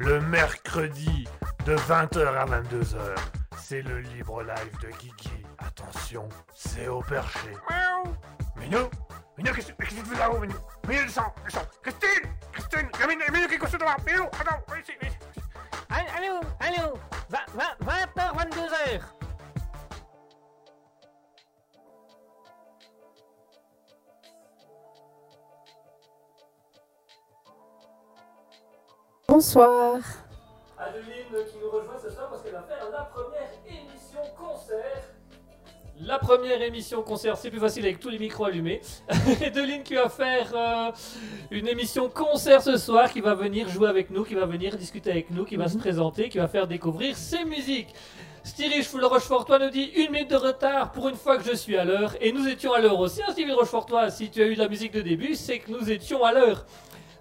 le mercredi de 20h à 22h. C'est le libre live de Kiki. Attention, c'est au perché. Miaou Minou Minou, qu'est-ce que tu fais là-haut, Minou Minou, descends, descends Christine Christine Minou, Minou, qui est couché devant Minou, attends, viens ici, viens ici Allô, allô 20h, 22h Bonsoir. Adeline qui nous rejoint ce soir parce qu'elle va faire la première émission concert. La première émission concert, c'est plus facile avec tous les micros allumés. Adeline qui va faire euh, une émission concert ce soir, qui va venir jouer avec nous, qui va venir discuter avec nous, qui va se présenter, qui va faire découvrir ses musiques. Stevie Rochefortois nous dit une minute de retard pour une fois que je suis à l'heure. Et nous étions à l'heure aussi, hein, Stevie Rochefortois. Si tu as eu de la musique de début, c'est que nous étions à l'heure.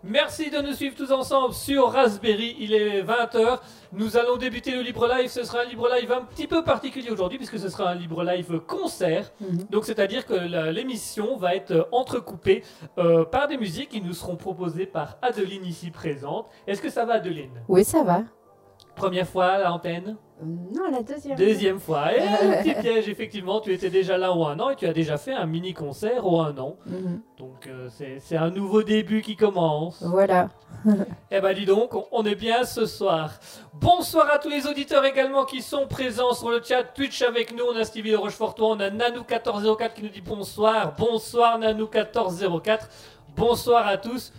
Merci de nous suivre tous ensemble sur Raspberry. Il est 20h. Nous allons débuter le Libre Live. Ce sera un Libre Live un petit peu particulier aujourd'hui puisque ce sera un Libre Live concert. Mhm. Donc c'est-à-dire que l'émission va être entrecoupée euh, par des musiques qui nous seront proposées par Adeline ici présente. Est-ce que ça va Adeline? Oui, ça va. Première fois à l'antenne Euh, Non, la deuxième. Deuxième fois. Et petit piège, effectivement, tu étais déjà là au un an et tu as déjà fait un mini concert au un an. Mhm. Donc euh, c'est un nouveau début qui commence. Voilà. Eh ben dis donc, on- est bien ce soir. Bonsoir à tous les auditeurs également qui sont présents sur le chat Twitch avec nous. On a Stevie de Rochefortois, on a Nanou1404 qui nous dit bonsoir. Bonsoir Nanou1404. Bonsoir à tous.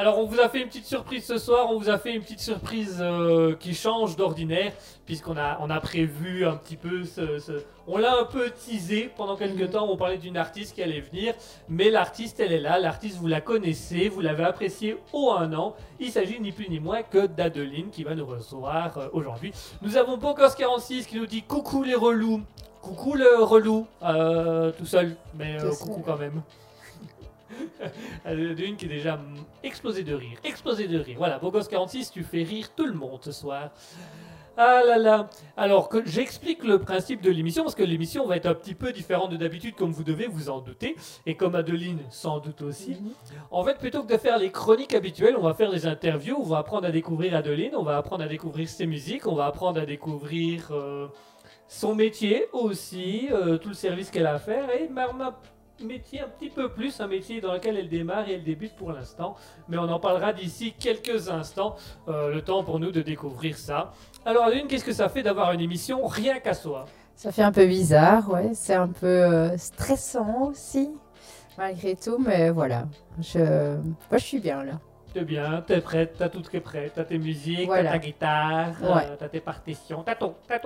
Alors on vous a fait une petite surprise ce soir, on vous a fait une petite surprise euh, qui change d'ordinaire, puisqu'on a, on a prévu un petit peu ce... ce- On l'a un peu teasé pendant quelques Mhm. temps, on parlait d'une artiste qui allait venir, mais l'artiste elle est là, l'artiste vous la connaissez, vous l'avez appréciée au un an, il s'agit ni plus ni moins que d'Adeline qui va nous recevoir euh, aujourd'hui. Nous avons Bocos46 qui nous dit coucou les relous. Coucou le relou, euh, tout seul, mais coucou quand même. Adeline qui est déjà mm, explosé de rire, explosé de rire. Voilà, Bocos46, tu fais rire tout le monde ce soir. Ah là là Alors que j'explique le principe de l'émission, parce que l'émission va être un petit peu différente de d'habitude, comme vous devez vous en douter, et comme Adeline sans doute aussi. Mhm. En fait, plutôt que de faire les chroniques habituelles, on va faire des interviews, on va apprendre à découvrir Adeline, on va apprendre à découvrir ses musiques, on va apprendre à découvrir euh, son métier aussi, euh, tout le service qu'elle a à faire, et même métier un petit peu plus, un métier dans lequel elle démarre et elle débute pour l'instant. Mais on en parlera d'ici quelques instants, euh, le temps pour nous de découvrir ça. Alors Adeline, qu'est-ce que ça fait d'avoir une émission rien qu'à soi? Ça fait un peu bizarre, ouais. C'est un peu euh, stressant aussi, malgré tout, mais voilà. Je... Je suis bien là. T'es bien, t'es prête, t'as tout qui est prêt, t'as tes musiques, t'as ta guitare, t'as tes partitions, t'as ton, t'as.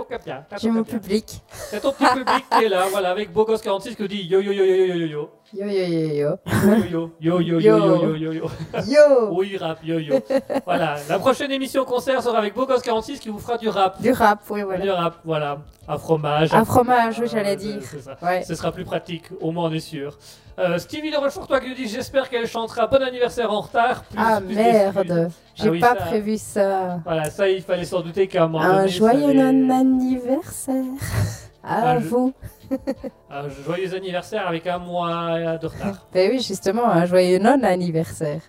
J'ai mon public. T'as ton petit public qui est là, voilà, avec Bogos46 qui dit yo yo yo yo yo yo yo. Yo yo yo yo yo. Yo yo yo yo yo yo yo. Yo. Oui rap yo yo. voilà, la prochaine émission concert sera avec Bogos46 qui vous fera du rap. Du rap, oui voilà. Du rap, voilà. Un fromage. Un fromage, oui j'allais dire. C'est ça. Ouais. Ce sera plus pratique, au moins on sûr. Euh, Stevie de Rochefortois qui nous dit J'espère qu'elle chantera Bon anniversaire en retard. Plus- Ah plus merde, j'ai Ah oui, pas ça- prévu ça. Voilà, ça il fallait s'en douter qu'à un moment Un donné, joyeux allait- anniversaire à Ah, vous. Un joyeux anniversaire avec un mois de retard. Ben oui, justement, un joyeux non-anniversaire.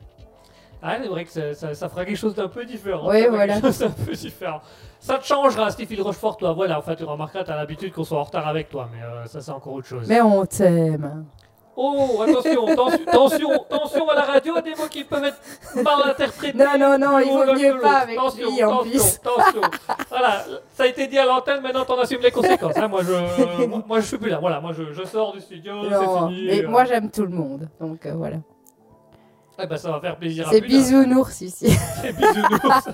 Ah, c'est vrai que ça, ça- ça fera quelque chose d'un peu différent. Oui, voilà. quelque chose d'un peu différent. Ça te changera, Stéphane Rochefort, toi. Voilà, enfin, tu remarqueras, t'as l'habitude qu'on soit en retard avec toi, mais euh, ça, c'est encore autre chose. Mais on t'aime. Oh, attention, tension, tension, tension à la radio, des mots qui peuvent être mal interprétés. Non, non, non, il L'un vaut mieux pas avec Tension, lui en tension, plus. Tension, Voilà, ça a été dit à l'antenne, maintenant t'en assumes les conséquences. hein. Moi, je, moi, moi, je suis plus là. Voilà, moi, je, je sors du studio, c'est fini. mais euh. moi j'aime tout le monde, donc euh, voilà. Eh ben, ça va faire plaisir à C'est bisounours ici. C'est bisounours.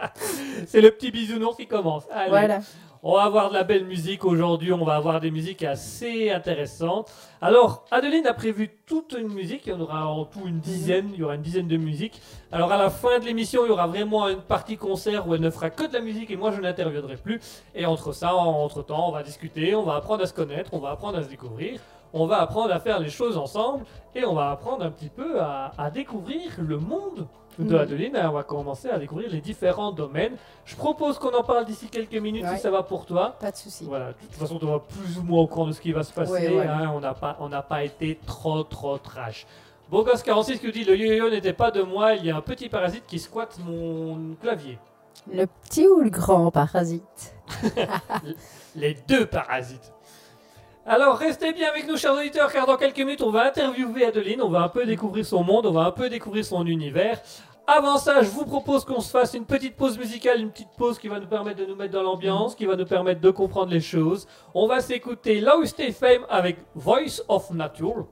c'est le petit bisounours qui commence. Allez. voilà. On va avoir de la belle musique aujourd'hui, on va avoir des musiques assez intéressantes. Alors, Adeline a prévu toute une musique, il y en aura en tout une dizaine, il y aura une dizaine de musiques. Alors à la fin de l'émission, il y aura vraiment une partie concert où elle ne fera que de la musique et moi je n'interviendrai plus. Et entre ça, entre temps, on va discuter, on va apprendre à se connaître, on va apprendre à se découvrir, on va apprendre à faire les choses ensemble et on va apprendre un petit peu à, à découvrir le monde de Mhm. Adeline. On va commencer à découvrir les différents domaines. Je propose qu'on en parle d'ici quelques minutes Ouais. si ça va pour toi. Pas de souci. Voilà, de toute façon, on va plus ou moins au courant de ce qui va se passer. Ouais, hein, on n'a pas, on pas été trop, trop trash. Bogos46 qui nous dit le yo-yo n'était pas de moi, il y a un petit parasite qui squatte mon clavier. Le petit ou le grand parasite? Les deux parasites. Alors restez bien avec nous, chers auditeurs, car dans quelques minutes, on va interviewer Adeline, on va un peu découvrir son monde, on va un peu découvrir son univers. Avant ça, je vous propose qu'on se fasse une petite pause musicale, une petite pause qui va nous permettre de nous mettre dans l'ambiance, qui va nous permettre de comprendre les choses. On va s'écouter Lost Fame avec Voice of Nature.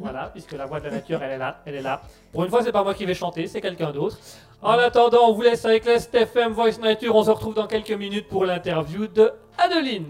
Voilà, puisque la voix de la nature, elle est là, elle est là. Pour une fois, c'est pas moi qui vais chanter, c'est quelqu'un d'autre. En attendant, on vous laisse avec Lest FM Voice Nature. On se retrouve dans quelques minutes pour l'interview de Adeline.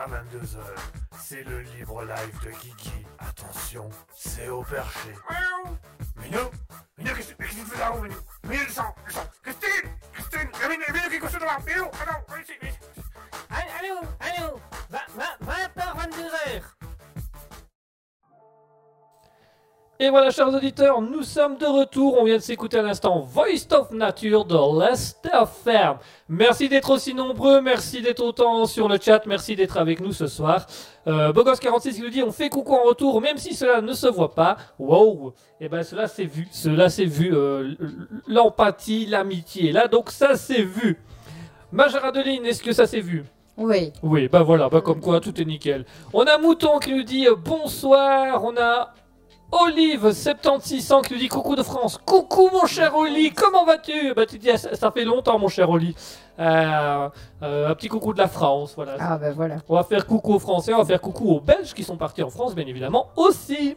À 22h, c'est le libre live de Kiki. Attention, c'est au perché. Miaou. Minou Minou, qu'est-ce que qu'est-ce que tu fais là-haut, Minou Minou, descends, descends Christine Christine Minou, Minou, qui devant Minou, ici, allô, 20h, 22h. Et voilà, chers auditeurs, nous sommes de retour. On vient de s'écouter à l'instant Voice of Nature de Ferme. Merci d'être aussi nombreux, merci d'être autant sur le chat, merci d'être avec nous ce soir. Euh, Bogos46 qui nous dit on fait coucou en retour, même si cela ne se voit pas. Wow Et ben cela c'est vu, cela c'est vu. euh, L'empathie, l'amitié, là donc ça c'est vu. Major Adeline, est-ce que ça s'est vu? Oui. oui, bah voilà, bah comme quoi tout est nickel. On a Mouton qui nous dit bonsoir, on a Olive7600 qui nous dit coucou de France. Coucou mon cher Oli, comment vas-tu? Bah tu dis ça, ça fait longtemps mon cher Oli. Euh, euh, un petit coucou de la France, voilà. Ah ben voilà. On va faire coucou aux Français, on va faire coucou aux Belges qui sont partis en France, bien évidemment, aussi.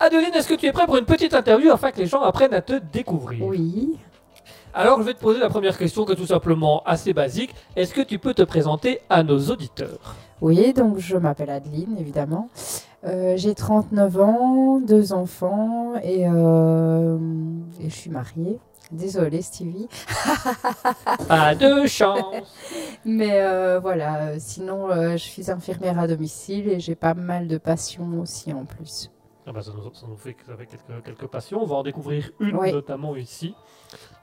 Adeline, est-ce que tu es prêt pour une petite interview afin que les gens apprennent à te découvrir? Oui. Alors, je vais te poser la première question qui est tout simplement assez basique. Est-ce que tu peux te présenter à nos auditeurs? Oui, donc je m'appelle Adeline, évidemment. Euh, J'ai 39 ans, deux enfants et, euh, et je suis mariée. Désolée, Stevie. Pas de chance Mais euh, voilà, sinon, euh, je suis infirmière à domicile et j'ai pas mal de passions aussi en plus. Ah bah, ça, nous, ça nous fait quelques, quelques passions. On va en découvrir une Oui. notamment ici.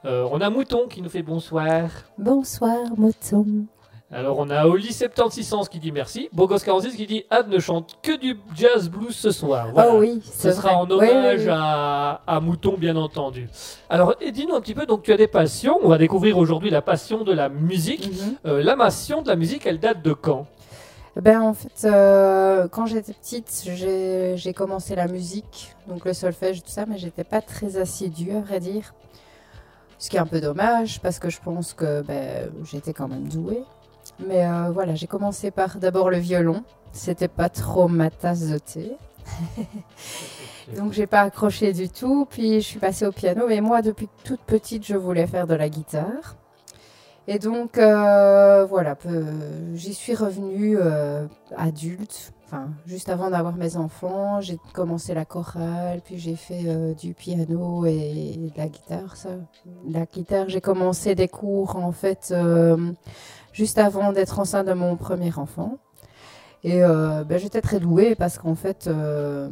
Euh, on a Mouton qui nous fait bonsoir. Bonsoir, Moton. Alors on a Oli 7600 qui dit merci. Bogos 46 qui dit Anne ne chante que du jazz blues ce soir. Voilà. Oh oui, Ce sera vrai. en hommage oui, oui. À, à Mouton, bien entendu. Alors, dis-nous un petit peu, donc tu as des passions. On va découvrir aujourd'hui la passion de la musique. Mhm. Euh, la passion de la musique, elle date de quand? Ben, en fait, euh, quand j'étais petite, j'ai j'ai commencé la musique, donc le solfège, tout ça, mais j'étais pas très assidue, à vrai dire. Ce qui est un peu dommage, parce que je pense que ben, j'étais quand même douée. Mais euh, voilà, j'ai commencé par d'abord le violon. C'était pas trop ma tasse de thé. Donc j'ai pas accroché du tout. Puis je suis passée au piano. Mais moi, depuis toute petite, je voulais faire de la guitare. Et donc euh, voilà, j'y suis revenue euh, adulte. Enfin, juste avant d'avoir mes enfants, j'ai commencé la chorale, puis j'ai fait euh, du piano et de la guitare. Ça. La guitare, j'ai commencé des cours en fait juste avant d'être enceinte de mon premier enfant. Et euh, ben, j'étais très douée parce qu'en fait, euh,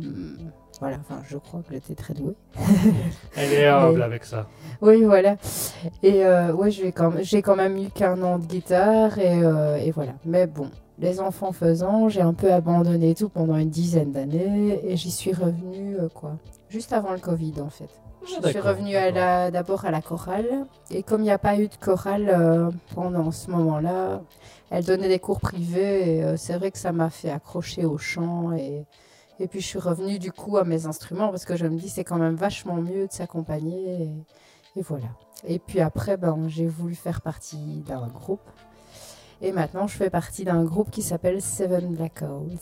voilà, enfin, je crois que j'étais très douée. Elle est humble Mais- avec ça. Oui, voilà. Et euh, ouais, j'ai quand, même- j'ai quand même eu qu'un an de guitare et, euh, et voilà. Mais bon, les enfants faisant, j'ai un peu abandonné tout pendant une dizaine d'années et j'y suis revenue, quoi, juste avant le Covid en fait. Je suis Ah, D'accord, revenue d'abord à la chorale et comme il n'y a pas eu de chorale euh, pendant ce moment-là, elle donnait des cours privés et euh, c'est vrai que ça m'a fait accrocher au chant et, et puis je suis revenue du coup à mes instruments parce que je me dis c'est quand même vachement mieux de s'accompagner et, et voilà. Et puis après ben, j'ai voulu faire partie d'un groupe et maintenant je fais partie d'un groupe qui s'appelle Seven Black Holes.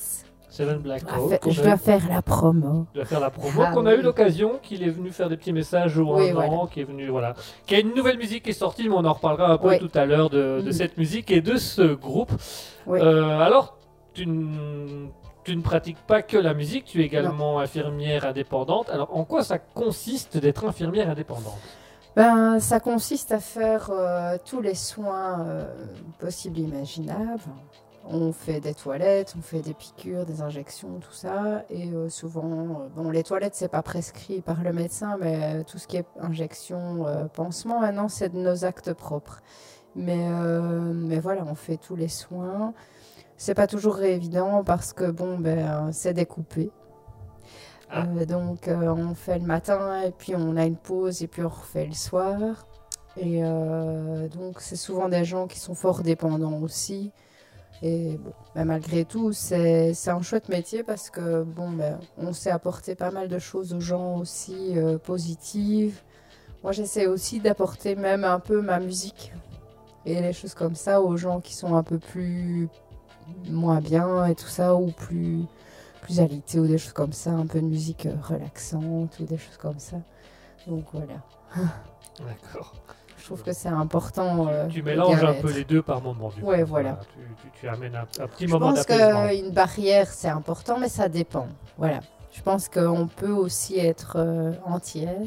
Seven Black Je dois qu'on je dois faire la promo. de faire la promo, Ah qu'on a oui. eu l'occasion, qu'il est venu faire des petits messages au Oui, voilà. qui est venu, voilà. Qui a une nouvelle musique qui est sortie, mais on en reparlera un peu Oui. tout à l'heure de, de Mhm. cette musique et de ce groupe. Euh, alors, tu, ne- tu ne pratiques pas que la musique, tu es également infirmière indépendante. Alors, en quoi ça consiste d'être infirmière indépendante? Ben, ça consiste à faire euh, tous les soins euh, possibles et imaginables. On fait des toilettes, on fait des piqûres, des injections, tout ça. Et euh, souvent, euh, bon, les toilettes, c'est pas prescrit par le médecin, mais euh, tout ce qui est injection, pansement, maintenant, c'est de nos actes propres. Mais, mais voilà, on fait tous les soins. C'est pas toujours évident parce que, bon, ben, c'est découpé. Ah. Donc, on fait le matin et puis on a une pause et puis on refait le soir. Et donc, c'est souvent des gens qui sont fort dépendants aussi. Et bon, ben, malgré tout, c'est un chouette métier parce que, bon, ben, on sait apporter pas mal de choses aux gens aussi euh, positives. Moi, j'essaie aussi d'apporter même un peu ma musique et les choses comme ça aux gens qui sont un peu plus moins bien et tout ça, ou plus, plus ou des choses comme ça, un peu de musique euh, relaxante ou des choses comme ça. Donc voilà, D'accord. Je trouve que c'est important. euh, tu mélanges un peu les deux par moment. Du Ouais, coup. voilà. Tu, tu- tu amènes un, un petit Je moment pense d'apaisement. qu'une barrière, c'est important, mais ça dépend. Voilà. Je pense qu'on peut aussi être euh, entière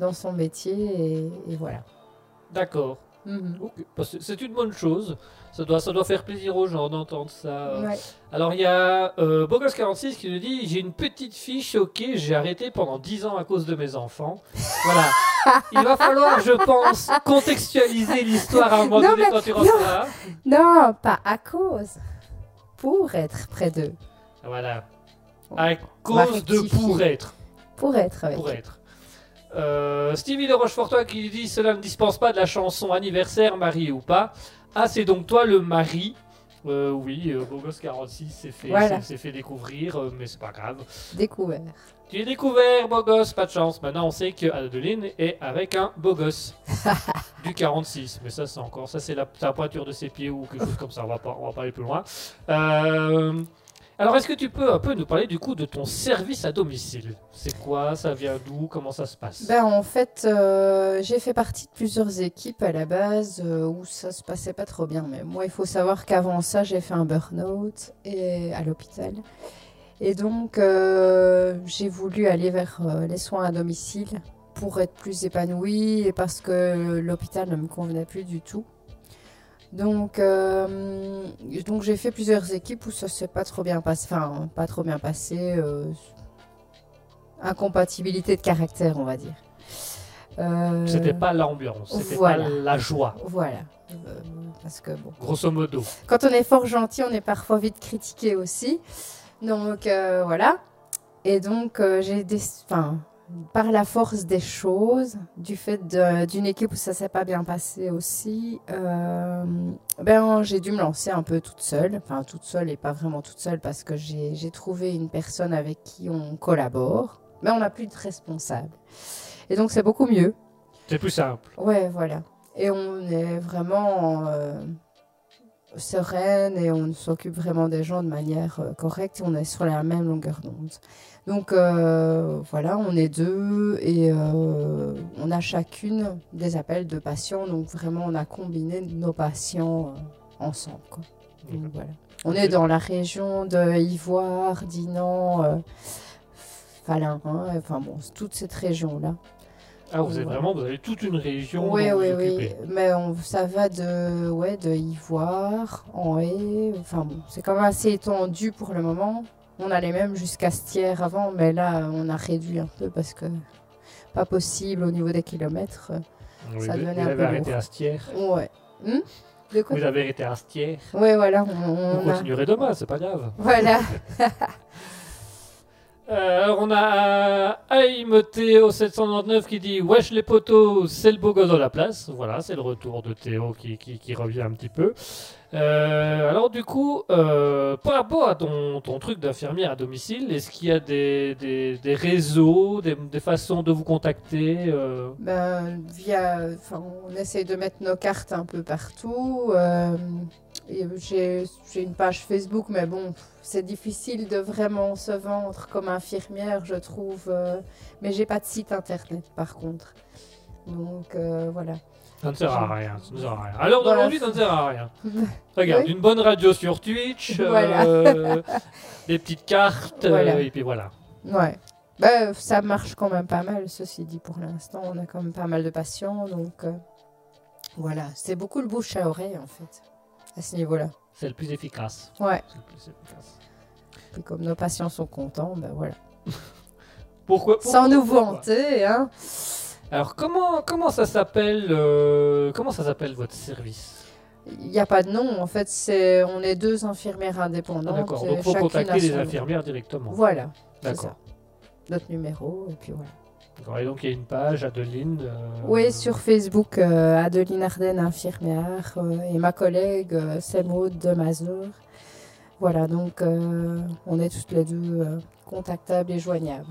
dans son métier et, et voilà. D'accord. Ok. Que C'est une bonne chose. Ça doit, ça doit faire plaisir aux gens d'entendre ça. Ouais. Alors il y a euh, Bogos46 qui nous dit J'ai une petite fille choquée, j'ai arrêté pendant 10 ans à cause de mes enfants. Voilà. Il va falloir, je pense, contextualiser l'histoire à un moment Non, donné mais- quand tu rentreras. Non, pas à cause. Pour être près d'eux. Voilà. À cause de pour être. Pour être avec Pour être. Euh, Stevie de Rochefortois qui dit Cela ne dispense pas de la chanson anniversaire, mari ou pas. Ah, c'est donc toi le mari Euh, oui, euh, Beau Gosse 46 s'est fait, Voilà. s'est- s'est fait découvrir, euh, mais c'est pas grave. Découvert. Tu es découvert, beau gosse, pas de chance. Maintenant, on sait que Adeline est avec un beau gosse du 46. Mais ça, c'est encore, ça, c'est la, la pointure de ses pieds ou quelque chose comme ça. On va pas, on va pas aller plus loin. Euh, alors, est-ce que tu peux un peu nous parler du coup de ton service à domicile? C'est quoi? Ça vient d'où? Comment ça se passe? Ben, en fait, euh, j'ai fait partie de plusieurs équipes à la base euh, où ça se passait pas trop bien. Mais moi, il faut savoir qu'avant ça, j'ai fait un burn-out et à l'hôpital. Et donc, euh, j'ai voulu aller vers euh, les soins à domicile pour être plus épanouie et parce que l'hôpital ne me convenait plus du tout. Donc, euh, donc j'ai fait plusieurs équipes où ça s'est pas trop bien passé. Enfin, pas trop bien passé. euh, incompatibilité de caractère, on va dire. Euh, C'était pas l'ambiance, c'était voilà. pas la joie, Voilà. Euh, parce que bon, grosso modo. quand on est fort gentil, on est parfois vite critiqué aussi. Donc voilà. Et donc j'ai des, enfin, par la force des choses, du fait d'une équipe où ça s'est pas bien passé aussi, euh, ben j'ai dû me lancer un peu toute seule. Enfin toute seule et pas vraiment toute seule parce que j'ai j'ai trouvé une personne avec qui on collabore, mais on n'a plus de responsable. Et donc c'est beaucoup mieux. C'est plus simple. Ouais, voilà. Et on est vraiment euh, sereine et on s'occupe vraiment des gens de manière euh, correcte et on est sur la même longueur d'onde. Donc euh, voilà, on est deux et euh, on a chacune des appels de patients. Donc vraiment, on a combiné nos patients euh, ensemble. Quoi. Donc, voilà. On est dans la région de Ivoire, Dinan, Falun, hein, enfin bon, toute cette région-là. Ah, vous avez vraiment, vous avez toute une région Oui, oui, oui. Mais on, ça va de, ouais, de Ivoire, en haie. Enfin bon, c'est quand même assez étendu pour le moment. On allait même jusqu'à Stière avant, mais là, on a réduit un peu parce que pas possible au niveau des kilomètres. Oui, Ça vous, devenait vous un avez peu arrêté à Stière. Ouais. Hmm? De quoi Vous avez arrêté à Stière. Ouais, voilà. On, Vous on a- continuerez demain, c'est pas grave. Voilà. Euh, alors on a Aïme-Théo 799 qui dit Wesh les potos, c'est le beau gosse dans la place. Voilà, c'est le retour de Théo qui, qui- qui revient un petit peu. Euh, alors du coup, euh, par rapport à ton, truc d'infirmière à domicile, est-ce qu'il y a des, réseaux, des, façons de vous contacter Ben, via, on essaye de mettre nos cartes un peu partout. j'ai une page Facebook, mais bon, c'est difficile de vraiment se vendre comme infirmière, je trouve. mais j'ai pas de site internet, par contre. Donc voilà. Ça ne sert à rien. Ça ne sert à rien. Alors d'aujourd'hui, ça ne sert à rien. Regarde, Oui. une bonne radio sur Twitch, Voilà. euh, des petites cartes, euh, et puis voilà. Ouais. Ben, ça marche quand même pas mal, ceci dit, pour l'instant. On a quand même pas mal de patients, donc euh, voilà. C'est beaucoup le bouche à oreille, en fait, à ce niveau-là. C'est le plus efficace. Ouais. C'est le plus efficace. Puis comme nos patients sont contents, ben voilà. Pourquoi, pourquoi- Sans nous vanter, hein. Alors comment comment ça s'appelle euh, comment ça s'appelle votre service? Il n'y a pas de nom, en fait, c'est on est deux infirmières Ah, indépendantes. D'accord. et Donc faut contacter les nom. infirmières directement. Voilà, D'accord. Notre numéro, et puis voilà. D'accord. Et donc il y a une page Adeline. euh, Oui, sur Facebook, euh, Adeline Arden, infirmière, euh, et ma collègue, c'est Maud de Mazur. Voilà, donc on est toutes les deux contactables et joignables.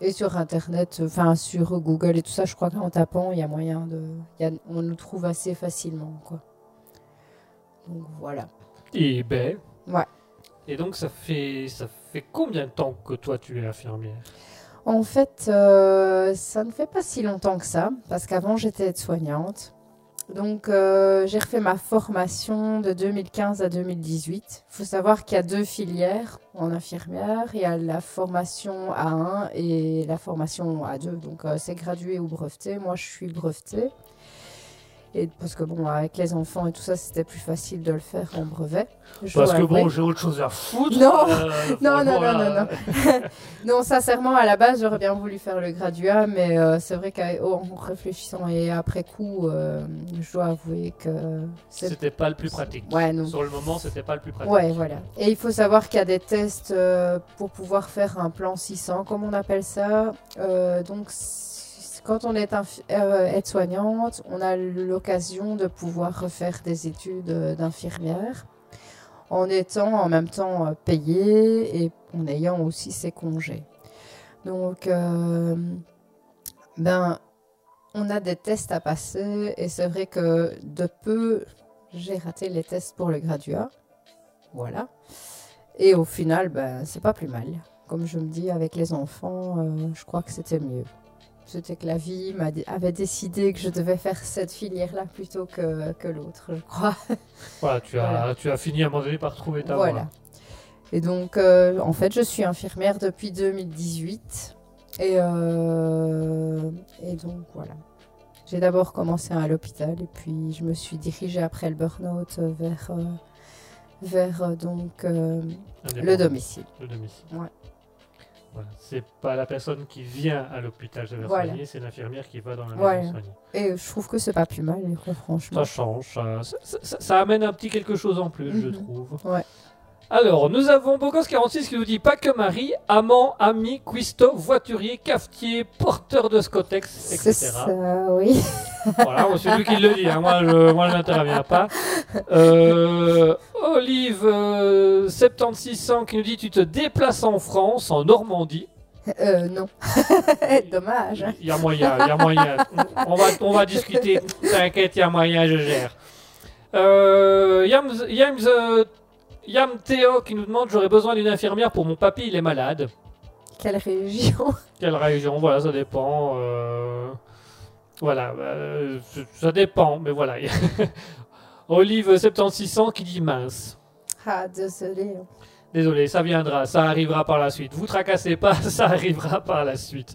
Et sur Internet, enfin sur Google et tout ça, je crois qu'en tapant, il y a moyen de... il y a- on nous trouve assez facilement, quoi. Donc voilà. Et ben. Ouais. Et donc ça fait ça fait combien de temps que toi tu es infirmière? En fait, euh, ça ne fait pas si longtemps que ça, parce qu'avant j'étais aide-soignante. Donc euh, j'ai refait ma formation de 2015 à 2018. Il faut savoir qu'il y a deux filières en infirmière. Il y a la formation A1 et la formation A2. Donc euh, c'est gradué ou breveté. Moi je suis brevetée. Et parce que bon, avec les enfants et tout ça, c'était plus facile de le faire en brevet. Parce que bon, j'ai autre chose à foutre. Non. euh, Non, non, franchement, non, là, non, Non, sincèrement, à la base, j'aurais bien voulu faire le graduat, mais euh, c'est vrai qu'en réfléchissant et après coup, euh, je dois avouer que. C'était pas le plus pratique. Ouais, non. Sur le moment, c'était pas le plus pratique. Ouais, voilà. Et il faut savoir qu'il y a des tests euh, pour pouvoir faire un plan 600, comme on appelle ça. Euh, donc, quand on est euh, aide-soignante, on a l'occasion de pouvoir refaire des études euh, d'infirmière. en étant en même temps euh, payé et en ayant aussi ses congés. Donc, ben, on a des tests à passer et c'est vrai que de peu, j'ai raté les tests pour le graduat. Voilà. Et au final, ben, c'est pas plus mal. Comme je me dis, avec les enfants, je crois que c'était mieux. C'était que la vie avait décidé que je devais faire cette filière-là plutôt que, que l'autre, je crois. Voilà, tu as, Voilà. tu as fini à un moment donné par trouver ta Voilà. voie. Et donc, euh, en fait, je suis infirmière depuis 2018. Et, euh, et donc, voilà. J'ai d'abord commencé à l'hôpital et puis je me suis dirigée après le burn-out vers, euh, vers donc, euh, le domicile. Le domicile. Ouais. Voilà. C'est pas la personne qui vient à l'hôpital se faire Voilà. soigner, c'est l'infirmière qui va dans la maison Voilà. soigner. Et je trouve que c'est pas plus mal, franchement. Ça change, ça, ça- ça- ça amène un petit quelque chose en plus, je Mhm. trouve. Ouais. Alors, nous avons Bocos46 qui nous dit pas que Marie, amant, ami, cuistot, voiturier, cafetier, porteur de Scotex, C'est etc. ça, oui. Voilà, c'est lui qui le dit, hein, moi je, moi, je n'interviens pas. Euh, Olive euh, 7600 qui nous dit tu te déplaces en France, en Normandie. Euh, non. Dommage. Il y a moyen, il y a moyen. On va, on va discuter. T'inquiète, il y a moyen, je gère. Euh, Yams, Yams, euh, Yam Théo qui nous demande j'aurais besoin d'une infirmière pour mon papy, il est malade. Quelle région? Quelle région? Voilà, ça dépend. euh, Voilà, euh, ça dépend, mais voilà. Olive 7600 qui dit mince. Ah, désolé. Désolé, ça viendra, ça arrivera par la suite. Vous tracassez pas, ça arrivera par la suite.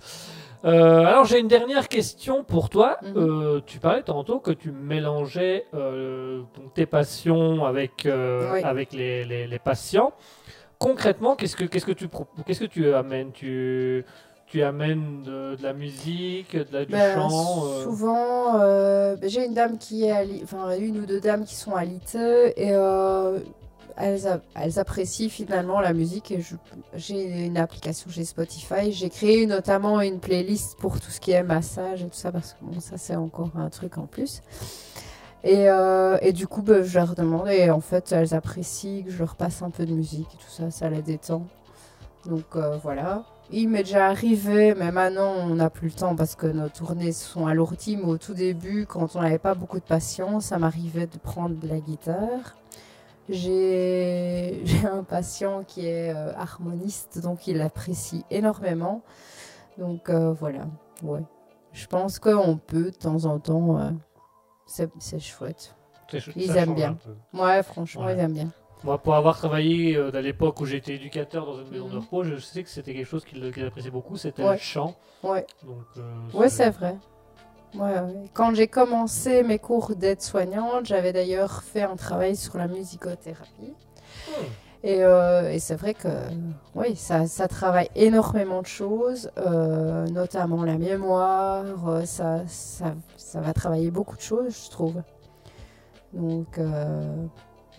Euh, alors j'ai une dernière question pour toi. Mhm. Euh, tu parlais tantôt que tu mélangeais euh, tes passions avec, Oui. avec les, les- les patients. Concrètement, qu'est-ce que, qu'est-ce que tu qu'est-ce que tu amènes? Tu, tu amènes de, de la musique, de la, du Ben, chant euh, Souvent, euh, ben, j'ai une dame qui est, à Li- enfin une ou deux dames qui sont à Liteux et euh, elles, apprécient finalement la musique. Et j'ai une application, j'ai Spotify. J'ai créé notamment une playlist pour tout ce qui est massage et tout ça parce que ça c'est encore un truc en plus. Et, euh, du coup, ben, je leur demande et en fait, elles apprécient que je leur passe un peu de musique et tout ça, ça les détend. Donc euh, voilà. Il m'est déjà arrivé, mais maintenant on n'a plus le temps parce que nos tournées sont alourdies. Mais au tout début, quand on n'avait pas beaucoup de patience, ça m'arrivait de prendre de la guitare. J'ai un patient qui est euh, harmoniste, donc il apprécie énormément. Donc euh, voilà, ouais. Je pense qu'on peut de temps en temps. euh, c'est chouette. ils aiment bien. Ouais, franchement, Ouais. ils aiment bien. Moi, pour avoir travaillé euh, à l'époque où j'étais éducateur dans une maison de Mhm. repos, je sais que c'était quelque chose qu'ils appréciaient beaucoup, c'était Ouais. le chant. Ouais. Donc, euh, Ouais, c'est vrai. Ouais, ouais. Quand j'ai commencé mes cours d'aide-soignante, j'avais d'ailleurs fait un travail sur la musicothérapie. Hmm. Et, euh, et c'est vrai que oui, ça, ça travaille énormément de choses, euh, notamment la mémoire. euh, ça, ça, ça va travailler beaucoup de choses, je trouve. Donc, euh,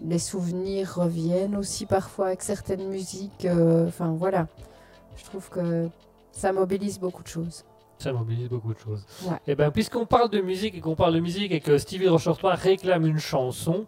les souvenirs reviennent aussi parfois avec certaines musiques. Enfin, voilà. Je trouve que ça mobilise beaucoup de choses. Ça mobilise beaucoup de choses. Ouais. Et ben, puisqu'on parle de musique et qu'on parle de musique et que Stevie Rochefort réclame une chanson,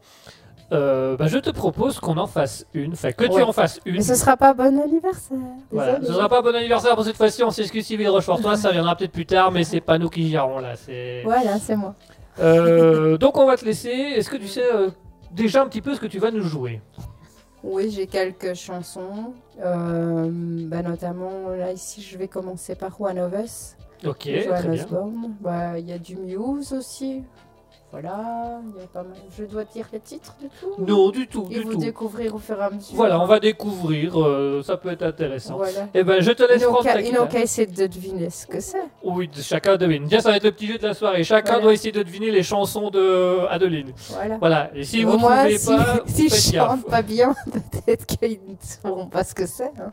euh, ben, je te propose qu'on en fasse une. Enfin, que tu en fasses une. Mais ce sera pas bon anniversaire. Voilà. Ce sera pas bon anniversaire pour cette fois-ci, on s'excuse Stevie Rochefort, ça viendra peut-être plus tard, mais c'est pas nous qui gérons là. C'est... Voilà, c'est moi. Euh, donc on va te laisser. Est-ce que tu sais euh, déjà un petit peu ce que tu vas nous jouer? Oui, j'ai quelques chansons. Euh, bah, notamment, là, ici, je vais commencer par One of Us. Ok, très bien. Bah, Il y a du Muse aussi. Voilà, il y a pas mal. Je dois dire les titres du tout Non, du tout, Et du vous tout. découvrir au fur et à mesure. Voilà, on va découvrir, euh, ça peut être intéressant. Voilà. Eh ben, je te laisse prendre ta ils n'ont qu'à essayer de deviner ce que c'est. Oui, chacun devine. Tiens, ça va être le petit jeu de la soirée. Chacun Voilà. doit essayer de deviner les chansons de Adeline. Voilà. Voilà. Et si vous ne trouvez si, pas, si je chante pas bien, peut-être qu'ils ne sauront pas ce que c'est. hein.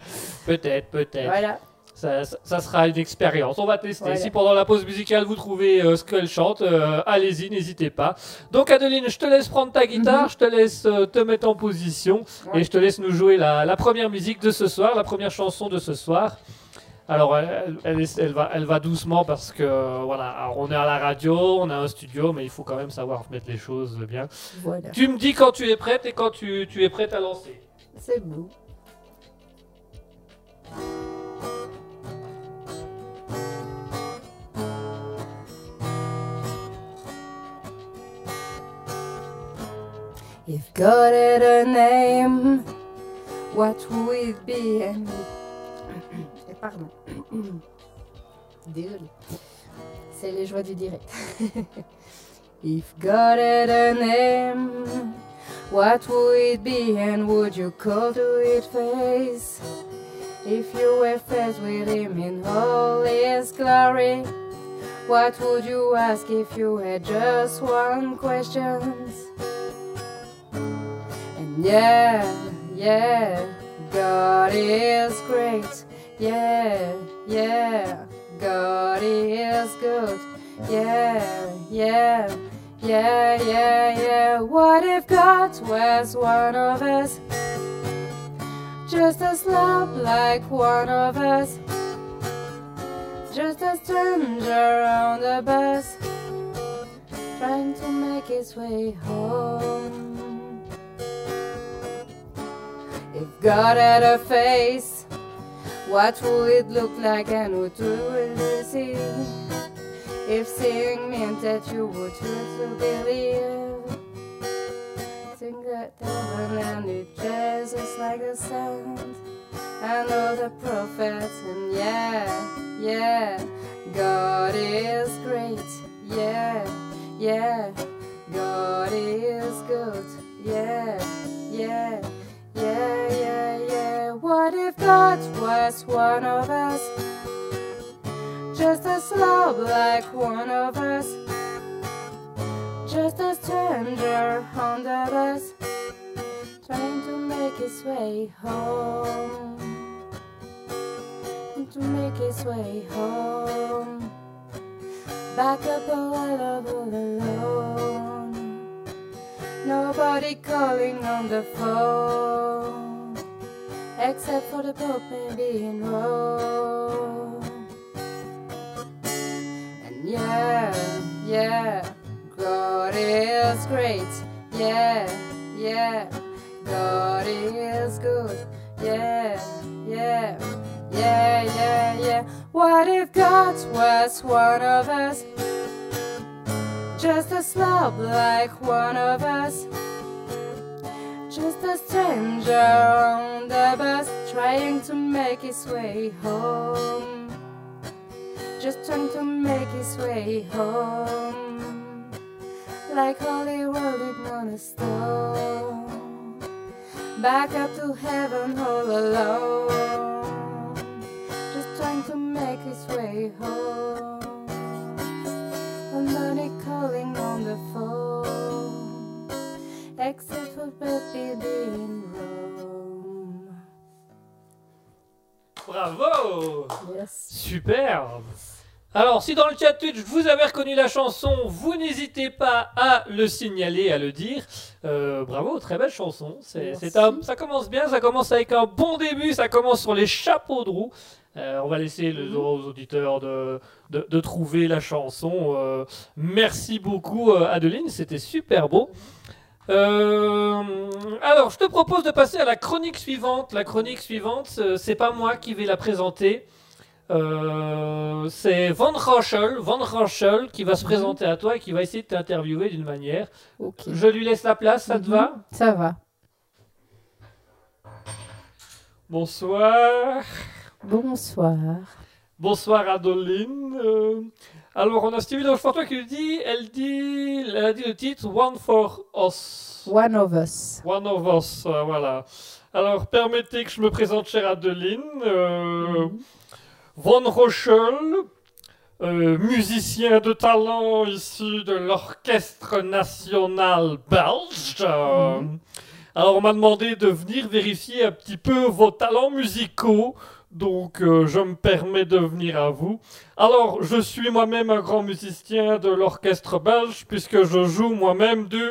Peut-être, peut-être. Voilà. Ça, ça- ça sera une expérience. On va tester. Voilà. Si pendant la pause musicale vous trouvez euh, ce qu'elle chante, euh, allez-y, n'hésitez pas. Donc Adeline, je te laisse prendre ta guitare, Mhm. je te laisse euh, te mettre en position Ouais. et je te laisse nous jouer la, la première musique de ce soir, la première chanson de ce soir. Alors, elle, elle, est- elle va, elle va doucement parce que, voilà, on est à la radio, on a un studio, mais il faut quand même savoir mettre les choses bien. Voilà. Tu me dis quand tu es prête et quand tu, tu es prête à lancer. C'est beau. If God had a name, what would it be? And Eh, Pardon. Désolée. C'est les joies du direct. If God had a name, what would it be? And would you call to it face? If you were faced with him in all his glory, what would you ask if you had just one question? Yeah, yeah, God is great. Yeah, yeah, God is good. Yeah, yeah, yeah, yeah, yeah. What if God was one of us? Just a slob like one of us. Just a stranger on the bus. Trying to make his way home. God had a face, what would it look like and what would you see? If seeing meant that you would choose to believe, think that heaven and it Jesus like the sound. I know the prophets, and yeah, yeah, God is great, yeah, yeah, God is good, yeah, yeah, yeah, yeah, yeah. What if God was one of us? Just a slob like one of us. Just a stranger on the bus. Trying to make his way home. To make his way home. Back up a while all alone. Nobody calling on the phone. Except for the Pope maybe in Rome. And yeah, yeah, God is great. Yeah, yeah, God is good. Yeah, yeah, yeah, yeah, yeah. What if God was one of us? Just a slob like one of us. Just a stranger on the bus trying to make his way home. Just trying to make his way home. Like Holy rolling on a stone. Back up to heaven all alone. Just trying to make his way home. Nobody calling on the phone. Except for baby in Rome. Bravo Yes. Super Alors, si dans le chat Twitch vous avez reconnu la chanson, vous n'hésitez pas à le signaler, à le dire. Euh, bravo, très belle chanson. C'est, ça commence bien, ça commence avec un bon début, ça commence sur les chapeaux de roue. Euh, on va laisser le Mhm. aux auditeurs de, de, de trouver la chanson. Euh, merci beaucoup, euh, Adeline, c'était super beau. Euh, alors, je te propose de passer à la chronique suivante. La chronique suivante, c'est pas moi qui vais la présenter. C'est Van Rochel, Van Rochel qui va se Mhm. présenter à toi et qui va essayer de t'interviewer d'une manière. Je lui laisse la place, ça te Mhm. va Ça va. Bonsoir. Bonsoir. Bonsoir Adeline. Euh, alors on a Stevie toi qui dit, elle dit, elle a dit le titre One for Us. One of us. One of Us, euh, voilà. Alors permettez que je me présente chère Adeline. Euh. Von Rochel, musicien de talent issu de l'Orchestre National Belge. Mhm. Alors on m'a demandé de venir vérifier un petit peu vos talents musicaux. Donc euh, je me permets de venir à vous. Alors je suis moi-même un grand musicien de l'orchestre belge puisque je joue moi-même du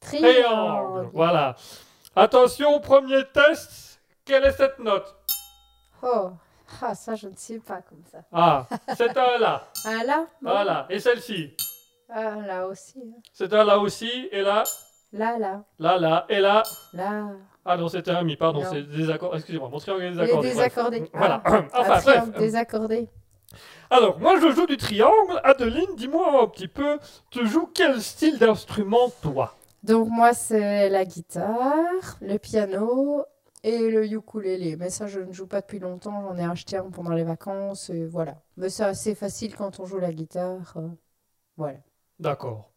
triangle. Triangle. Voilà. Attention, premier test. Quelle est cette note? Oh, Ah, ça, je ne sais pas comme ça. Ah, c'est un là. Ah, là non Voilà. Et celle-ci? Ah, là aussi. hein. C'est un là aussi. Et là Là, là, Là, là. Et là là. Ah non, c'était un mi, pardon, Non. c'est des accords. Excusez-moi, mon triangle est Il est désaccordé. bref. désaccordé. Voilà. Ah, enfin, un triangle bref. désaccordé. Alors, moi, je joue du triangle. Adeline, dis-moi un petit peu, tu joues quel style d'instrument, toi? Donc, moi, c'est la guitare, le piano et le ukulélé. Mais ça, je ne joue pas depuis longtemps. J'en ai acheté un pendant les vacances. Et voilà. Mais c'est assez facile quand on joue la guitare. euh, Voilà. D'accord.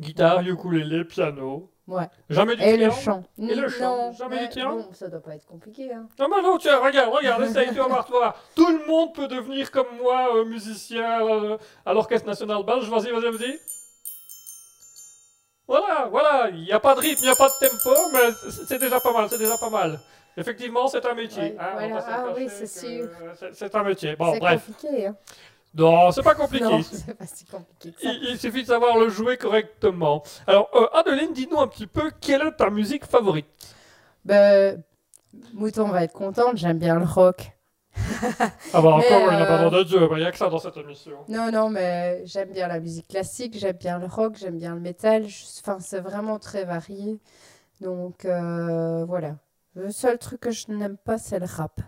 Guitare, ukulélé, piano. Ouais. Jamais du Et le chant. Et le chant Non, Jamais du mais triangle Bon, ça doit pas être compliqué. Hein. Non, mais non, tiens, regarde, regarde, essaye, tu vas voir, toi. Tout le monde peut devenir comme moi, euh, musicien euh, à l'Orchestre National Belge. Vas-y, vas-y, vas-y. Voilà, voilà, il n'y a pas de rythme, il n'y a pas de tempo, mais c'est déjà pas mal, c'est déjà pas mal. Effectivement, c'est un métier. Ouais, hein, voilà. Ah oui, c'est sûr. c'est- un métier. Bon, c'est bref. compliqué. Hein. Non, c'est pas compliqué. Non, c'est pas si compliqué que ça. Il, il suffit de savoir le jouer correctement. Alors, euh, Adeline, dis-nous un petit peu quelle est ta musique favorite? Ben, Mouton va être contente, j'aime bien le rock. Ah bah encore, il n'a pas euh, de Dieu, il n'y a que ça dans cette émission. Non, non, mais j'aime bien la musique classique, j'aime bien le rock, j'aime bien le métal. Je- Enfin, c'est vraiment très varié. Donc, euh, voilà. Le seul truc que je n'aime pas, c'est le rap.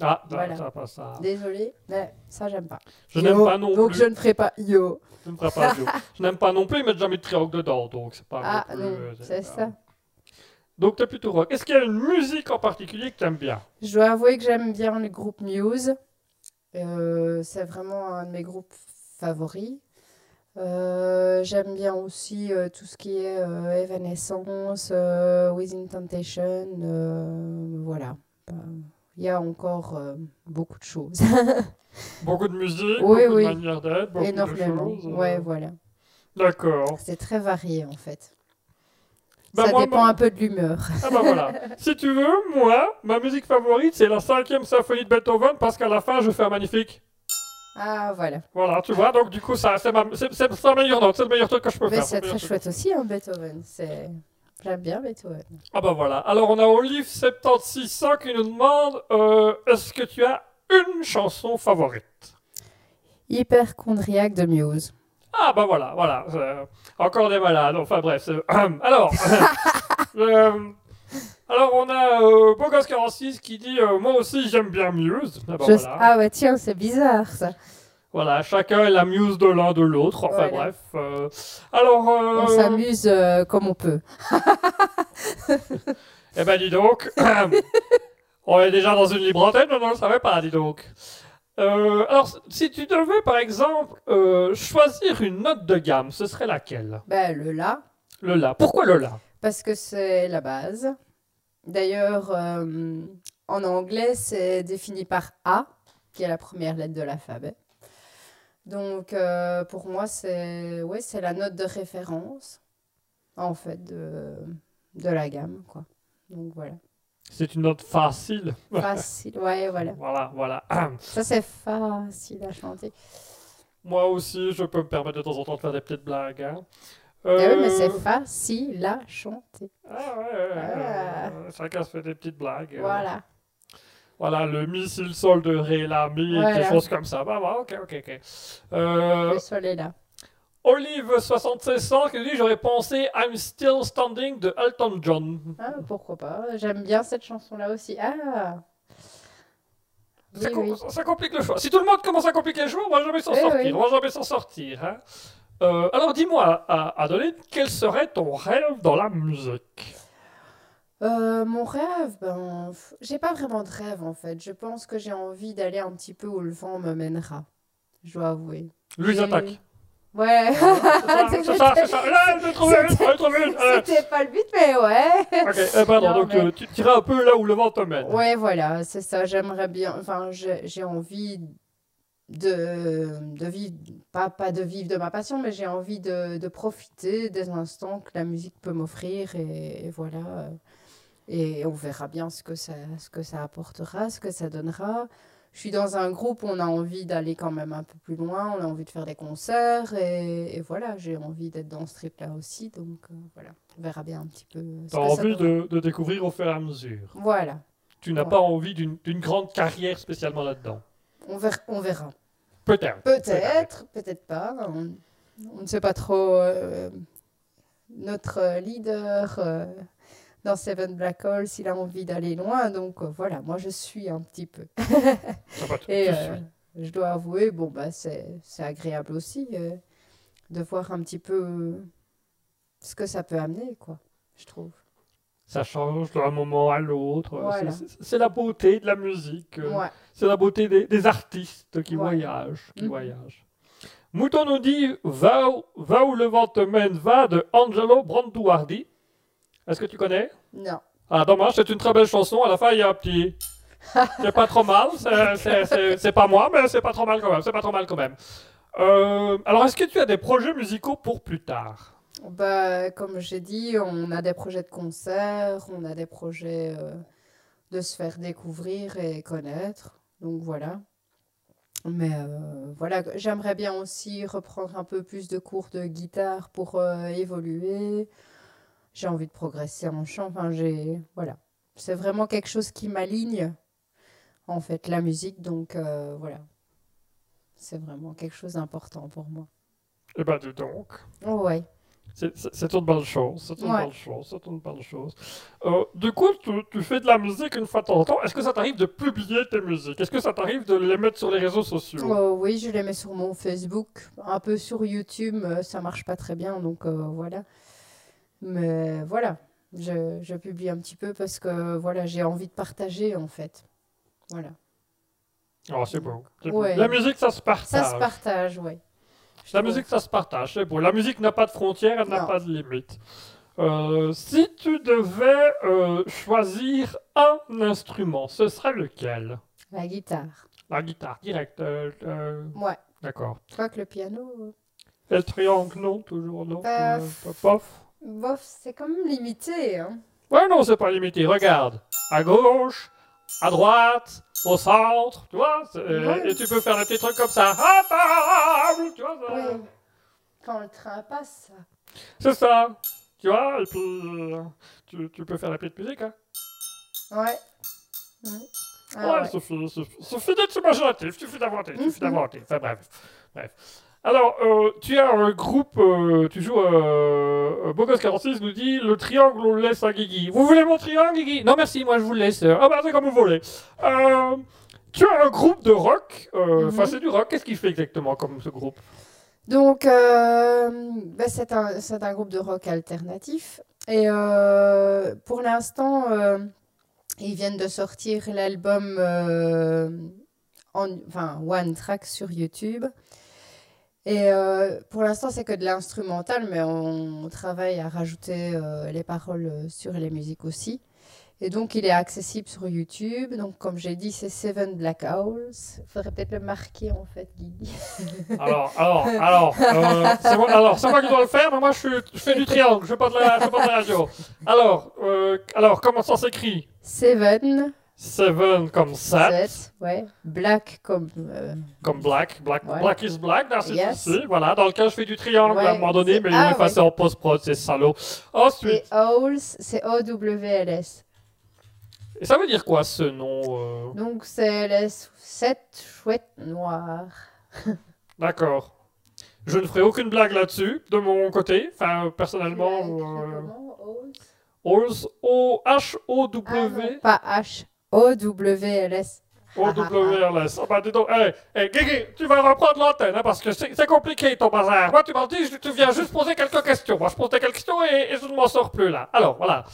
Ah, non, Voilà. ça, pas ça. Désolée, mais ça, j'aime pas. Je Yo, n'aime pas non Donc, plus. je ne ferai pas yo. Je ne ferai pas jeu. Je n'aime pas non plus, mais jamais de triangle dedans, donc c'est pas Ah, non plus, euh, c'est ça. Donc t'es plutôt rock. Est-ce qu'il y a une musique en particulier que tu aimes bien? Je dois avouer que j'aime bien le groupe Muse. Euh, c'est vraiment un de mes groupes favoris. Euh, j'aime bien aussi euh, tout ce qui est Evanescence, Within Temptation. voilà. Il y a encore euh, beaucoup de choses. Beaucoup de musique, Oui, beaucoup oui. de manières d'être, beaucoup Énormément. de choses. euh, Ouais, voilà. D'accord. C'est très varié en fait. Bah, Ça moi, dépend un peu de l'humeur. Ah bah voilà. si tu veux, moi, ma musique favorite, c'est la cinquième symphonie de Beethoven, parce qu'à la fin, je fais un magnifique. Ah, voilà. Voilà, tu vois, donc du coup, ça, c'est ma- c'est- c'est- c'est la meilleure note, c'est le meilleur truc que je peux Mais faire. c'est très truc. chouette aussi, hein, Beethoven. C'est... J'aime bien Beethoven. Ah bah voilà. Alors on a Olive 7600 qui nous demande euh, est-ce que tu as une chanson favorite? Hyperchondriaque de Muse. Ah bah voilà, voilà. euh, encore des malades. Enfin bref. alors, euh, alors on a euh, Bogos46 qui dit moi aussi j'aime bien Muse. Ah bah Je- voilà. Ah ouais, tiens, c'est bizarre ça. Voilà, chacun est la Muse de l'un de l'autre. Enfin Voilà. bref. euh, alors. euh, On s'amuse euh, comme on peut. Eh ben dis donc, on est déjà dans une libre antenne, je ne le savais pas, dis donc. Alors, si tu devais, par exemple, choisir une note de gamme, ce serait laquelle? Ben, le La, Le La. Pourquoi le La? Parce que c'est la base. D'ailleurs, en anglais, c'est défini par A, qui est la première lettre de l'alphabet. Donc, euh, pour moi, c'est ouais, c'est la note de référence, en fait, de, de la gamme, quoi. Donc, voilà. C'est une note facile. Facile, ouais, voilà. Voilà, voilà. Ça, c'est facile à chanter. Moi aussi, je peux me permettre de temps en temps de faire des petites blagues. hein. Eh oui, mais Euh, c'est facile à chanter. Ah ouais, ouais, ouais, Ah. euh, chacun se fait des petites blagues. euh. Voilà. Voilà, le missile sol de Ré, la mi, Voilà. des choses comme ça. Bah, bah, ok, ok, ok. Euh, Le sol est là. Olive7600 qui dit J'aurais pensé I'm Still Standing de Elton John. Ah, pourquoi pas. J'aime bien cette chanson-là aussi. Ah Ça, Oui, com- oui. ça complique le choix. Si tout le monde commence à compliquer le choix, on va jamais s'en Eh sortir. oui. On va jamais s'en sortir. hein. Euh, alors dis-moi, Adeline, quel serait ton rêve dans la musique? Euh, mon rêve, ben, j'ai pas vraiment de rêve en fait. Je pense que j'ai envie d'aller un petit peu où le vent me mènera. Je dois avouer. Louise J'ai- attaque. Ouais. C'est ça, c'est ça. Là, je l'ai trouvé, je l'ai trouvé. C'était pas le but, mais ouais. Ok, eh, pardon, Non, donc mais- euh, tu iras un peu là où le vent te mène. Ouais, voilà, c'est ça. J'aimerais bien. Enfin, j'ai j'ai envie de, de vivre, pas, pas de vivre de ma passion, mais j'ai envie de, de profiter des instants que la musique peut m'offrir. Et, et voilà. Et on verra bien ce que, ça, ce que ça apportera, ce que ça donnera. Je suis dans un groupe où on a envie d'aller quand même un peu plus loin, on a envie de faire des concerts. Et, et voilà, j'ai envie d'être dans ce trip-là aussi. Donc euh, voilà, on verra bien un petit peu. que ça envie de, de découvrir au fur et à mesure. Voilà. tu n'as Ouais. pas envie d'une grande carrière spécialement là-dedans. On verra. On verra. Peut-être. Peut-être, peut-être pas. On, on ne sait pas trop. euh, notre leader euh, dans Seven Black Holes, il a envie d'aller loin. Donc euh, voilà, moi je suis un petit peu. Et euh, je dois avouer, bon, bah, c'est agréable aussi euh, de voir un petit peu ce que ça peut amener, quoi, je trouve. Ça change d'un moment à l'autre. Voilà. C'est- la beauté de la musique. Ouais. C'est la beauté des, des artistes qui Ouais. voyagent. Qui Mhm. voyagent. Mouton nous dit va, où- va où le vent te mène, va de Angelo Branduardi. Est-ce que tu connais? Non. Ah, dommage, c'est une très belle chanson. À la fin, il y a un petit. C'est pas trop mal. c'est- pas moi, mais c'est pas trop mal quand même. C'est pas trop mal quand même. Euh, alors, est-ce que tu as des projets musicaux pour plus tard? Bah, comme j'ai dit, on a des projets de concerts, on a des projets euh, de se faire découvrir et connaître. Donc voilà. Mais euh, voilà, j'aimerais bien aussi reprendre un peu plus de cours de guitare pour évoluer. J'ai envie de progresser en chant. Enfin, j'ai voilà, c'est vraiment quelque chose qui m'aligne en fait la musique. Donc euh, voilà, c'est vraiment quelque chose d'important pour moi. Eh ben, dis donc. Oh, ouais. C'est- une belle chose, c'est une Ouais. belle chose, c'est une belle chose. Euh, du coup, tu, tu fais de la musique une fois de temps en temps. Est-ce que ça t'arrive de publier tes musiques? Est-ce que ça t'arrive de les mettre sur les réseaux sociaux? Oh, oui, je les mets sur mon Facebook, un peu sur YouTube, euh, ça marche pas très bien, donc euh, voilà. Mais voilà, je, je publie un petit peu parce que voilà, j'ai envie de partager en fait. Voilà. Oh, c'est beau. La musique, ça se partage. Ça se partage. Je La musique, ça se partage, c'est beau. La musique n'a pas de frontières, elle n'a pas de limite. Euh, si tu devais euh, choisir un instrument, ce serait lequel? La guitare. La guitare, direct. euh, Ouais. D'accord. Je crois que le piano, Et le triangle, non Toujours non Pof bof, c'est quand même limité. Hein. Ouais, non, c'est pas limité. Regarde, à gauche, à droite, au centre, tu vois. euh, Ouais. Et tu peux faire des petits trucs comme ça. À table, tu vois. ça- Ouais. Quand le train passe, ça. C'est ça. Tu vois, et puis euh, tu, tu peux faire la petite musique. Hein. Ouais. Mm. Ah ouais, ouais. suffit, suffit, suffit d'être imaginatif, suffit d'inventer, suffit Mhm. d'inventer. Enfin bref, bref. Alors, euh, tu as un groupe, euh, tu joues, euh, Bogos 46 nous dit, le triangle, on le laisse à Guigui. Vous voulez mon triangle, Guigui? Non merci, moi je vous le laisse. Ah bah c'est comme vous voulez. Euh, tu as un groupe de rock, euh, enfin Mhm. c'est du rock, qu'est-ce qu'il fait exactement comme ce groupe? Donc, euh, ben, c'est un, un groupe de rock alternatif. Et euh, pour l'instant, euh, ils viennent de sortir l'album euh, en, enfin, One Track sur YouTube. Et euh, pour l'instant, c'est que de l'instrumental, mais on, travaille à rajouter euh, les paroles euh, sur les musiques aussi. Et donc, il est accessible sur YouTube. Donc, comme j'ai dit, c'est Seven Black Owls. Il faudrait peut-être le marquer, en fait, Guigui. Alors, alors, alors, euh, c'est moi, alors, c'est moi qui dois le faire, mais moi je, suis, je fais du triangle, je fais je fais pas de la radio. Alors, alors, comment ça s'écrit? Seven, Seven comme 7, sept, ouais. Black comme. euh, comme black, black, Ouais. black is black, là c'est Yes. ici, voilà, dans lequel je fais du triangle Ouais, à un moment donné, mais l'ont ah, effacé en post-prod, c'est salaud. et Ensuite, Owls, c'est O-W-L-S. et ça veut dire quoi ce nom euh, Donc, c'est les sept chouettes noires. D'accord. Je ne ferai aucune blague là-dessus, de mon côté, enfin, personnellement, euh, Owls? Owls, Ah, O-H-O-W. non, Pas H. O-W-L-S. O-W-L-S. Ah bah dis donc, hey, hey, Guigui, tu vas reprendre l'antenne, hein, parce que c'est compliqué ton bazar. Moi, tu dit, je- tu viens juste poser quelques questions. Moi, je pose des quelques questions et, et je ne m'en sors plus là. Alors, voilà.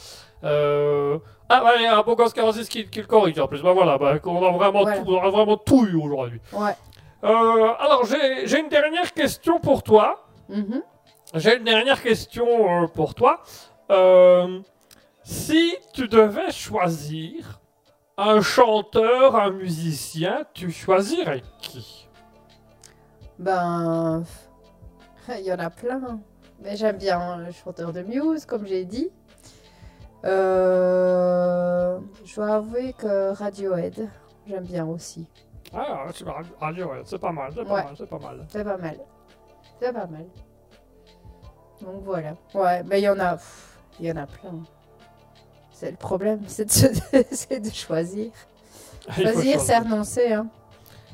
Euh... Ah, bah, il y a un beau gosse 46 qui, qui le corrige en plus. Bah voilà, bah, on a vraiment Voilà. tout, on a vraiment tout eu aujourd'hui. Ouais. Euh, alors, j'ai une dernière question pour toi. Mhm. J'ai une dernière question euh, pour toi. Si tu devais choisir un chanteur, un musicien, tu choisirais qui? Ben. Il y en a plein. Mais j'aime bien le chanteur de Muse, comme j'ai dit. Euh, je dois avouer que Radiohead, j'aime bien aussi. Ah, tu vas radio, ouais, c'est pas mal, c'est pas Ouais. mal, c'est pas mal. C'est pas mal. C'est pas mal. Donc voilà. Ouais, mais il y en a. Il y en a plein. C'est le problème, c'est de, se- de choisir. Choisir, c'est renoncer. Hein.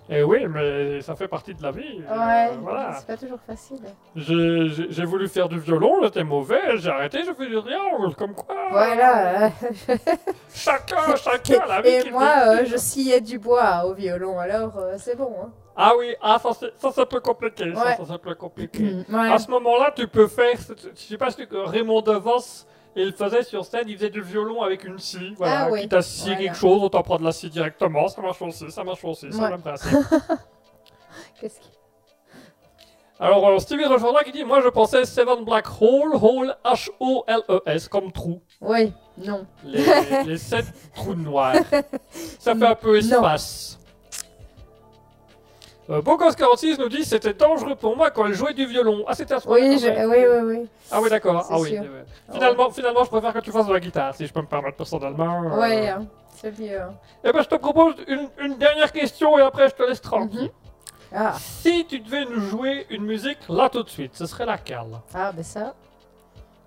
Eh oui, mais ça fait partie de la vie. euh, Ouais, voilà. c'est pas toujours facile. J'ai voulu faire du violon, j'étais mauvais, j'ai arrêté, je fais du triangle, comme quoi. Voilà. euh, Chacun, chacun, la vie Et moi, euh, je sciais du bois au violon, alors euh, c'est bon. Hein. Ah oui, ah, ça, c'est- un peu compliqué, ça, Ouais. ça, compliqué. Ouais. À ce moment-là, tu peux faire, je sais pas si tu- Raymond DeVos, il faisait sur scène, il faisait du violon avec une scie, voilà, Ah oui, quitte à scier voilà. quelque chose, autant prendre la scie directement, ça marche aussi, ça marche aussi, Ouais. le même principe. Qu'est-ce qui- Alors, euh, Stevie Rochefort qui dit, moi je pensais Seven Black Hole, Hole, H-O-L-E-S, comme trou. Oui, non. Les, les sept trous noirs. Ça fait un peu espace. Euh, Bocos46 nous dit c'était dangereux pour moi quand elle jouait du violon. Ah, c'était à ce Oui, je- oui, oui, oui. Ah oui, d'accord. Ah oui. sûr. euh, Finalement, finalement, je préfère que tu fasses de la guitare, si je peux me permettre personnellement. Euh, Ouais, hein, c'est mieux. hein. Eh ben, je te propose une, une dernière question et après je te laisse tranquille. Mhm. Ah, Si tu devais nous jouer une musique là tout de suite, ce serait laquelle? Ah ben ça.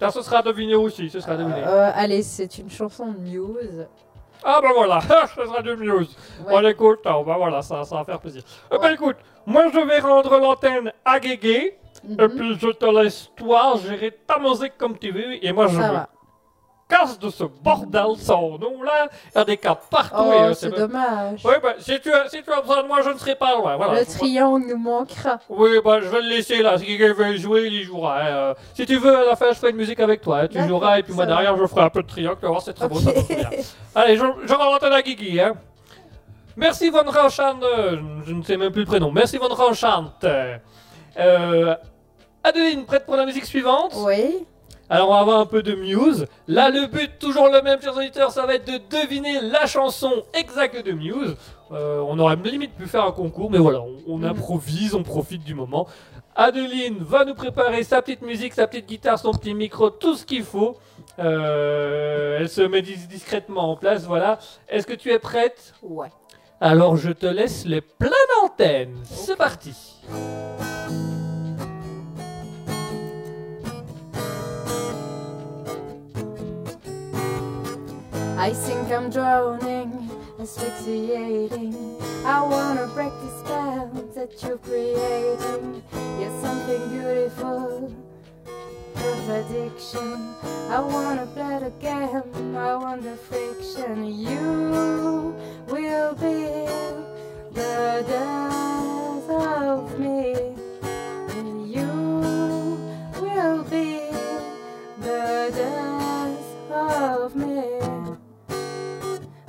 Ça, ce sera à deviner aussi, ce sera à deviner. Euh, allez, c'est une chanson de Muse. Ah ben voilà, ce sera du Muse. Ouais. On écoute, oh, ben voilà, ça, ça va faire plaisir. Eh ben Ouais. écoute, moi je vais rendre l'antenne à Guégué, et Mhm. puis je te laisse toi gérer ta musique comme tu veux, et moi je Ça va. Casse de ce bordel sans nom là, il y a des cas partout, Oh, euh, c'est dommage. Oui, ben si tu, as, si tu as besoin de moi, je ne serai pas loin, voilà. Le triangle nous manquera. Oui, ben je vais le laisser là, si quelqu'un veut jouer, il y jouera. hein, euh. si tu veux, à la fin, je ferai une musique avec toi, hein, tu joueras, et puis moi derrière, je ferai un peu de triangle, tu vas voir, c'est très beau, ça bien. Allez, je, je rends l'antenne à Guigui, hein. Merci Von Ranchant, euh, je ne sais même plus le prénom. Merci Von Ranchant. Euh, Adeline, prête pour la musique suivante? Oui. Alors on va avoir un peu de Muse. Là, le but, toujours le même, chers auditeurs, ça va être de deviner la chanson exacte de Muse. Euh, on aurait limite pu faire un concours, mais voilà, on, on Mhm. improvise, on profite du moment. Adeline va nous préparer sa petite musique, sa petite guitare, son petit micro, tout ce qu'il faut. Euh, elle se met dis- discrètement en place, voilà. Est-ce que tu es prête? Ouais. Alors je te laisse les plein d'antenne. C'est parti. I think I'm drowning, asphyxiating. I wanna break the spell that you're creating. You're something beautiful, addiction. I wanna the game, I want the friction. You will be the death of me. You will be the death of me.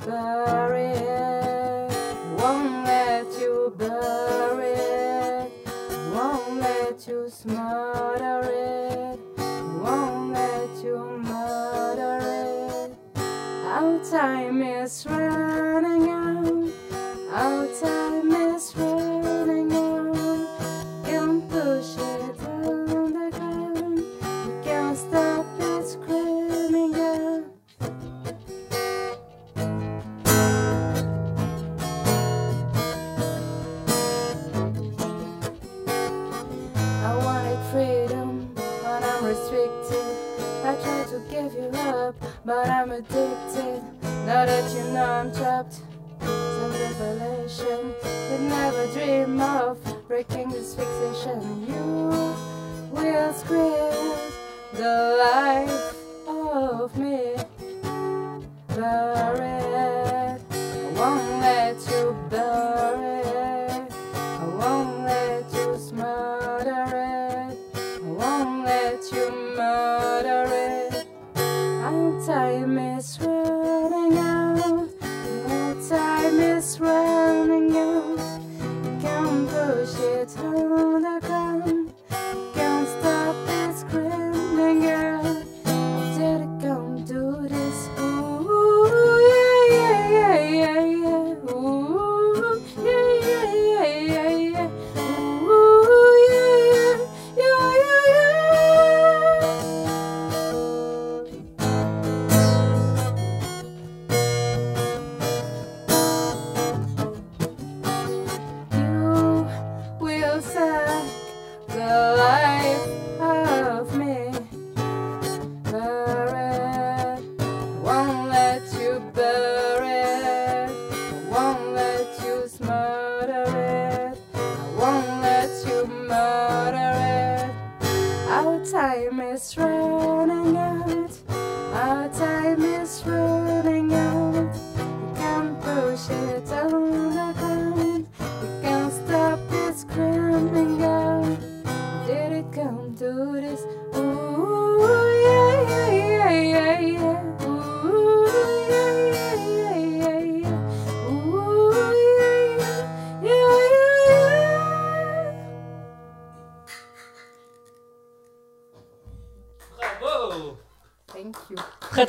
Bury it, won't let you bury it, won't let you smother it, won't let you murder it. Our time is running out, our time is running but I'm addicted. Now that you know I'm trapped, some revelation. Could never dream of breaking this fixation. You will script the life of me. Bury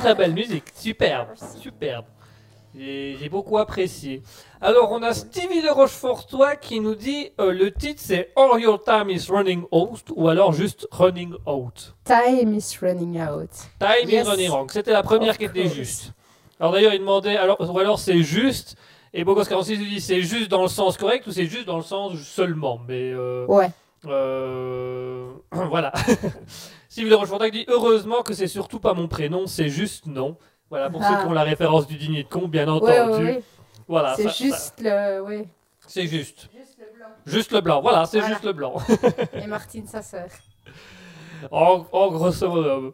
Très belle musique, superbe, superbe. J'ai beaucoup apprécié. Alors on a Stevie de Rochefortois qui nous dit euh, le titre c'est All Your Time is Running Out ou alors juste Running Out. Time is running out. Time Yes. is Running Out. C'était la première qui était juste. Alors d'ailleurs il demandait alors ou alors c'est juste et Bogos 46 nous dit c'est juste dans le sens correct ou c'est juste dans le sens seulement. Mais euh, Ouais. euh, voilà. Stevie de Rochefortois qui dit heureusement que c'est surtout pas mon prénom, c'est juste non. Voilà pour ceux Ah. qui ont la référence du dîner de con, bien entendu. Ouais, ouais, ouais. Voilà, C'est ça- juste le. Oui. c'est juste. Juste le blanc. Juste le blanc, voilà, c'est Voilà. juste le blanc. Et Martine, sa sœur. en, en grosso modo.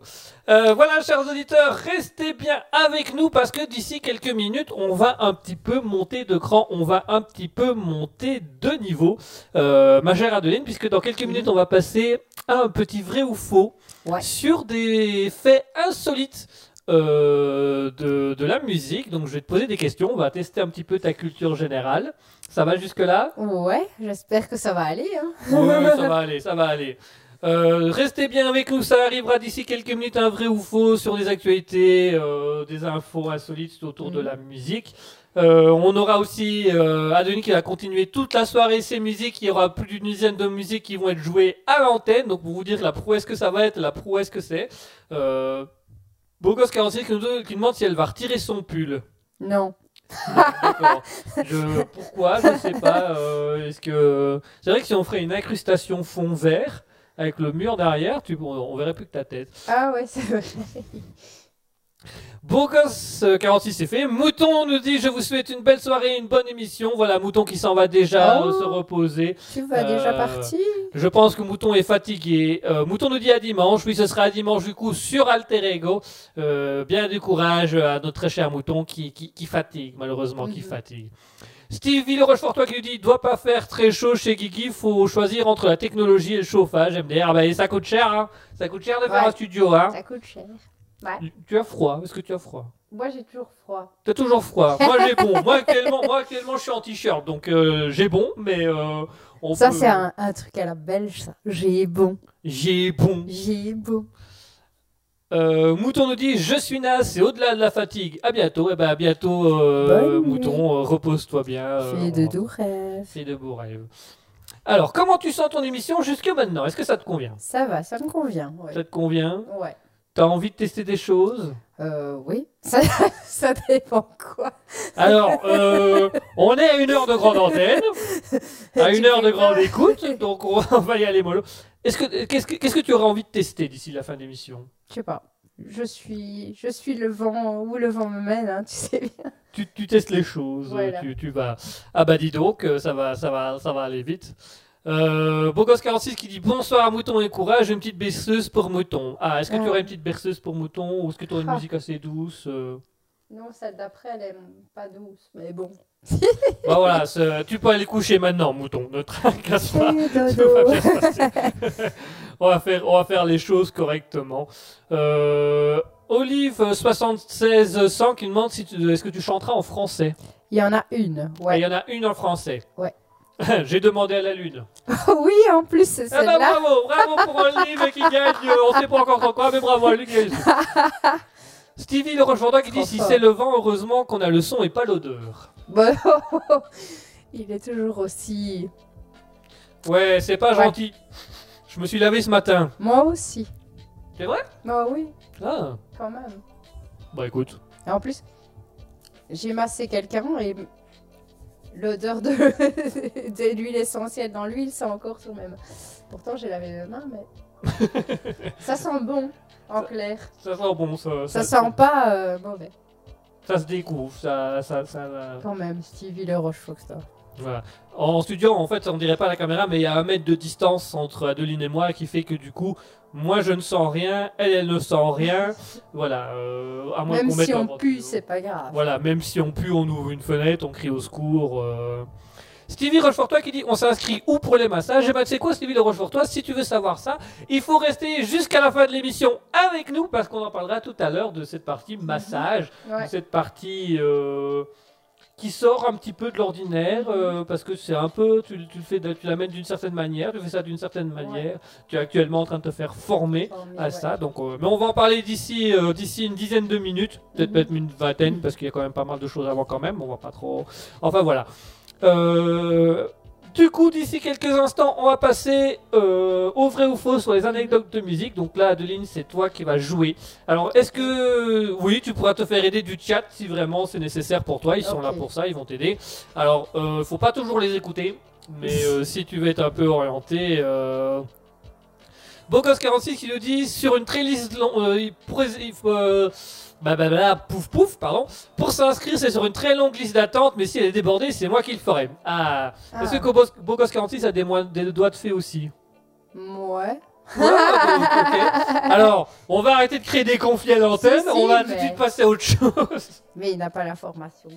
Euh, voilà, chers auditeurs, restez bien avec nous parce que d'ici quelques minutes, on va un petit peu monter de cran, on va un petit peu monter de niveau, euh, ma chère Adeline, puisque dans quelques minutes, on va passer à un petit vrai ou faux Ouais. sur des faits insolites. euh, de, de la musique, donc je vais te poser des questions, on va tester un petit peu ta culture générale. Ça va jusque-là? Ouais, j'espère que ça va aller. Hein. Oui, ça va aller, ça va aller. Euh, restez bien avec nous, ça arrivera d'ici quelques minutes, un vrai ou faux sur des actualités, euh, des infos insolites autour de Mhm. la musique. Euh, on aura aussi euh, qui va continuer toute la soirée ses musiques. Il y aura plus d'une dizaine de musiques qui vont être jouées à l'antenne. Donc pour vous dire la prouesse que ça va être, la prouesse que c'est. Euh, Bogos 46 qui, nous- qui demande si elle va retirer son pull. Non. Je, pourquoi? Je sais pas. euh, Est-ce que c'est vrai que si on ferait une incrustation fond vert avec le mur derrière, tu, on, on verrait plus que ta tête. Ah ouais, c'est vrai. Euh, 46 c'est fait. Mouton nous dit je vous souhaite une belle soirée, une bonne émission. Voilà Mouton qui s'en va déjà Oh. euh, se reposer. Tu vas déjà Euh, partir Je pense que Mouton est fatigué. Euh, Mouton nous dit à dimanche. Oui, ce sera à dimanche du coup sur Alter Ego. Euh, bien du courage à notre très cher Mouton qui, qui, qui fatigue, malheureusement, qui Mhm. fatigue. Steve Villerochefortois qui nous dit doit pas faire très chaud chez Kiki, faut choisir entre la technologie et le chauffage. MDR, bah, et ça coûte cher, hein. Ça coûte cher de faire un studio, hein. Ça coûte cher. Tu as froid Est-ce que tu as froid? Moi, j'ai toujours froid. T'as toujours froid. Moi j'ai bon. Moi actuellement, moi actuellement, je suis en t-shirt, donc euh, j'ai bon, mais euh, on Ça, peut- c'est un, un truc à la belge, ça. J'ai bon. J'ai bon. J'ai bon. Euh, Mouton nous dit je suis naze, c'est au-delà de la fatigue. À bientôt. Et ben à bientôt, euh. Mouton. euh, repose-toi bien. euh, Fais de doux rêves. Fais de beaux rêves. Alors, comment tu sens ton émission jusque maintenant Est-ce que ça te convient? Ça va, ça me convient. Ouais. Ça te convient? Ouais. T'as envie de tester des choses? Euh, oui. Ça, ça dépend quoi. Alors, euh, on est à une heure de grande antenne, à une heure de grande écoute, donc on va y aller mollo. Est-ce que qu'est-ce que qu'est-ce que tu aurais envie de tester d'ici la fin de l'émission? Je sais pas. Je suis, je suis le vent, où le vent me mène, hein, tu sais bien. tu, tu testes les choses, Voilà. tu, tu vas. Ah bah dis donc, euh, ça va, ça va, ça va aller vite. Euh, Bogos46 qui dit bonsoir Mouton et courage, une petite berceuse pour Mouton. Ah, est-ce que tu Ah. aurais une petite berceuse pour Mouton ou est-ce que tu aurais une Ah. musique assez douce euh Non, celle d'après, elle est pas douce, mais bon. Bah voilà, tu peux aller coucher maintenant, Mouton. Ne tracasse pas. On, va faire, on va faire les choses correctement. Euh, Olive 7600 qui demande si tu, est-ce que tu chanteras en français? Il y en a une, Et Il ouais. y en a une en français. Ouais. J'ai demandé à la lune. oui, en plus, c'est Ah bah bravo, bravo pour Olive qui gagne. euh, On sait pas encore quoi, mais bravo à lui qui gagne. Stevie le Rochefortois qui dit si c'est le vent, heureusement qu'on a le son et pas l'odeur. Bon, il est toujours aussi. Ouais, c'est pas Ouais. gentil. Je me suis lavé ce matin. Moi aussi. C'est vrai? Bah oui, Ah, quand même. bah écoute. Et en plus, j'ai massé quelqu'un et l'odeur de, de l'huile essentielle dans l'huile, c'est encore sur mes mains. Pourtant, j'ai lavé mes mains, mais ça sent bon, en clair. Ça sent bon, ça. Ça sent pas euh, mauvais. Ça se découvre, ça, ça, ça, Quand même, Stevie le Rochefoxtor. voilà. En studio, en fait, on dirait pas à la caméra, mais il y a un mètre de distance entre Adeline et moi qui fait que du coup, moi je ne sens rien, elle, elle ne sent rien. Voilà. euh, à moins Même si on pue, c'est pas grave. Voilà, même si on pue, on ouvre une fenêtre, on crie au secours. euh. Stevie Rochefortois qui dit on s'inscrit où pour les massages? Et ben tu sais quoi Stevie le Rochefortois, si tu veux savoir ça, il faut rester jusqu'à la fin de l'émission avec nous parce qu'on en parlera tout à l'heure de cette partie massage, Ouais. de cette partie euh, qui sort un petit peu de l'ordinaire euh, parce que c'est un peu, tu, tu le fais, tu l'amènes d'une certaine manière, tu fais ça d'une certaine manière. Tu es actuellement en train de te faire former à ouais. ça. Donc, euh, mais on va en parler d'ici euh, d'ici une dizaine de minutes, peut-être Mhm. peut-être une vingtaine, parce qu'il y a quand même pas mal de choses avant quand même. On va pas trop. Enfin voilà. Du coup, d'ici quelques instants, on va passer euh, au vrai ou faux sur les anecdotes de musique. Donc là, Adeline, c'est toi qui vas jouer. Alors, est-ce que oui, tu pourras te faire aider du chat si vraiment c'est nécessaire pour toi. Ils sont là pour ça, ils vont t'aider. Alors, euh, faut pas toujours les écouter, mais euh, si tu veux être un peu orienté. Euh... Bogos46 qui nous dit sur une très liste long- euh, il pourrait- il faut, euh, bah, bah, bah, pouf pouf pardon pour s'inscrire c'est sur une très longue liste d'attente mais si elle est débordée c'est moi qui le ferai ah, Ah. est-ce que Bogos- Bogos46 a des, des doigts de fée aussi? Ouais. Alors on va arrêter de créer des conflits à l'antenne Si, si, on va tout de suite passer à autre chose Mais il n'a pas la formation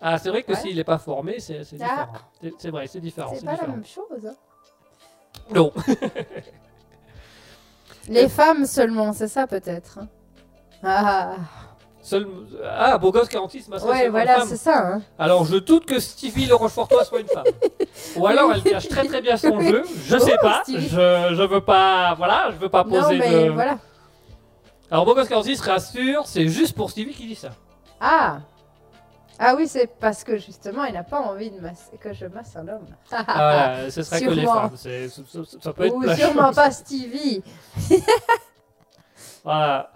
ah c'est vrai que Ouais. s'il n'est pas formé c'est Ah. différent C'est- vrai c'est différent C'est pas la différent même chose. hein. non Les femmes seulement, c'est ça peut-être. Ah, Seul... ah Bogos46 m'a ouais, voilà, c'est ça. hein. Alors je doute que Stevie le Rochefortois soit une femme. Ou alors elle cache très très bien son jeu. Je sais Oh, pas. Stevie. Je, je veux pas. Voilà, je veux pas Non, poser mais de. voilà. Alors Bogos 46 rassure, c'est juste pour Stevie qui dit ça. Ah Ah oui, c'est parce que justement, il n'a pas envie de masser- que je masse un homme. Ah, voilà, ce serait que les Sûrement. femmes. C'est- ça, ça- ça peut être Ou sûrement pas Stevie. Voilà.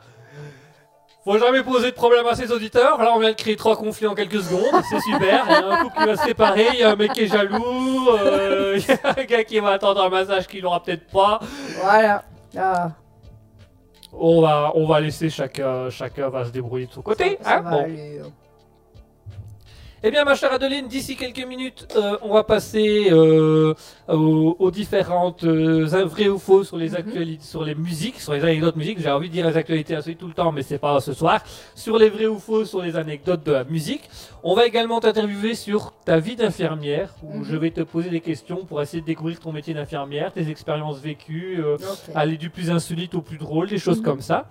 Faut jamais poser de problème à ses auditeurs. Là, on vient de créer trois conflits en quelques secondes. C'est super. Il y a un couple qui va se séparer. Il y a un mec qui est jaloux. euh, Il y a un gars qui va attendre un massage qu'il n'aura peut-être pas. Voilà. Ah, On va, on va laisser chacun, chacun va se débrouiller de son côté. ça, ça hein. va Bon. aller. hein. Eh bien, ma chère Adeline, d'ici quelques minutes, euh, on va passer euh, aux, aux différentes euh, vraies ou faux sur les Mhm. actualités, sur les musiques, sur les anecdotes musique. J'ai envie de dire les actualités assez tout le temps, mais c'est pas ce soir. Sur les vrais ou faux, sur les anecdotes de la musique. On va également t'interviewer sur ta vie d'infirmière, où Mhm. je vais te poser des questions pour essayer de découvrir ton métier d'infirmière, tes expériences vécues, euh, aller du plus insolite au plus drôle, des choses Mhm. comme ça.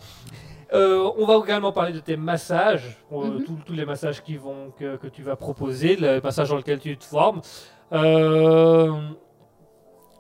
Euh, on va également parler de tes massages, euh, Mhm. tous- tous les massages qui vont, que, que tu vas proposer, le massage dans lequel tu te formes. Euh,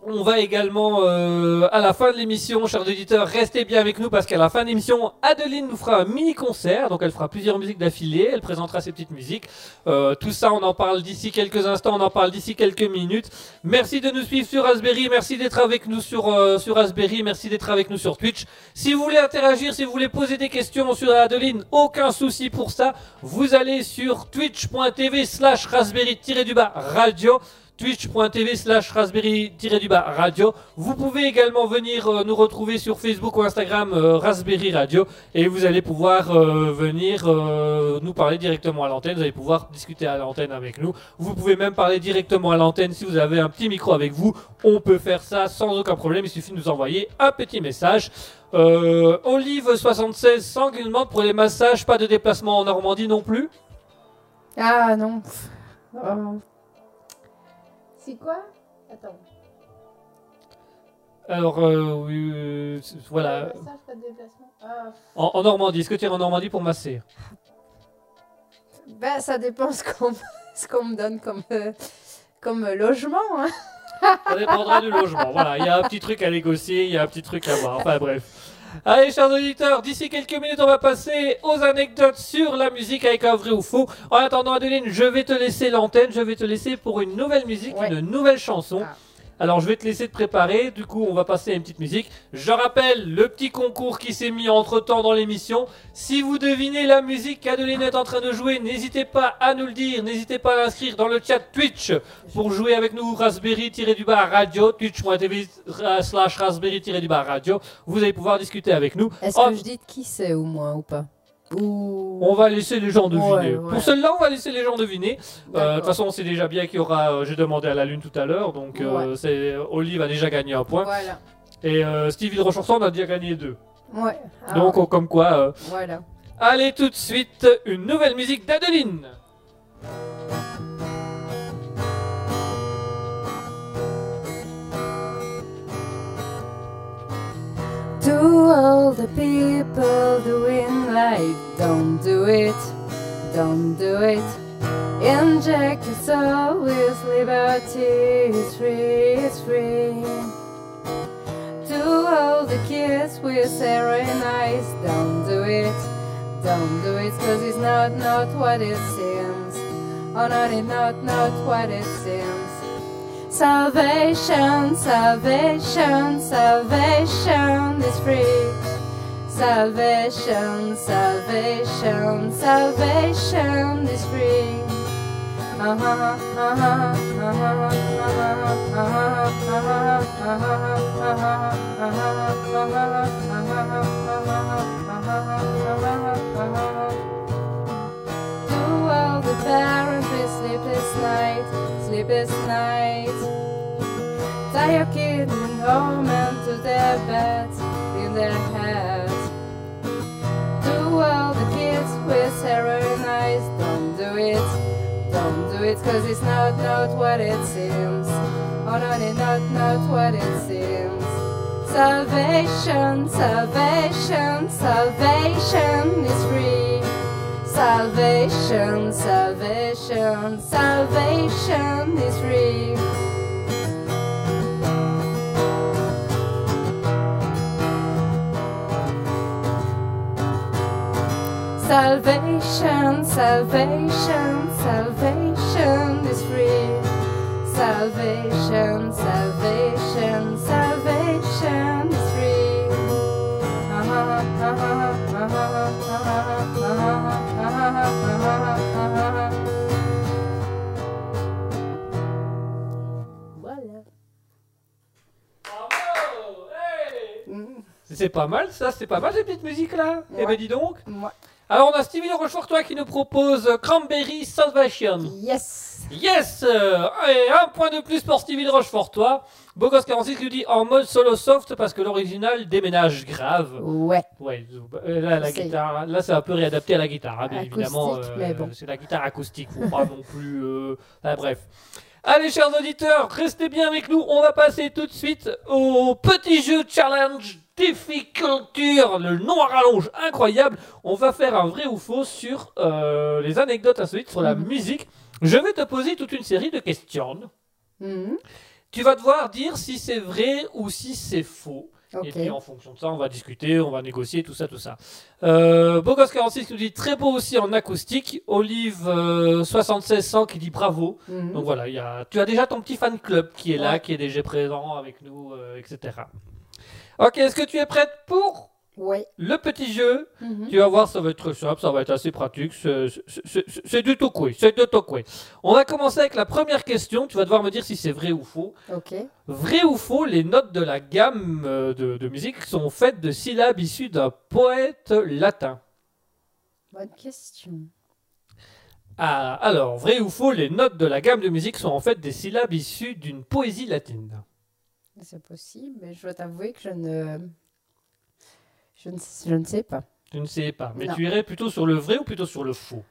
on va également, euh, à la fin de l'émission, chers auditeurs, restez bien avec nous parce qu'à la fin de l'émission, Adeline nous fera un mini-concert. Donc elle fera plusieurs musiques d'affilée, elle présentera ses petites musiques. Euh, tout ça, on en parle d'ici quelques instants, on en parle d'ici quelques minutes. Merci de nous suivre sur Raspberry, merci d'être avec nous sur, euh, sur Raspberry, merci d'être avec nous sur Twitch. Si vous voulez interagir, si vous voulez poser des questions sur Adeline, aucun souci pour ça. Vous allez sur twitch.tv slash raspberry-du-bas radio twitch.tv slash raspberry-du-bas radio. Vous pouvez également venir euh, nous retrouver sur Facebook ou Instagram euh, Raspberry Radio et vous allez pouvoir euh, venir euh, nous parler directement à l'antenne. Vous allez pouvoir discuter à l'antenne avec nous. Vous pouvez même parler directement à l'antenne si vous avez un petit micro avec vous. On peut faire ça sans aucun problème. Il suffit de nous envoyer un petit message. Euh, Olive76 sans qui nous demande pour les massages, pas de déplacement en Normandie non plus. Ah non. Oh. C'est quoi? Attends. Alors, euh, oui, euh, voilà. Massage, pas de déplacement. Ah. En, en Normandie, est-ce que tu es en Normandie pour masser? Ben, ça dépend ce qu'on ce qu'on me donne comme, euh, comme logement. hein. Ça dépendra du logement. Voilà, il y a un petit truc à négocier, il y a un petit truc à voir. Enfin bref. Allez, chers auditeurs, d'ici quelques minutes, on va passer aux anecdotes sur la musique avec un vrai ou faux. En attendant, Adeline, je vais te laisser l'antenne. Je vais te laisser pour une nouvelle musique, Ouais. une nouvelle chanson. Ah. Alors, je vais te laisser te préparer. Du coup, on va passer à une petite musique. Je rappelle le petit concours qui s'est mis entre temps dans l'émission. Si vous devinez la musique qu'Adeline est en train de jouer, n'hésitez pas à nous le dire. N'hésitez pas à l'inscrire dans le chat Twitch pour jouer avec nous Raspberry-du-bas radio, twitch.tv slash Raspberry-du-bas radio. Vous allez pouvoir discuter avec nous. Est-ce Oh. que je dis de qui c'est au moins ou pas? On va laisser les gens deviner. Ouais, ouais. Pour celle-là, on va laisser les gens deviner. Euh, De toute façon, on sait déjà bien qu'il y aura. euh, J'ai demandé à la lune tout à l'heure, donc euh, Olive a déjà gagné un point. Voilà. Et Stevie de Rochefort a déjà gagné deux. Ouais. Ah, donc, ouais. on- comme quoi. Voilà. Allez, tout de suite, une nouvelle musique d'Adeline. To all the people doing life, don't do it, don't do it. Inject your soul with liberty, it's free, it's free. To all the kids with sarin eyes, don't do it, don't do it, cause it's not, not what it seems. Oh, not, it not, not what it seems. Salvation, salvation, salvation is free. Salvation, salvation, salvation is free. Uh-huh, uh-huh, uh-huh, uh-huh, uh-huh, uh-huh, uh-huh, uh-huh. To all the parents with sleepless night, sleepless night. Tie your kid in home and to their beds in their heads. Do all the kids with heroin eyes, don't do it, don't do it, cause it's not, not what it seems. Oh, no, it's not, not what it seems. Salvation, salvation, salvation is free. Salvation, salvation, salvation is free. Salvation, salvation, salvation is free. Salvation, salvation, salvation is free. Uh-huh, uh-huh, uh-huh, uh-huh, uh-huh, uh-huh, C'est pas mal, ça, c'est pas mal ces petites musiques là. Eh ben Ouais. dis donc. moi. Alors on a Stevie de Rochefortois qui nous propose Cranberry Salvation. Yes. Yes euh, Et un point de plus pour Stevie de Rochefortois. Bogos 46 qui nous dit en mode solo soft parce que l'original déménage grave. Ouais. Ouais, euh, là, la guitare, là c'est un peu réadapté à la guitare, hein, bien Acoustique, évidemment. mais bon. C'est la guitare acoustique, faut pas non plus. euh, bref. Allez, chers auditeurs, restez bien avec nous. On va passer tout de suite au petit jeu challenge difficulture, le nom à rallonge incroyable. On va faire un vrai ou faux sur euh, les anecdotes insolites sur la Mhm. musique. Je vais te poser toute une série de questions. Mhm. Tu vas devoir dire si c'est vrai ou si c'est faux. Et puis en fonction de ça, on va discuter, on va négocier, tout ça, tout ça. Euh, Bogos46 qui nous dit très beau aussi en acoustique. Olive euh, 7600 qui dit bravo. Mhm. Donc voilà, il y a, tu as déjà ton petit fan club qui est là, qui est déjà présent avec nous, euh, etc. Ok, est-ce que tu es prête pour Ouais. le petit jeu? Mhm. Tu vas voir, ça va être simple, ça va être assez pratique. C'est- du tokwe, c'est du tokwe. On va commencer avec la première question. Tu vas devoir me dire si c'est vrai ou faux. Ok. Vrai ou faux, les notes de la gamme euh, de, de musique sont faites de syllabes issues d'un poète latin. Bonne question. Ah, alors, vrai ou faux, les notes de la gamme de musique sont en fait des syllabes issues d'une poésie latine? C'est possible, mais je dois t'avouer que je ne... Je ne, je ne sais pas. Tu ne sais pas, mais Non. tu irais plutôt sur le vrai ou plutôt sur le faux?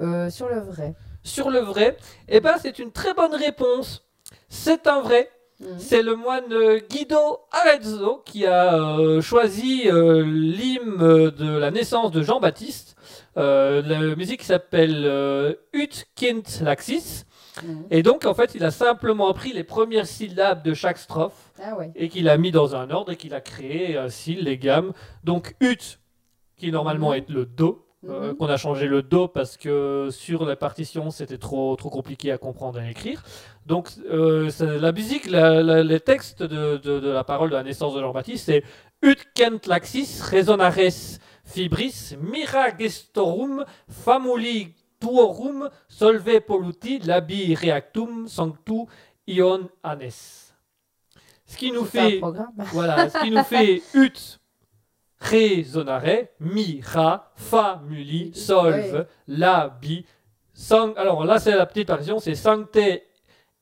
Euh, sur le vrai. Sur le vrai, eh ben c'est une très bonne réponse. C'est un vrai. Mhm. C'est le moine Guido Arezzo qui a euh, choisi euh, l'hymne de la naissance de Jean-Baptiste. La musique s'appelle Ut Kind Laxis. Et donc, en fait, il a simplement pris les premières syllabes de chaque strophe Ah ouais. et qu'il a mis dans un ordre et qu'il a créé ainsi les gammes. Donc, Ut, qui normalement Mhm. est le Do, euh, Mhm. qu'on a changé le Do parce que sur la partition, c'était trop, trop compliqué à comprendre et à écrire. Donc, euh, la musique, la- la- les textes de, de- de la parole de la naissance de Jean-Baptiste, c'est Ut kent laxis resonares fibris mira gestorum famuli tuorum solve polluti labi reactum sanctu ion anes. Ce qui nous fait voilà, ce qui nous fait ut Ré, sonare, Mi, Ra, Fa, Muli, Solve, Ouais. La, Bi, Sang. Alors là, c'est la petite partition, c'est Sancte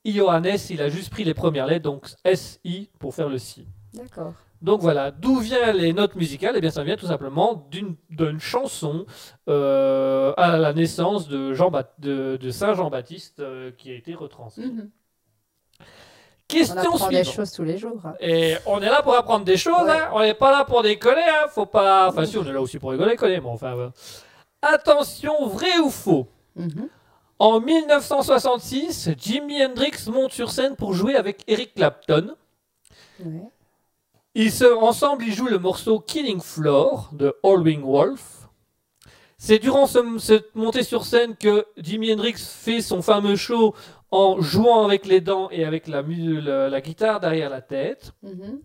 Ioannes. Il a juste pris les premières lettres, donc S-I pour faire le Si. D'accord. Donc voilà, d'où viennent les notes musicales? Eh bien, ça vient tout simplement d'une chanson euh, à la naissance de, Jean de, de Saint Jean-Baptiste euh, qui a été retransmise. Mhm. On Question apprend des choses tous les jours. hein. Et on est là pour apprendre des choses, Ouais. hein. on n'est pas là pour déconner, hein. faut pas. Enfin, si, on est là aussi pour rigoler, mais enfin. ouais. Attention, vrai ou faux? Mhm. En 1966, Jimi Hendrix monte sur scène pour jouer avec Eric Clapton. Ouais. Ils se, ensemble, ils jouent le morceau Killing Floor de Howling Wolf. C'est durant ce- cette montée sur scène que Jimi Hendrix fait son fameux show en jouant avec les dents et avec la, mu- la- la guitare derrière la tête. Mhm.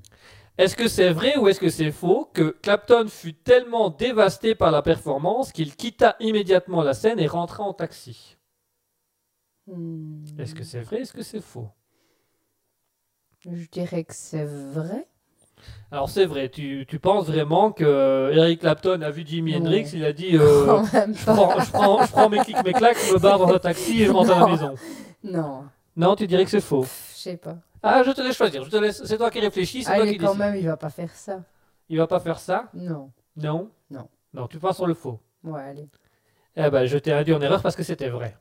Est-ce que c'est vrai ou est-ce que c'est faux que Clapton fut tellement dévasté par la performance qu'il quitta immédiatement la scène et rentra en taxi? Hmm. Est-ce que c'est vrai Est-ce que c'est faux? Je dirais que c'est vrai. Alors c'est vrai, tu, tu penses vraiment que Eric Clapton a vu Jimi. Hendrix, il a dit euh, je, prends, je, prends, je prends mes clics, mes claques, je me barre dans un taxi et je rentre à la maison. Non, Non, tu dirais que c'est faux. Je sais pas. Ah, je te laisse choisir, je te laisse, c'est toi qui réfléchis, c'est toi Allez, qui quand même, il va pas faire ça. Il va pas faire ça? Non. Non? Non. Non, tu penses sur le faux. Ouais, allez. Eh ben, je t'ai induit en erreur parce que c'était vrai.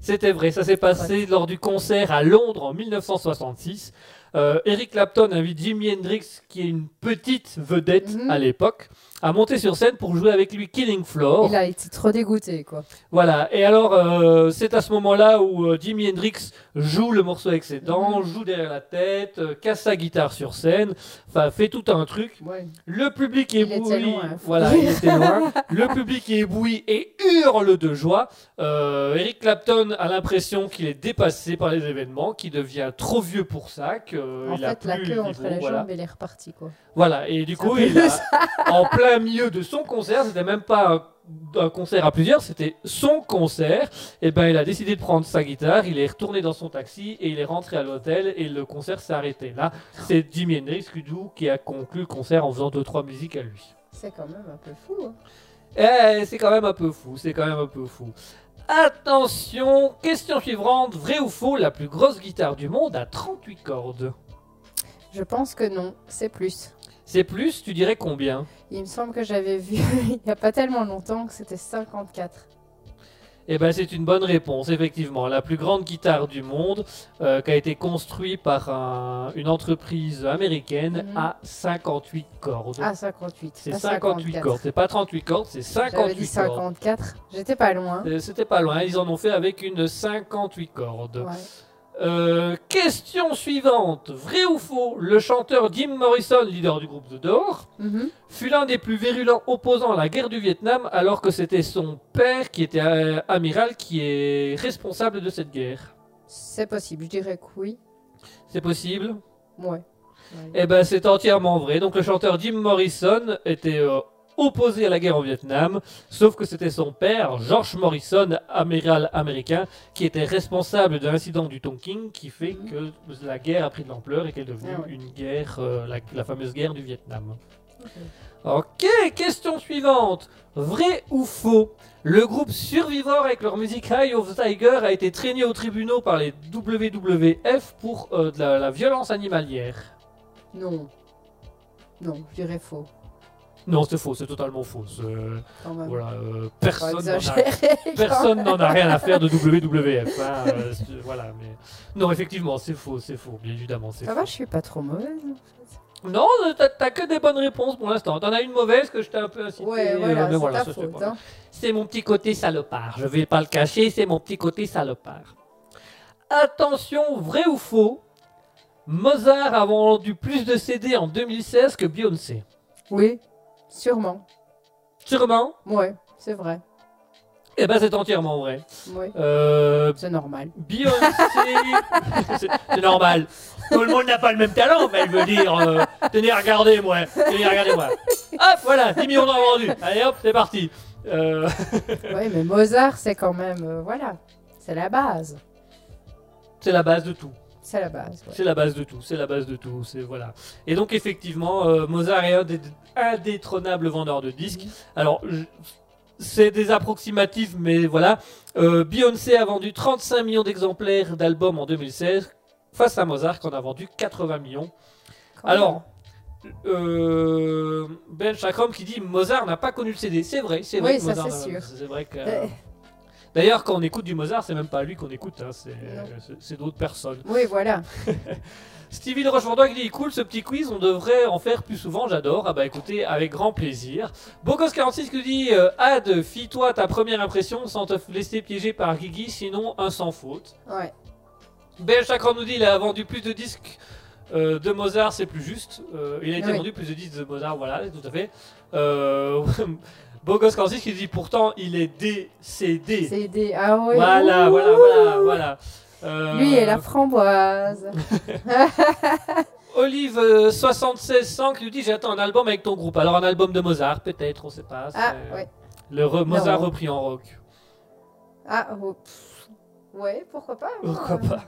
C'était vrai, ça s'est passé lors du concert à Londres en 1966. Euh, Eric Clapton invite Jimi Hendrix, qui est une petite vedette Mhm. à l'époque, à monter sur scène pour jouer avec lui Killing Floor. Il a été trop dégoûté, quoi. Voilà, et alors euh, c'est à ce moment-là où euh, Jimi Hendrix joue le morceau avec ses dents, Mhm. joue derrière la tête, euh, casse sa guitare sur scène, enfin fait tout un truc. Ouais. Le public est ébloui. loin. Voilà, il était loin. Le public est ébloui et hurle de joie. Euh, Eric Clapton a l'impression qu'il est dépassé par les événements, qu'il devient trop vieux pour ça, qu'il a fait, la plus queue le entre niveau, les voilà. elle est repartie, quoi. Voilà, et du coup, il a, en plein milieu de son concert, c'était même pas un, un concert à plusieurs, c'était son concert. Et ben, il a décidé de prendre sa guitare, il est retourné dans son taxi et il est rentré à l'hôtel et le concert s'est arrêté. Là, c'est Jimi Hendrix Kudou, qui a conclu le concert en faisant deux trois musiques à lui. C'est quand même un peu fou. Hein. Eh, c'est quand même un peu fou, c'est quand même un peu fou. Attention, question suivante, vrai ou faux, la plus grosse guitare du monde a 38 cordes? Je pense que non, c'est plus. C'est plus, tu dirais combien? Il me semble que j'avais vu il n'y a pas tellement longtemps que c'était 54. Eh ben, c'est une bonne réponse, effectivement. La plus grande guitare du monde, euh, qui a été construite par un- une entreprise américaine, Mhm. a 58 cordes. Ah, 58. c'est pas 58 54. cordes. C'est pas 38 cordes, c'est J'avais 58 dit cordes. 54. J'étais pas loin. Euh, C'était pas loin, ils en ont fait avec une 58 cordes. Ouais. Euh, question suivante. Vrai ou faux Le chanteur Jim Morrison, leader du groupe The Door, Mhm. fut l'un des plus virulents opposants à la guerre du Vietnam alors que c'était son père qui était euh, amiral qui est responsable de cette guerre. C'est possible, je dirais que oui. C'est possible? Ouais. Ouais. Eh ben c'est entièrement vrai. Donc le chanteur Jim Morrison était euh, opposé à la guerre au Vietnam, sauf que c'était son père, George Morrison, amiral américain, qui était responsable de l'incident du Tonkin qui fait que la guerre a pris de l'ampleur et qu'elle est devenue Ah ouais. une guerre, euh, la, la fameuse guerre du Vietnam. Ok. Ok, question suivante. Vrai ou faux? Le groupe Survivor avec leur musique High of the Tiger a été traîné aux tribunaux par les WWF pour euh, de la, la violence animalière. Non. Non, je dirais faux. Non, c'est faux, c'est totalement faux. Voilà, euh, Pas personne n'en a, personne rien à faire de WWF. hein, euh, c'est- voilà, mais non, effectivement, c'est faux, c'est faux, bien évidemment, c'est Ça faux. va, je suis pas trop mauvaise. fait. Non, euh, t'as que des bonnes réponses pour l'instant. T'en as une mauvaise que je t'ai un peu incité. Ouais, euh, voilà, c'est voilà, hein. C'est mon petit côté salopard. Je vais pas le cacher, c'est mon petit côté salopard. Attention, vrai ou faux Mozart a vendu plus de CD en 2016 que Beyoncé. Oui, sûrement. Sûrement? Ouais, c'est vrai. Eh ben, c'est entièrement vrai. Ouais, Euh, c'est normal. Beyoncé, c'est normal. Tout le monde n'a pas le même talent, mais elle veut dire. euh, tenez, regardez moi. Tenez, regardez moi. Hop, voilà, 10 millions d'en vendus. Allez, hop, c'est parti. Euh, Ouais, mais Mozart, c'est quand même. euh, voilà. C'est la base. c'est la base de tout. C'est la base. ouais. C'est la base de tout, c'est la base de tout, c'est voilà. Et donc effectivement, euh, Mozart est un des indétrônables vendeurs de disques. Alors, je- c'est des approximatifs, mais voilà. Euh, Beyoncé a vendu 35 millions d'exemplaires d'albums en 2016, face à Mozart qui en a vendu 80 millions. Quand Alors, euh, Ben Chakram qui dit Mozart n'a pas connu le CD. C'est vrai, c'est vrai. Que ça, Mozart c'est sûr. C'est vrai que. D'ailleurs, quand on écoute du Mozart, c'est même pas lui qu'on écoute, hein, c'est d'autres personnes. Oui, voilà. Stevie de Rochefordois qui dit cool ce petit quiz, on devrait en faire plus souvent, j'adore. Ah bah écoutez, avec grand plaisir. Bocos46 qui nous dit euh, Ad, fie-toi ta première impression sans te laisser piéger par Guigui, sinon un sans faute. Ouais. Ben Chakran nous dit il a vendu plus de disques euh, de Mozart, c'est plus juste. Euh, il a été Oui. vendu plus de disques de Mozart, voilà, tout à fait. Euh, Bocos46 qui dit pourtant il est décédé. Des. Ah oui. Voilà, Ouh. voilà, voilà, voilà. Euh, Lui et la framboise. Olive euh, 7600 qui nous dit j'attends un album avec ton groupe. Alors un album de Mozart peut-être, on sait pas. Ah, c'est ouais. Le re- Mozart repris en rock. Ah, oh, ouais, pourquoi pas. Pourquoi pas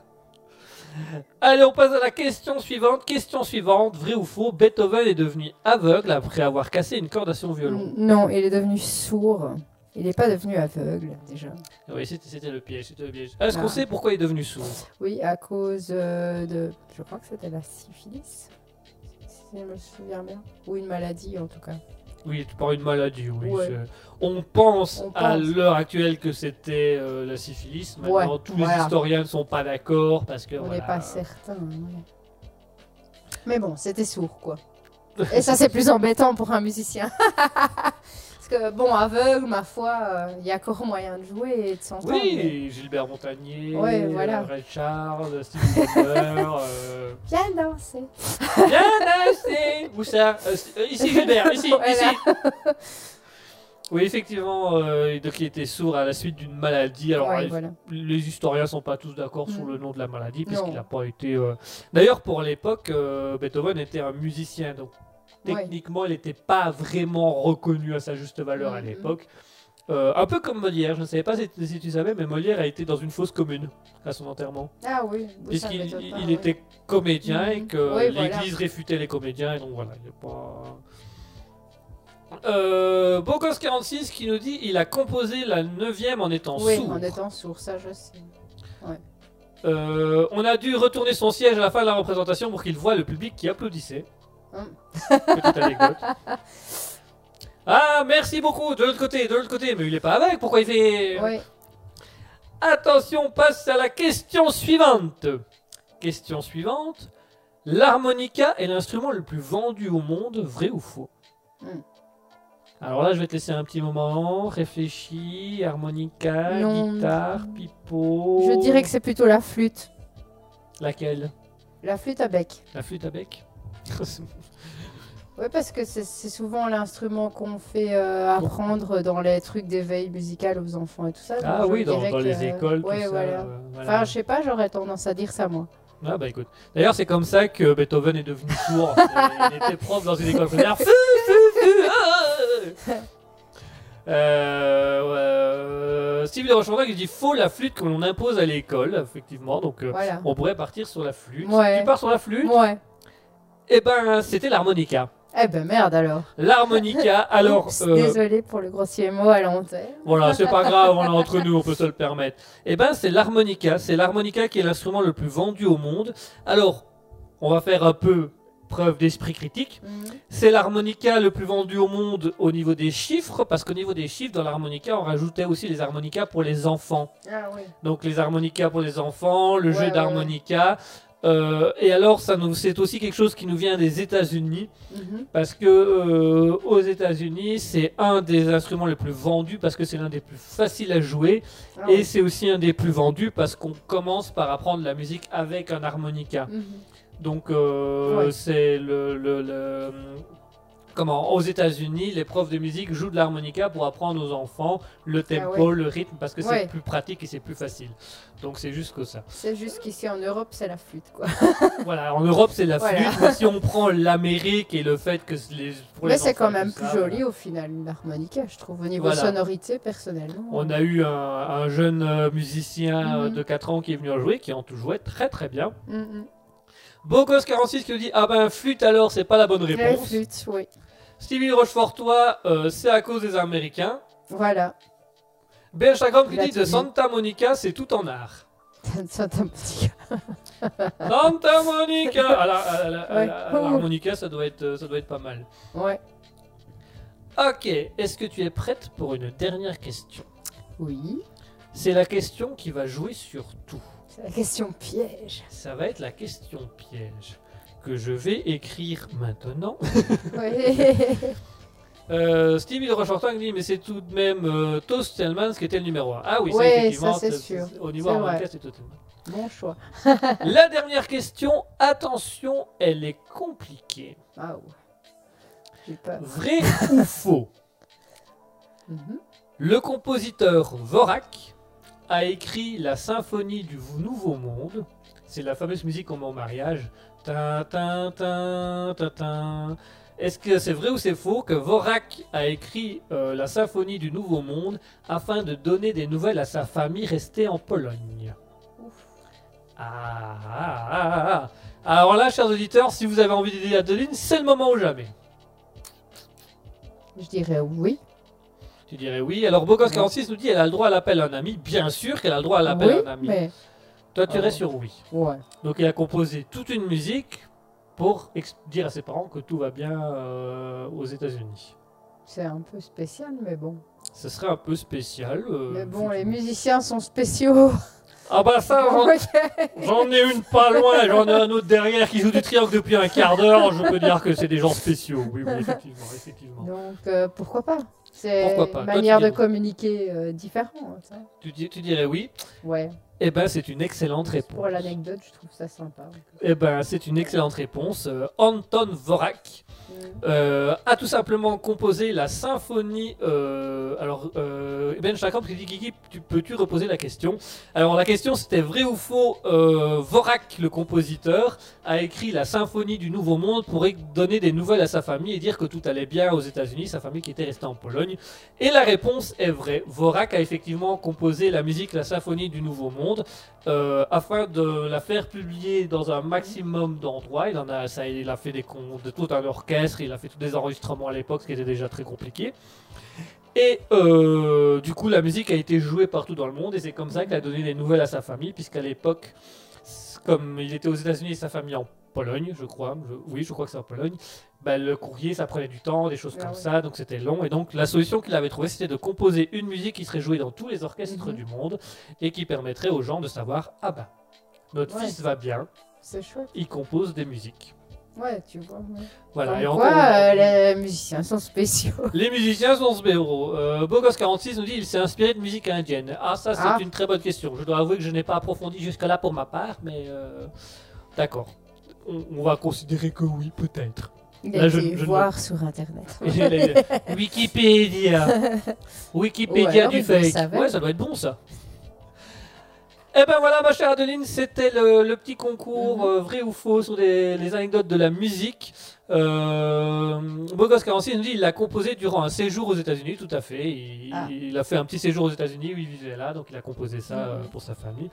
Allez, on passe à la question suivante. Question suivante, vrai ou faux Beethoven est devenu aveugle après avoir cassé une corde à son violon? Non, il est devenu sourd. Il n'est pas devenu aveugle, déjà. Oui, c'était c'était le piège, c'était le piège. Est-ce qu'on Ah. sait pourquoi il est devenu sourd? Oui, à cause euh, de. Je crois que c'était la syphilis. Si je me souviens bien. Ou une maladie, en tout cas. Oui, par une maladie, oui. Ouais. On pense On à l'heure actuelle que c'était euh, la syphilis. Maintenant, Ouais, tous les historiens ne sont pas d'accord parce que. On n'est voilà. pas certain. ouais. Mais bon, c'était sourd, quoi. Et ça, c'est plus embêtant pour un musicien. Parce que, bon, aveugle, ma foi, euh, il y a encore moyen de jouer et de s'entendre. mais- Oui, Gilbert Montagnier, Ouais, voilà. euh, Ray Charles, Stevie Wonder. euh, Bien danser. Bien assez Où ça Euh, euh, Ici Gilbert, ici, Voilà. ici Oui, effectivement, euh, donc il était sourd à la suite d'une maladie. Alors, Ouais, euh, voilà. les historiens sont pas tous d'accord sur Mm. le nom de la maladie, puisqu'il n'a pas été. euh, D'ailleurs, pour l'époque, euh, Beethoven était un musicien, donc Ouais. techniquement, il n'était pas vraiment reconnu à sa juste valeur à Mhm. l'époque. Euh, un peu comme Molière, je ne savais pas si, si tu savais, mais Molière a été dans une fosse commune à son enterrement. Ah oui. Puisqu'il il- il était comédien et Mhm. que Oui, voilà. l'église réfutait les comédiens, et donc voilà, il a pas. Euh, Bocos46 qui nous dit il a composé la neuvième en étant Oui, sourd. en étant sourd, ça je sais. Euh, on a dû retourner son siège à la fin de la représentation pour qu'il voit le public qui applaudissait. Petite anecdote. Ah, merci beaucoup. De l'autre côté, de l'autre côté. Mais il est pas avec. Pourquoi il fait Oui. Attention, on passe à la question suivante. Question suivante. L'harmonica est l'instrument le plus vendu au monde, vrai ou faux Hmm. Alors là, je vais te laisser un petit moment. Réfléchis. Harmonica, Non. guitare, pipeau. Je dirais que c'est plutôt la flûte. Laquelle? La flûte à bec. La flûte à bec? Oui, parce que c'est souvent l'instrument qu'on fait euh, apprendre dans les trucs d'éveil musical aux enfants et tout ça. Ah oui, dans, les écoles, tout ouais, ça. voilà. euh, voilà. Enfin, je sais pas, j'aurais tendance à dire ça moi. Ah bah écoute. D'ailleurs, c'est comme ça que Beethoven est devenu sourd. Euh, il était prof dans une école primaire. Ah euh, euh, Steve de qui dit faux la flûte que l'on impose à l'école, effectivement. Donc euh, Voilà. on pourrait partir sur la flûte. Ouais. Tu pars sur la flûte? Ouais. Eh ben, c'était l'harmonica. Eh ben merde alors. L'harmonica, alors. Euh, Désolée pour le grossier mot à l'antenne. Voilà, c'est pas grave, on est entre nous, on peut se le permettre. Eh ben, c'est l'harmonica. C'est l'harmonica qui est l'instrument le plus vendu au monde. Alors, on va faire un peu preuve d'esprit critique. Mhm. C'est l'harmonica le plus vendu au monde au niveau des chiffres, parce qu'au niveau des chiffres, dans l'harmonica, on rajoutait aussi les harmonicas pour les enfants. Ah oui. Donc les harmonicas pour les enfants, le Ouais, jeu ouais, d'harmonica. Euh, et alors, ça nous, c'est aussi quelque chose qui nous vient des États-Unis, Mhm. parce que euh, aux États-Unis, c'est un des instruments les plus vendus, parce que c'est l'un des plus faciles à jouer, Ah et oui. c'est aussi un des plus vendus parce qu'on commence par apprendre la musique avec un harmonica. Mhm. Donc euh, Ouais. c'est le, le- le- comment aux États-Unis, les profs de musique jouent de l'harmonica pour apprendre aux enfants le tempo, Ah ouais. le rythme, parce que c'est plus pratique et c'est plus facile. Donc c'est juste que ça. C'est juste qu'ici en Europe, c'est la flûte, quoi. Voilà, en Europe c'est la Voilà. flûte, mais si on prend l'Amérique et le fait que les pour Mais c'est quand même plus ça, joli voilà. au final, une harmonica, je trouve, au niveau Voilà. sonorité, personnellement. On a eu un, un jeune euh, musicien euh, Mhm. de 4 ans qui est venu en jouer, qui en tout jouait très très bien. Mm, mm. Bogos46 qui nous dit Ah ben flûte alors c'est pas la bonne La réponse. flûte, oui. Stevie Rochefortois, euh, c'est à cause des Américains. Voilà. Ben Chagrin qui dit de. Santa Monica, c'est tout en art. Santa Monica. Santa Monica À la- à la- à la- ça, doit être, ça doit être pas mal. Ouais. Ok, est-ce que tu es prête pour une dernière question? Oui. C'est la question qui va jouer sur tout. C'est la question piège. Ça va être la question piège que je vais écrire maintenant. Euh, Stevie de Rochefortin dit mais c'est tout de même euh, Toast qui était le numéro 1. Ah oui, ça Ouais, effectivement, ça, c'est sûr. Au niveau C'est c'est Toast bon choix. La dernière question, attention, elle est compliquée. Ah ouais. Vrai ou faux? Mhm. Le compositeur Vorak a écrit la symphonie du Nouveau Monde. C'est la fameuse musique qu'on met au mariage. Est-ce que c'est vrai ou c'est faux que Vorak a écrit euh, la symphonie du Nouveau Monde afin de donner des nouvelles à sa famille restée en Pologne? Ah, ah, ah, ah. Alors là, chers auditeurs, si vous avez envie d'aider Adeline, c'est le moment ou jamais. Je dirais oui. Tu dirais oui. Alors Bogos46 nous dit elle a le droit à l'appel à un ami. Bien sûr qu'elle a le droit à l'appel oui, à un ami. mais Toi, tu Oh. restes sur oui. ouais. Donc il a composé toute une musique pour dire à ses parents que tout va bien euh, aux États-Unis. C'est un peu spécial, mais bon. Ce serait un peu spécial. euh, mais bon, les musiciens sont spéciaux. Ah bah ça, j'en- ai une pas loin, j'en ai un autre derrière qui joue du triangle depuis un quart d'heure. Je peux dire que c'est des gens spéciaux. Oui, oui, effectivement, effectivement. Donc euh, pourquoi pas? C'est une manière de communiquer euh, différente. hein. Tu, tu dirais oui. Ouais. Eh ben, c'est une excellente réponse. Pour l'anecdote, je trouve ça sympa. Eh ben, c'est une excellente réponse. Euh, Anton Vorak Mm. euh, a tout simplement composé la symphonie. euh, alors, Ben Chakram qui dit Kiki, tu, peux-tu reposer la question? Alors, la question c'était vrai ou faux Vorak, le compositeur, a écrit la symphonie du Nouveau Monde pour donner des nouvelles à sa famille et dire que tout allait bien aux États-Unis, sa famille qui était restée en Pologne. Et la réponse est vraie. Vorak a effectivement composé la musique, la symphonie du Nouveau Monde, euh, afin de la faire publier dans un maximum d'endroits. Il en a, ça, il a fait des con- de tout un orchestre, il a fait tous des enregistrements à l'époque, ce qui était déjà très compliqué. Et euh, du coup, la musique a été jouée partout dans le monde, et c'est comme ça qu'il a donné des nouvelles à sa famille, puisqu'à l'époque, comme il était aux États-Unis et sa famille en Pologne, je crois, je- oui, je crois que c'est en Pologne, bah, le courrier, ça prenait du temps, des choses Ah comme ça, donc c'était long. Et donc, la solution qu'il avait trouvée, c'était de composer une musique qui serait jouée dans tous les orchestres Mhm. du monde et qui permettrait aux gens de savoir ah bah, notre Ouais. fils va bien, C'est chouette. il compose des musiques. Ouais, tu vois. ouais. Voilà. Et encore- euh, les musiciens sont spéciaux. Les musiciens sont héros. Euh, Bogos46 nous dit il s'est inspiré de musique indienne. Ah, ça, c'est Ah. une très bonne question. Je dois avouer que je n'ai pas approfondi jusque-là pour ma part, mais euh, d'accord. On, on va considérer que oui, peut-être. Il a été je voir sur Internet. Wikipédia. Wikipédia du fake. Ouais, ça doit être bon ça. Eh ben voilà, ma chère Adeline, c'était le, le petit concours Mhm. euh, vrai ou faux sur les, les anecdotes de la musique. Euh, Bogos 46 nous dit il l'a composé durant un séjour aux États-Unis, tout à fait. Il, Ah. il a fait un petit séjour aux États-Unis où il vivait là, donc il a composé ça euh, Mhm. pour sa famille.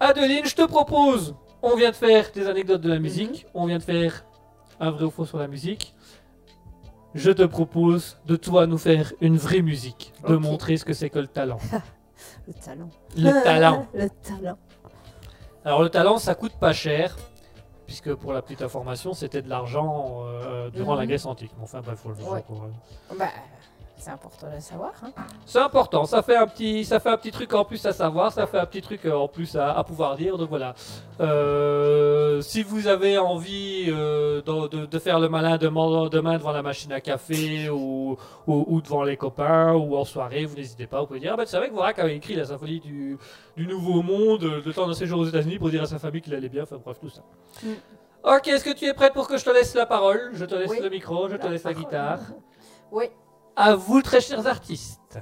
Adeline, je te propose, on vient de faire des anecdotes de la musique, on vient de faire un vrai ou faux sur la musique. Je te propose de toi nous faire une vraie musique, de montrer ce que c'est que le talent. Le talent. Le talent. Le talent. Alors le talent, ça coûte pas cher, puisque pour la petite information, c'était de l'argent euh, durant la Mhm. Grèce antique. Mais enfin, bref, faut le voir. Ouais. quoi. Bah, c'est important de le savoir. Hein. C'est important, ça fait un petit, ça fait un petit truc en plus à savoir, ça fait un petit truc euh, en plus à, à pouvoir dire. Donc voilà. Euh, si vous avez envie euh, de, de- de faire le malin demain, demain devant la machine à café ou, ou, ou devant les copains ou en soirée, vous n'hésitez pas. Vous pouvez dire, ah ben, tu savais que Vorak avait écrit la symphonie du, du Nouveau Monde, le temps d'un séjour aux États-Unis pour dire à sa famille qu'il allait bien. Enfin bref, tout ça. Mm. Ok, est-ce que tu es prête pour que je te laisse la parole? Je te laisse Oui. le micro, je te laisse la guitare. Oui. À vous, très chers artistes.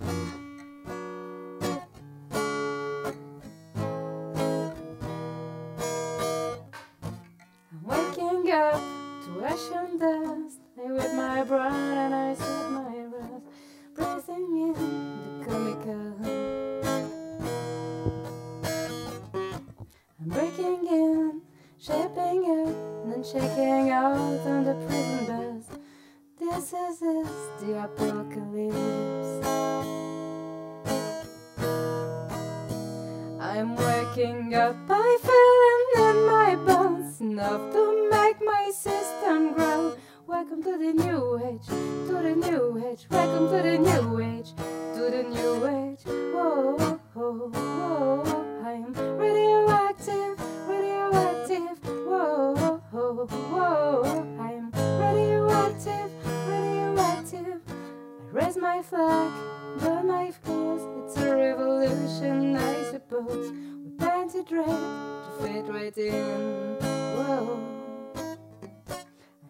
I'm waking up to ash and dust. I with my brown and I sweat my rust. Breathing in the chemical. I'm breaking in, shaping up, and then checking out on the prison bus. This is the apocalypse. I'm waking up, I feeling in my bones enough to make my system grow. Welcome to the new age, to the new age. Welcome to the new age, to the new age. Whoa, whoa, whoa. I'm radioactive, radioactive. Raise my flag, burn my clothes. It's a revolution, I suppose. We band to dread to fit right in. Whoa.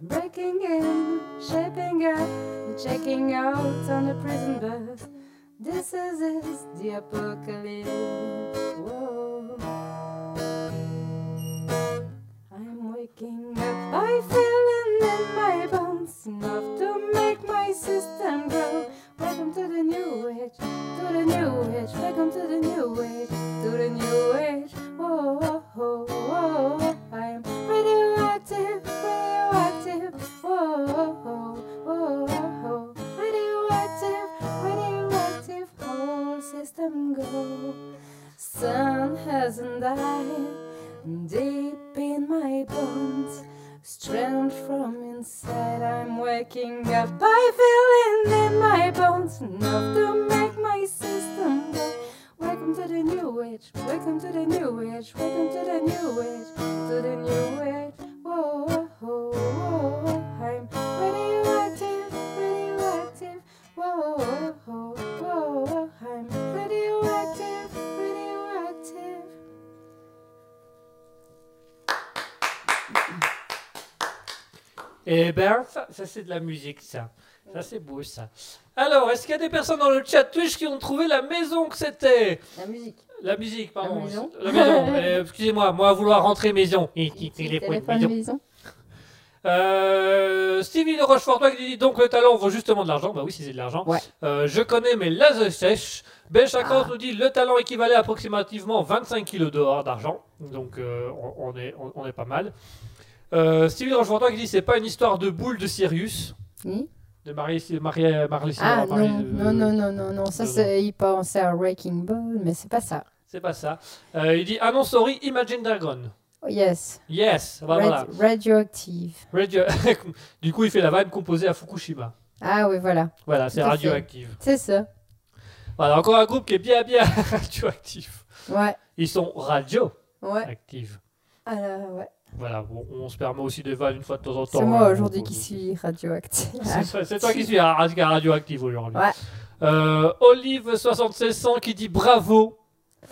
I'm breaking in, shaping up, and checking out on the prison bus. This is it, the apocalypse. Whoa. I'm waking up, I feeling in my bones enough to make my system to the new age. Welcome to the new age, to the new age. Whoa, whoa, whoa, whoa. I'm radioactive, radioactive. Whoa, whoa, whoa, whoa. Radioactive, radioactive. Whole system go. Sun hasn't died. Deep in my bones, from inside. I'm waking up. I feeling in my bones enough to make my system go. Welcome to the new age. Welcome to the new age. Welcome to the new age. To the new age. Whoa, whoa, whoa, Eh ben, ça, ça, c'est de la musique, ça. Ça, c'est beau, ça. Alors, est-ce qu'il y a des personnes dans le chat Twitch qui ont trouvé la maison que c'était? La musique. La musique, pardon. La maison. La maison. Euh, Excusez-moi, moi, à vouloir rentrer maison. Et qui téléphone maison. maison. Euh, Stevie de Rochefort, toi qui dis donc le talent vaut justement de l'argent. Bah oui, si c'est de l'argent. Ouais. Euh, je connais mes lasers sèches. Ben Ah. nous dit le talent équivalait à approximativement 25 kilos dehors d'argent. Donc euh, on, on est, on, on est pas mal. Euh, Stevie qui dit c'est pas une histoire de boule de Sirius. Oui. De Marie, Marie, Marie, Ah Marie- non, euh, non, non, non, non, non, ça c'est, il pensait à Wrecking Ball, mais c'est pas ça. C'est pas ça. Euh, il dit ah non, sorry, Imagine Dragon. Oh, yes, Yes, bah, voilà. radioactive. Radio- du coup, il fait la vanne composée à Fukushima. Ah oui, voilà, Voilà, c'est radioactive. c'est ça. Voilà, encore un groupe qui est bien, bien radioactif. Ouais, Ils sont radioactifs. ouais. Ah là, ouais. Voilà, bon, on se permet aussi des vannes une fois de temps en temps. C'est moi hein, aujourd'hui qui suis radioactive. C'est toi- qui suis ra- ra- radioactif aujourd'hui. Ouais. Euh, Olive7600 qui dit bravo.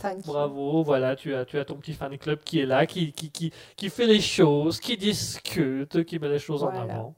Qui- Bravo, voilà, tu as, tu as ton petit fan club qui est là, qui, qui, qui, qui fait les choses, qui discute, qui met les choses en avant.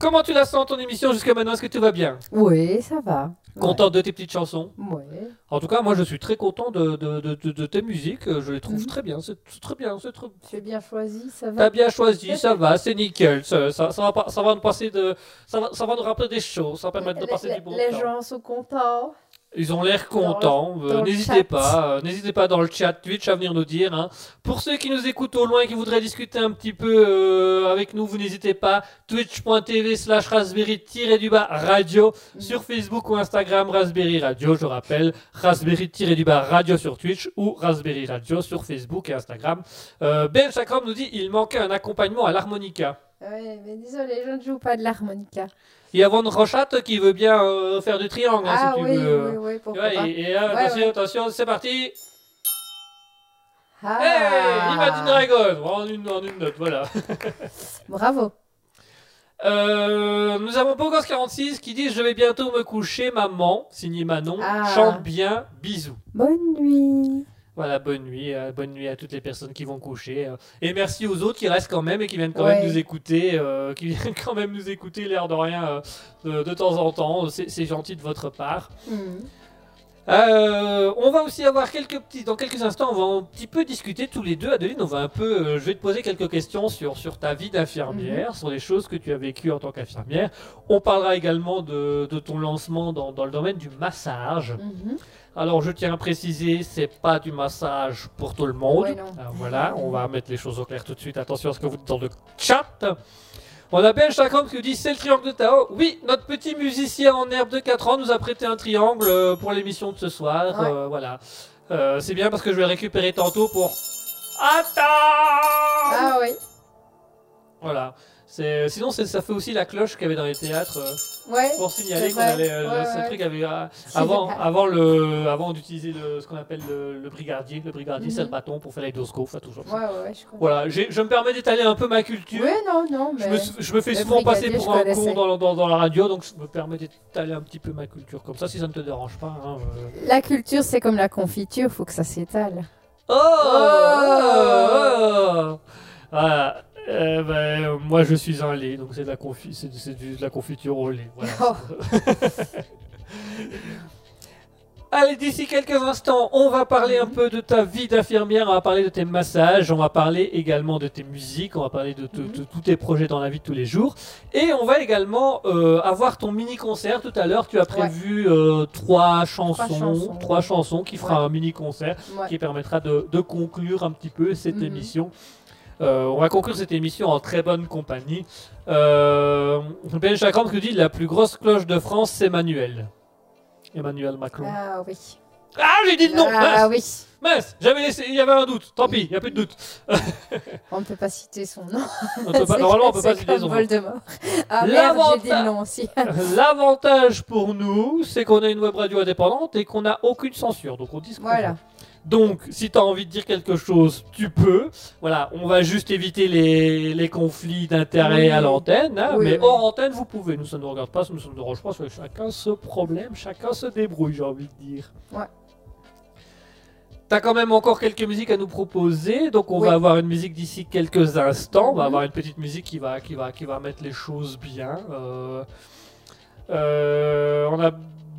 Comment tu la sens ton émission jusqu'à maintenant Est-ce que tout va bien? Oui, ça va. Content de tes petites chansons Ouais. En tout cas, moi je suis très content de, de, de, tes musiques. Je les trouve Mhm. très bien. C'est très bien. C'est très... Tu as bien choisi, ça T'as va. bien choisi, ça va, c'est nickel. Ça, ça, ça va, ça va nous passer de, ça va, ça va nous rappeler des choses, ça va permettre de Les- passer les, du bon les temps. gens sont contents. Ils ont l'air contents. euh, N'hésitez pas, euh, n'hésitez pas dans le chat Twitch à venir nous dire. hein. Pour ceux qui nous écoutent au loin et qui voudraient discuter un petit peu euh, avec nous, vous n'hésitez pas. Twitch.tv slash raspberry-du-bas radio Mm. sur Facebook ou Instagram Raspberry Radio. Je rappelle raspberry-du-bas radio sur Twitch ou Raspberry Radio sur Facebook et Instagram. Euh, ben Chakram nous dit il manquait un accompagnement à l'harmonica. Ouais, mais désolé, je ne joue pas de l'harmonica. Il y a Van Rochatte qui veut bien euh, faire du triangle hein, Ah si tu oui, veux. oui, oui, Tu pourquoi pas. et, Ouais, attention, ouais. attention, c'est parti. Ah. Hey, Imagine Dragon, en une, en une note, voilà. Bravo. Euh, nous avons Bogos 46 qui dit Je vais bientôt me coucher, maman, signé Manon, Ah. chante bien, bisous. Bonne nuit. Voilà, bonne nuit, euh, bonne nuit à toutes les personnes qui vont coucher. euh. et merci aux autres qui restent quand même et qui viennent quand même nous écouter, euh, qui viennent quand même nous écouter l'air de rien euh, de, de temps en temps. C'est c'est gentil de votre part. Mhm. Euh, on va aussi avoir quelques petits, dans quelques instants, on va un petit peu discuter tous les deux. Adeline, on va un peu, euh, je vais te poser quelques questions sur, sur ta vie d'infirmière, sur les choses que tu as vécues en tant qu'infirmière. On parlera également de, de ton lancement dans, dans le domaine du massage. Mhm. Alors, je tiens à préciser, c'est pas du massage pour tout le monde. Ouais. Alors, voilà, on va mettre les choses au clair tout de suite. Attention à ce que vous dites dans le chat. On a Ben Chakram qui nous dit c'est le triangle de Tao. Oui, notre petit musicien en herbe de 4 ans nous a prêté un triangle euh, pour l'émission de ce soir. Ouais. Euh, voilà. Euh, c'est bien parce que je vais le récupérer tantôt pour. Attends Ah oui. Voilà. C'est- Sinon, c'est- ça fait aussi la cloche qu'il y avait dans les théâtres. euh, Ouais. pour signaler C'est qu'on allait. euh, Ouais, ce truc avait. euh, C'est avant, vrai. avant, le, avant d'utiliser ce qu'on appelle le, le brigadier. Le brigadier, c'est Mhm. le bâton pour faire l'aidoscope, ça toujours. Ouais, ouais, ouais, je. Voilà, je me permets d'étaler un peu ma culture. Ouais, non, non, mais. Je me, sou- je me fais souvent passer pour un connaissais. con dans, dans- dans la radio, donc je me permets d'étaler un petit peu ma culture comme ça, si ça ne te dérange pas. hein, euh. La culture, c'est comme la confiture, faut que ça s'étale. Oh, oh Voilà. Euh, ben, moi, je suis un lait, donc c'est de la, confi c'est, c'est du- de la confiture au lait. Voilà. Oh. Allez, d'ici quelques instants, on va parler un peu de ta vie d'infirmière, on va parler de tes massages, on va parler également de tes musiques, on va parler de, Mhm. de tous tes projets dans la vie de tous les jours. Et on va également euh, avoir ton mini-concert tout à l'heure. Tu as prévu euh, trois chansons, chansons, trois chansons qui fera Ouais. un mini-concert Ouais. qui permettra de, de conclure un petit peu cette Mhm. émission. Euh, on va conclure cette émission en très bonne compagnie. Euh, ben Chakram nous dit la plus grosse cloche de France, c'est Emmanuel. Emmanuel Macron. Ah, Ah oui. j'ai dit le nom Ah mince, oui. mince, j'avais laissé, il y avait un doute. Tant pis, il n'y a plus de doute. On ne peut pas citer son nom. On peut pas- C'est- normalement, on peut pas citer son nom. Voldemort. Ah merde, j'ai dit le nom aussi. L'avantage pour nous, c'est qu'on a une web radio indépendante et qu'on n'a aucune censure. Donc on dit ce qu'on Voilà. veut. Donc, si tu as envie de dire quelque chose, tu peux. Voilà, on va juste éviter les, les conflits d'intérêt Oui. à l'antenne. hein, Oui, mais oui. hors antenne, vous pouvez. Nous, ça ne nous regarde pas, ça ne nous dérange pas. Chacun se problème, chacun se débrouille, j'ai envie de dire. Ouais. T'as quand même encore quelques musiques à nous proposer, donc on Oui. va avoir une musique d'ici quelques instants. On va Mhm. avoir une petite musique qui va, qui va, qui va mettre les choses bien. Euh, euh, on a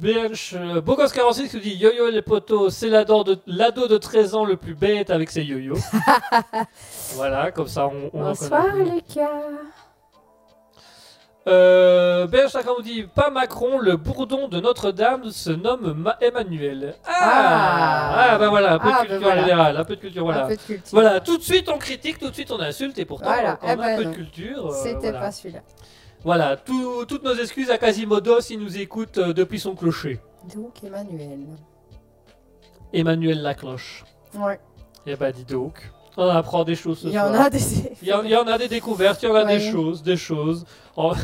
Bench, euh, Bogos 46 qui nous dit Yo-yo les potos, c'est l'ado de, l'ado de 13 ans le plus bête avec ses yo-yo. voilà, comme ça on, Bonsoir plus. Lucas. Euh, chacun nous dit Pas Macron, le bourdon de Notre-Dame se nomme Ma- Emmanuel. Ah, Ah. ah, bah voilà, un peu Ah, de bah culture voilà. générale, un peu de culture, Un voilà. peu de culture. Voilà, tout de suite on critique, tout de suite on insulte et pourtant Voilà, on a eh un ben peu de non. culture. euh, C'était voilà. pas celui-là. Voilà, tout- toutes nos excuses à Quasimodo s'il nous écoute euh, depuis son clocher. Donc Emmanuel. Emmanuel Lacloche. Ouais. Eh ben dis donc, on apprend des choses ce Il y en soir. a des. Il y, en, il y en a des découvertes, il y en a des choses, des choses. En-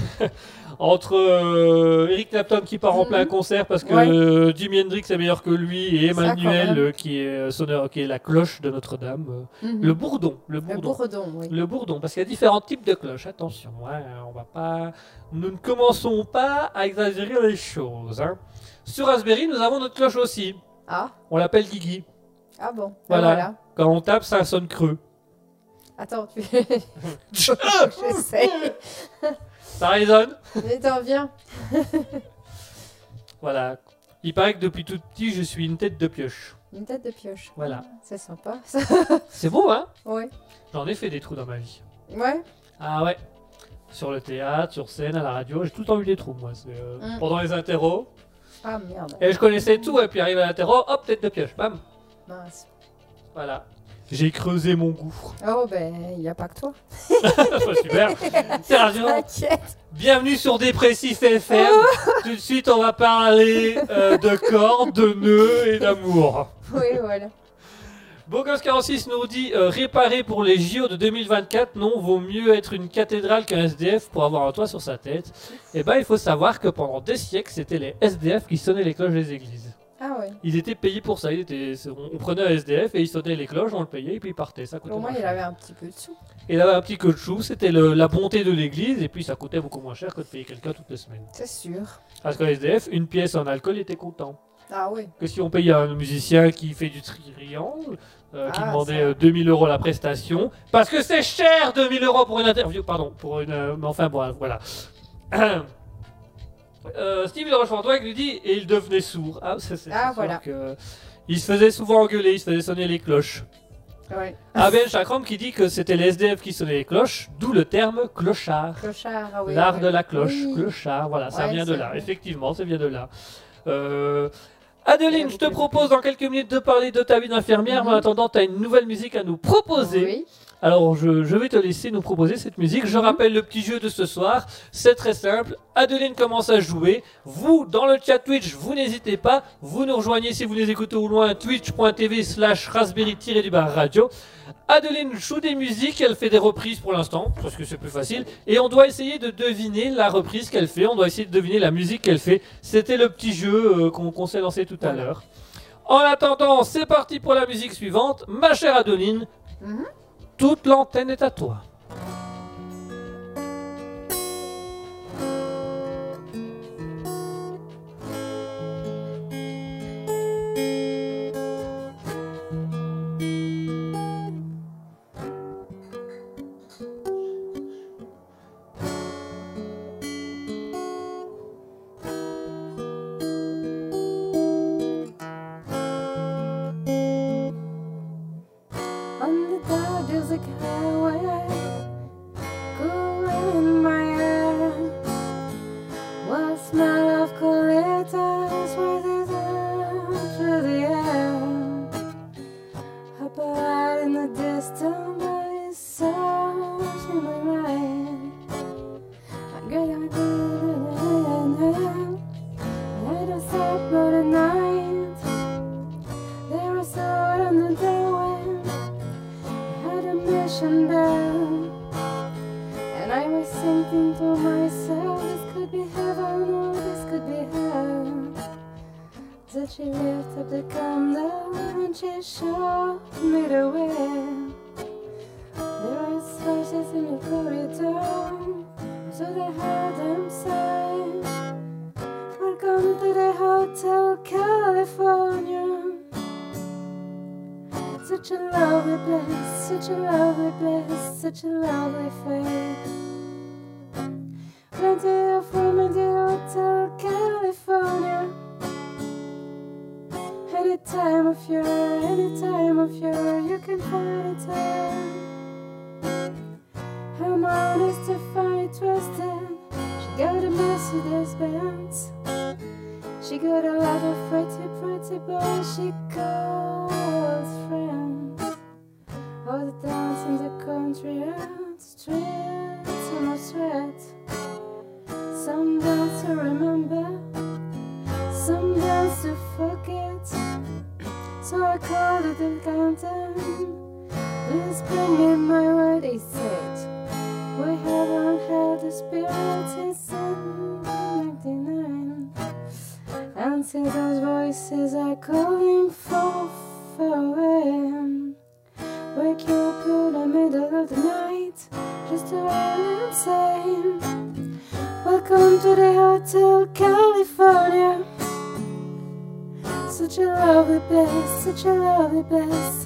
Entre euh, Eric Clapton qui part en Mhm. plein concert parce que Ouais. euh, Jimi Hendrix est meilleur que lui et Emmanuel euh, qui est euh, sonneur, qui est la cloche de Notre-Dame. Mhm. Le bourdon, le Le bourdon. bourdon, oui. Le bourdon, parce qu'il y a différents types de cloches. Attention, hein, on va pas, nous ne commençons pas à exagérer les choses. hein. Sur Raspberry, nous avons notre cloche aussi. Ah, On l'appelle Guigui. ah bon. Voilà. Ah, voilà. Quand on tape, ça sonne creux. Attends, tu. J'essaie. Ça résonne. Mais t'en viens. Voilà. Il paraît que depuis tout petit, je suis une tête de pioche. Une tête de pioche. Voilà. C'est sympa. C'est beau, hein? Ouais. J'en ai fait des trous dans ma vie. Ouais. Ah ouais. Sur le théâtre, sur scène, à la radio, j'ai tout le temps eu des trous, moi. Euh, Mm. Pendant les interros. Ah merde. Et je connaissais tout, et puis arrive à l'interro, hop, tête de pioche, bam. Mince. Voilà. J'ai creusé mon gouffre. Oh, ben, il n'y a pas que toi. Super. C'est rassurant. Bienvenue sur Dépressif FM. Tout de suite, on va parler euh, de corps, de nœuds et d'amour. Oui, voilà. Bogos46 nous dit euh, réparer pour les JO de 2024, non, vaut mieux être une cathédrale qu'un SDF pour avoir un toit sur sa tête. Et ben, il faut savoir que pendant des siècles, c'était les SDF qui sonnaient les cloches des églises. Ah ouais. Ils étaient payés pour ça. Ils étaient- on on prenait un SDF et il sonnait les cloches, on le payait et puis il partait. Ça coûtait Au moins, il avait un petit peu de sous. Et il avait un petit queue de chou, c'était la bonté de l'église et puis ça coûtait beaucoup moins cher que de payer quelqu'un toutes les semaines. C'est sûr. Parce qu'un SDF, une pièce en alcool, il était content. Ah oui. que si on paye un musicien qui fait du triangle, euh, qui Ah, demandait ça. euh, 2000 euros la prestation, parce que c'est cher 2000 euros pour une interview, pardon, pour une... euh, mais enfin bon, voilà. Euh, Steve de Rochefort-Douai lui dit, et il devenait sourd. Ah, c'est c'est Ah, voilà. que- il se faisait souvent engueuler, il se faisait sonner les cloches. Ouais. Ah Ben Chakram qui dit que c'était les SDF qui sonnaient les cloches, d'où le terme clochard. Clochard, ah oui. L'art de la cloche, Oui. clochard, voilà, ça vient de là, vrai. effectivement, ça vient de là. Euh, Adeline, je te propose dans quelques minutes de parler de ta vie d'infirmière, mais en Mhm. attendant, tu as une nouvelle musique à nous proposer. Oui. Alors, je, je vais te laisser nous proposer cette musique. Je Mhm. rappelle le petit jeu de ce soir. C'est très simple. Adeline commence à jouer. Vous, dans le chat Twitch, vous n'hésitez pas. Vous nous rejoignez si vous nous écoutez au loin. Twitch.tv slash raspberry-du-bar radio. Adeline joue des musiques. Elle fait des reprises pour l'instant, parce que c'est plus facile. Et on doit essayer de deviner la reprise qu'elle fait. On doit essayer de deviner la musique qu'elle fait. C'était le petit jeu euh, qu'on qu'on s'est lancé tout à l'heure. En attendant, c'est parti pour la musique suivante. Ma chère Adeline, Mhm. Toute l'antenne est à toi.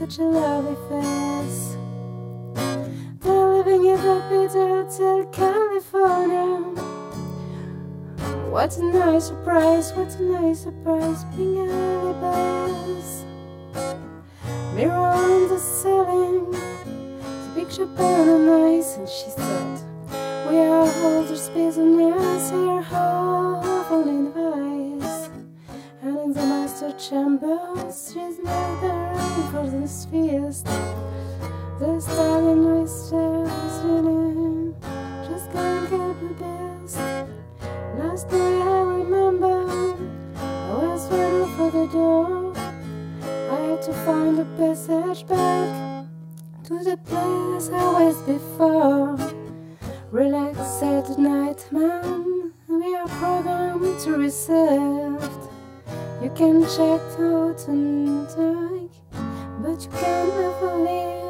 Such a lovely face. They're living at the Hotel California. What a nice surprise, what a nice surprise, being alibis. Mirror on the ceiling, the picture burning nice, and she said, We are older space and yes, here half in vice. And in the master chambers, never for this feast. The stallion whispers in just can't get the best. Last night I remember I was waiting for the door. I had to find a passage back to the place I was before. Relax at night, man. We are programmed to reserved. You can check out and take, but you can never leave.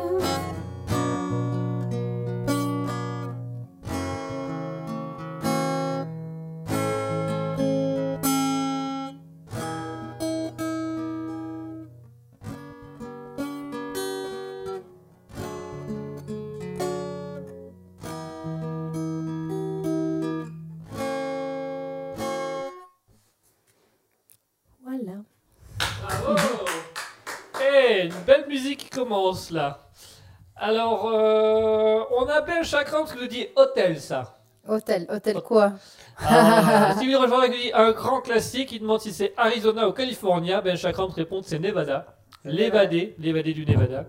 Alors, euh, on a Ben Chakram qui nous dit hôtel, ça. Hôtel, hôtel quoi? Ah, Rochefort qui dit un grand classique. Il demande si c'est Arizona ou California. Ben Chakram répond c'est Nevada. L'évadé, l'évadé du Nevada.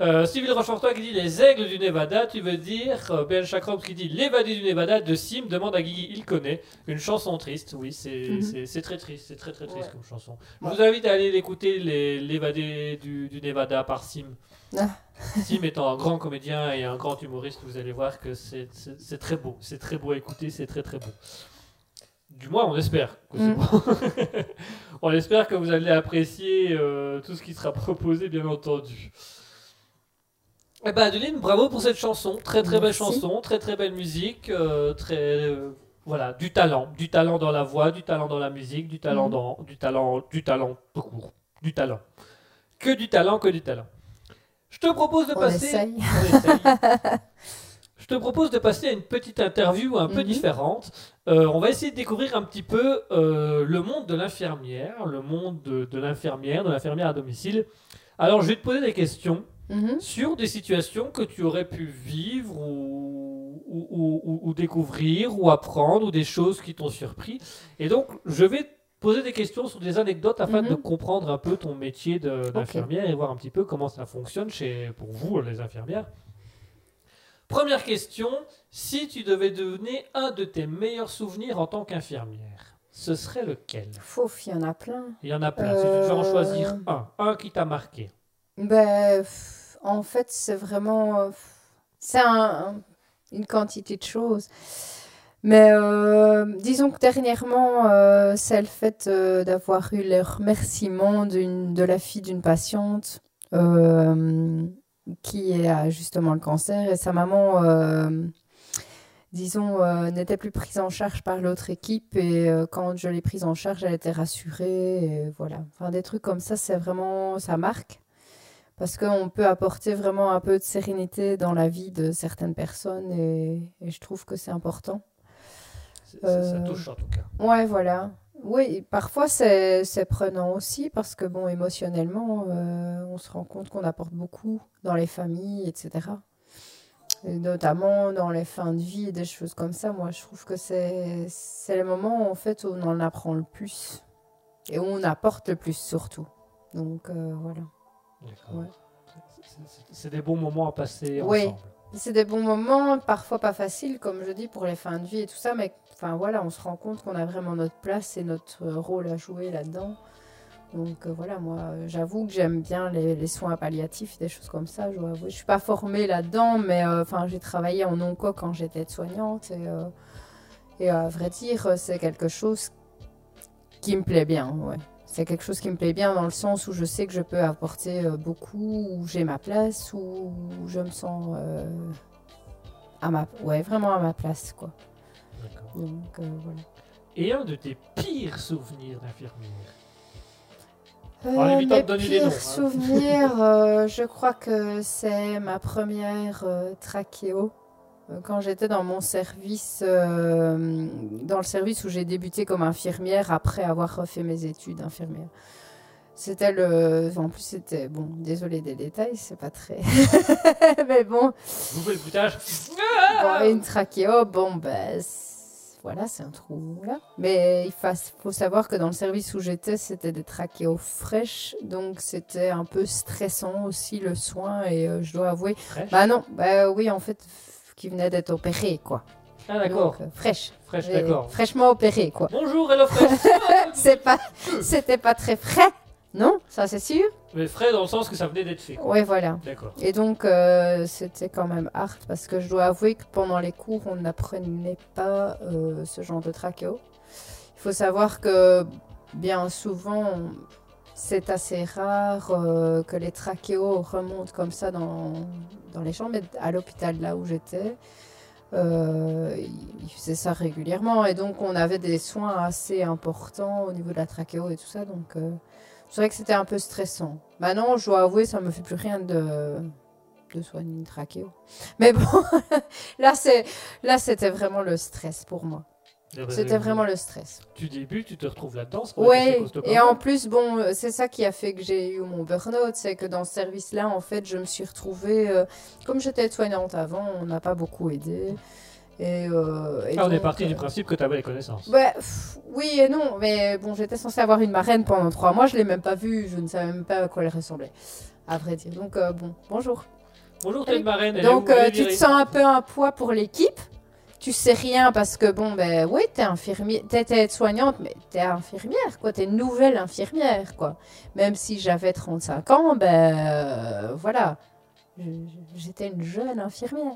Euh, Cyril Rochefortois qui dit les aigles du Nevada, tu veux dire euh, Ben Chakram qui dit l'évadé du Nevada de Sim demande à Guigui, il connaît. Une chanson triste, oui, c'est Mhm. très triste, c'est très très triste Ouais. comme chanson. Je Ouais. vous invite à aller l'écouter, l'évadé du, du Nevada par Sim. Ah. Sim étant un grand comédien et un grand humoriste, vous allez voir que c'est- très beau, c'est très beau à écouter, c'est très très beau. Du moins, on espère que c'est Mm. on espère que vous allez apprécier euh, tout ce qui sera proposé, bien entendu. Eh ben, Adeline, bravo pour cette chanson. Très très belle chanson, très très belle musique, euh, très euh, voilà, du talent, du talent dans la voix, du talent dans la musique, du talent Mhm. dans, du talent, du talent tout court, du talent. Que du talent, que du talent. Je te propose de On passer. essaye. On essaye. Je te propose de passer à une petite interview un peu Mhm. différente. Euh, on va essayer de découvrir un petit peu euh, le monde de l'infirmière, le monde de, de l'infirmière, de l'infirmière à domicile. Alors, je vais te poser des questions Mhm. sur des situations que tu aurais pu vivre ou, ou, ou- ou- ou découvrir ou apprendre ou des choses qui t'ont surpris. Et donc, je vais poser des questions sur des anecdotes afin Mhm. de comprendre un peu ton métier d'infirmière et voir un petit peu comment ça fonctionne chez, pour vous, les infirmières. Première question, si tu devais donner un de tes meilleurs souvenirs en tant qu'infirmière, ce serait lequel? Il y en a plein. Il y en a plein, si tu devais en Euh, choisir un, un qui t'a marqué. Ben, en fait, c'est vraiment. euh, C'est un- une quantité de choses. Mais euh, disons que dernièrement, euh, c'est le fait euh, d'avoir eu les remerciements de la fille d'une patiente qui a justement le cancer et sa maman, disons, n'était plus prise en charge par l'autre équipe et quand je l'ai prise en charge, elle était rassurée voilà. Enfin, des trucs comme ça, c'est vraiment, ça marque parce qu'on peut apporter vraiment un peu de sérénité dans la vie de certaines personnes et je trouve que c'est important. Ça Euh, touche en tout cas. Ouais, voilà. Oui, parfois c'est c'est prenant aussi parce que bon, émotionnellement, euh, on se rend compte qu'on apporte beaucoup dans les familles, etc. Et notamment dans les fins de vie et des choses comme ça. Moi, je trouve que c'est c'est le moment en fait où on en apprend le plus et où on apporte le plus surtout. Donc euh, voilà. Ouais. C'est- des bons moments à passer Oui. ensemble. C'est des bons moments, parfois pas faciles, comme je dis, pour les fins de vie et tout ça, mais enfin voilà, on se rend compte qu'on a vraiment notre place et notre euh, rôle à jouer là-dedans. Donc euh, voilà, moi, euh, j'avoue que j'aime bien les, soins palliatifs, des choses comme ça. Je avouer, je suis pas formée là-dedans, mais enfin, j'ai travaillé en onco quand j'étais soignante et, à vrai dire, c'est quelque chose qui me plaît bien. C'est quelque chose qui me plaît bien dans le sens où je sais que je peux apporter beaucoup, où j'ai ma place, où je me sens à ma, ouais, vraiment à ma place, quoi. Donc euh, voilà. Et un de tes pires souvenirs d'infirmière Euh, mes noms, pires hein. souvenirs, euh, je crois que c'est ma première euh, trachéo. Euh, Quand j'étais dans mon service, dans le service où j'ai débuté comme infirmière après avoir refait mes études d'infirmière. C'était le. En plus, c'était. Bon, désolé des détails, c'est pas très. Mais bon, Vous faites le bruitage Bon, une trachéo, bon, ben, voilà, c'est un trou là. Mais il fa- faut savoir que dans le service où j'étais, c'était des trachéos fraîches, donc c'était un peu stressant aussi le soin, et euh, je dois avouer. Fraîche Bah non, bah oui, en fait, qui venait d'être opéré, quoi. Ah d'accord, euh, fraîche. fraîche, d'accord. Fraîchement opéré, quoi. Bonjour, hello fraîche C'est pas, c'était pas très frais, non Ça, c'est sûr Mais frais dans le sens que ça venait d'être fait. Ouais, voilà. D'accord. Et donc, euh, c'était quand même hard parce que je dois avouer que pendant les cours, on n'apprenait pas euh, ce genre de trachéo. Il faut savoir que bien souvent, c'est assez rare euh, que les trachéos remontent comme ça dans, dans les chambres. Mais à l'hôpital, là où j'étais, euh, ils ils faisaient ça régulièrement. Et donc, on avait des soins assez importants au niveau de la trachéo et tout ça. Donc, euh, c'est vrai que c'était un peu stressant. Maintenant, je dois avouer, ça me fait plus rien de, de soigner une trachéo. Mais bon, là, c'est, là, c'était vraiment le stress pour moi. C'était vraiment le stress. Tu débutes, tu te retrouves là-dedans. de et en plus, bon, c'est ça qui a fait que j'ai eu mon burn-out, c'est que dans ce service-là, en fait, je me suis retrouvée, euh, comme j'étais soignante avant, on n'a pas beaucoup aidé. Et, euh, et Ah, on est parti euh, du principe que tu avais les connaissances. Pff, oui et non, mais bon, j'étais censée avoir une marraine pendant trois mois, je l'ai même pas vue, je ne savais même pas à quoi elle ressemblait, à vrai dire. Donc, euh, bon, bonjour. Bonjour, t'es une marraine. Donc, où? euh, tu te sens un peu un poids pour l'équipe? Tu sais rien parce que, bon, ben oui, t'es infirmière, t'es soignante, mais t'es infirmière, quoi. T'es nouvelle infirmière, quoi. Même si j'avais 35 ans, ben euh, voilà. J'étais une jeune infirmière.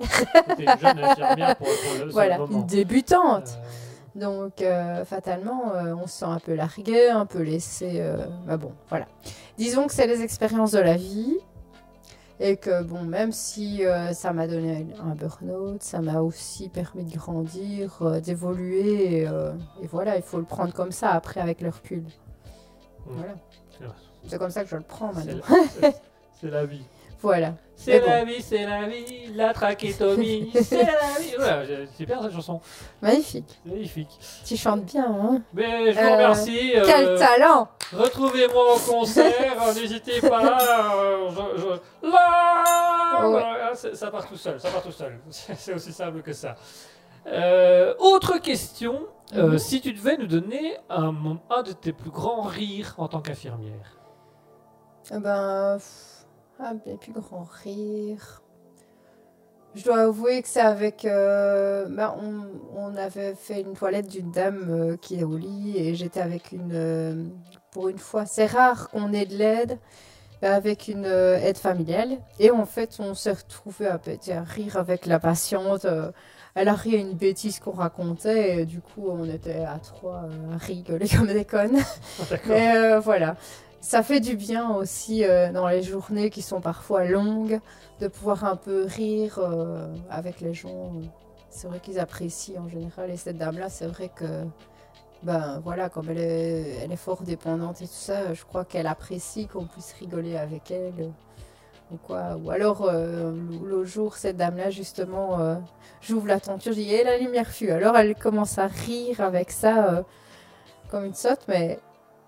Une jeune infirmière pour, pour le seul Voilà, moment. une débutante. Euh, Donc, euh, fatalement, euh, on se sent un peu largué, un peu laissé. bah bon, voilà. Disons que c'est les expériences de la vie. Et que, bon, même si ça m'a donné un burn-out, ça m'a aussi permis de grandir, d'évoluer. Et, et voilà, il faut le prendre comme ça après avec le recul. Voilà. C'est comme ça que je le prends maintenant. c'est la vie. Voilà. C'est la vie, c'est la vie, la trachétomie, c'est la vie. J'ai- super cette chanson, Magnifique. magnifique. Tu chantes bien, hein Mais je vous Euh, remercie. euh, Quel talent Retrouvez-moi au concert, euh, n'hésitez pas. euh, je, je- Là Ouais. Voilà, c'est- Ça part tout seul, ça part tout seul. C'est aussi simple que ça. Autre question, Mhm. si tu devais nous donner un, de tes plus grands rires en tant qu'infirmière. Eh ben, pff, ah, mes plus grands rires. Je dois avouer que c'est avec. euh, ben, on, on avait fait une toilette d'une dame euh, qui est au lit et j'étais avec une. euh, pour une fois, c'est rare qu'on ait de l'aide, ben, avec une euh, aide familiale. Et en fait, on s'est retrouvé à, péter à rire avec la patiente. elle a ri à une bêtise qu'on racontait et du coup, on était à trois à rigoler comme des connes. D'accord. Mais voilà, ça fait du bien aussi euh, dans les journées qui sont parfois longues de pouvoir un peu rire euh, avec les gens. C'est vrai qu'ils apprécient en général. Et cette dame-là, c'est vrai que, ben voilà, comme elle est, fort dépendante et tout ça, je crois qu'elle apprécie qu'on puisse rigoler avec elle. Ou quoi. Ou alors, euh, l'autre jour, cette dame-là, justement, j'ouvre la tenture, je dis, et la lumière fut. Alors, elle commence à rire avec ça, comme une sotte, mais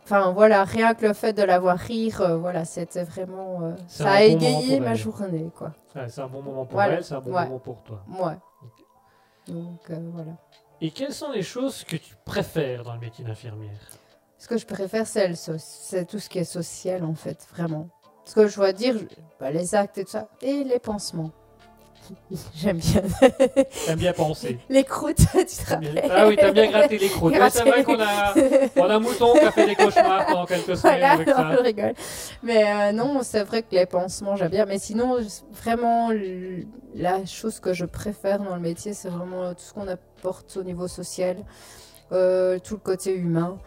Enfin voilà, rien que le fait de la voir rire, euh, voilà, c'était vraiment. euh, ça a bon égayé ma journée, quoi. C'est un bon moment pour Voilà. elle, c'est un bon Ouais. moment pour toi. Ouais. Donc euh, voilà. Et quelles sont les choses que tu préfères dans le métier d'infirmière? Ce que je préfère, c'est c'est tout ce qui est social, en fait, vraiment. Ce que je dois dire, bah, les actes et tout ça, et les pansements. J'aime bien. T'aimes bien penser. les croûtes, tu te rappelles Ah oui, t'aimes bien gratter les croûtes. Ouais, c'est vrai qu'on a, on a un mouton qui a fait des cauchemars pendant quelques semaines Voilà, avec non, ça. je rigole. Mais euh, non, c'est vrai que les pansements, j'aime bien. Mais sinon, vraiment, la chose que je préfère dans le métier, c'est vraiment tout ce qu'on apporte au niveau social, euh, tout le côté humain.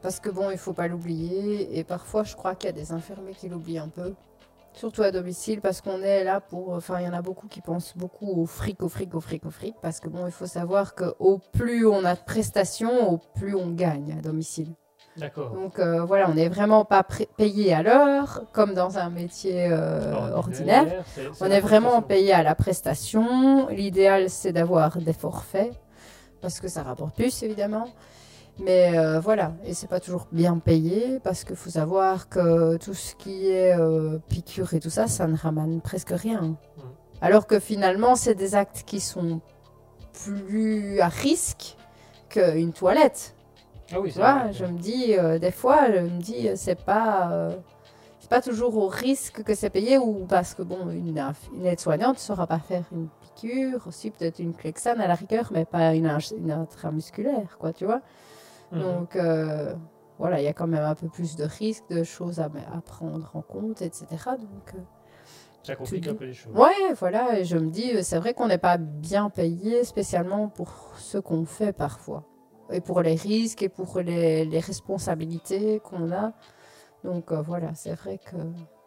Parce que bon, il faut pas l'oublier. Et parfois, je crois qu'il y a des infirmiers qui l'oublient un peu. Surtout à domicile, parce qu'on est là pour. Enfin, il y en a beaucoup qui pensent beaucoup au fric, au fric, au fric, au fric. Parce que bon, il faut savoir qu'au plus on a de prestations, au plus on gagne à domicile. D'accord. Donc euh, voilà, on n'est vraiment pas payé à l'heure, comme dans un métier euh, ordinaire. On est vraiment payé à la prestation. L'idéal, c'est d'avoir des forfaits, parce que ça rapporte plus, évidemment. Mais euh, voilà, et c'est pas toujours bien payé, parce qu'il faut savoir que tout ce qui est euh, piqûre et tout ça, ça ne ramène presque rien. Alors que finalement, c'est des actes qui sont plus à risque qu'une toilette. Ah oui, Tu c'est vois, vrai. je me dis, euh, des fois, je me dis, c'est pas, c'est pas toujours au risque que c'est payé ou parce que, bon, une, aide-soignante ne saura pas faire une piqûre, aussi peut-être une clexane à la rigueur, mais pas une, une intramusculaire, quoi, tu vois. Mhm. Donc, euh, voilà, il y a quand même un peu plus de risques, de choses à, à prendre en compte, etc. Donc, euh, Ça complique un peu les choses. Ouais, voilà, et je me dis, euh, c'est vrai qu'on n'est pas bien payé, spécialement pour ce qu'on fait parfois. Et pour les risques et pour les, les responsabilités qu'on a. Donc euh, voilà, c'est vrai que.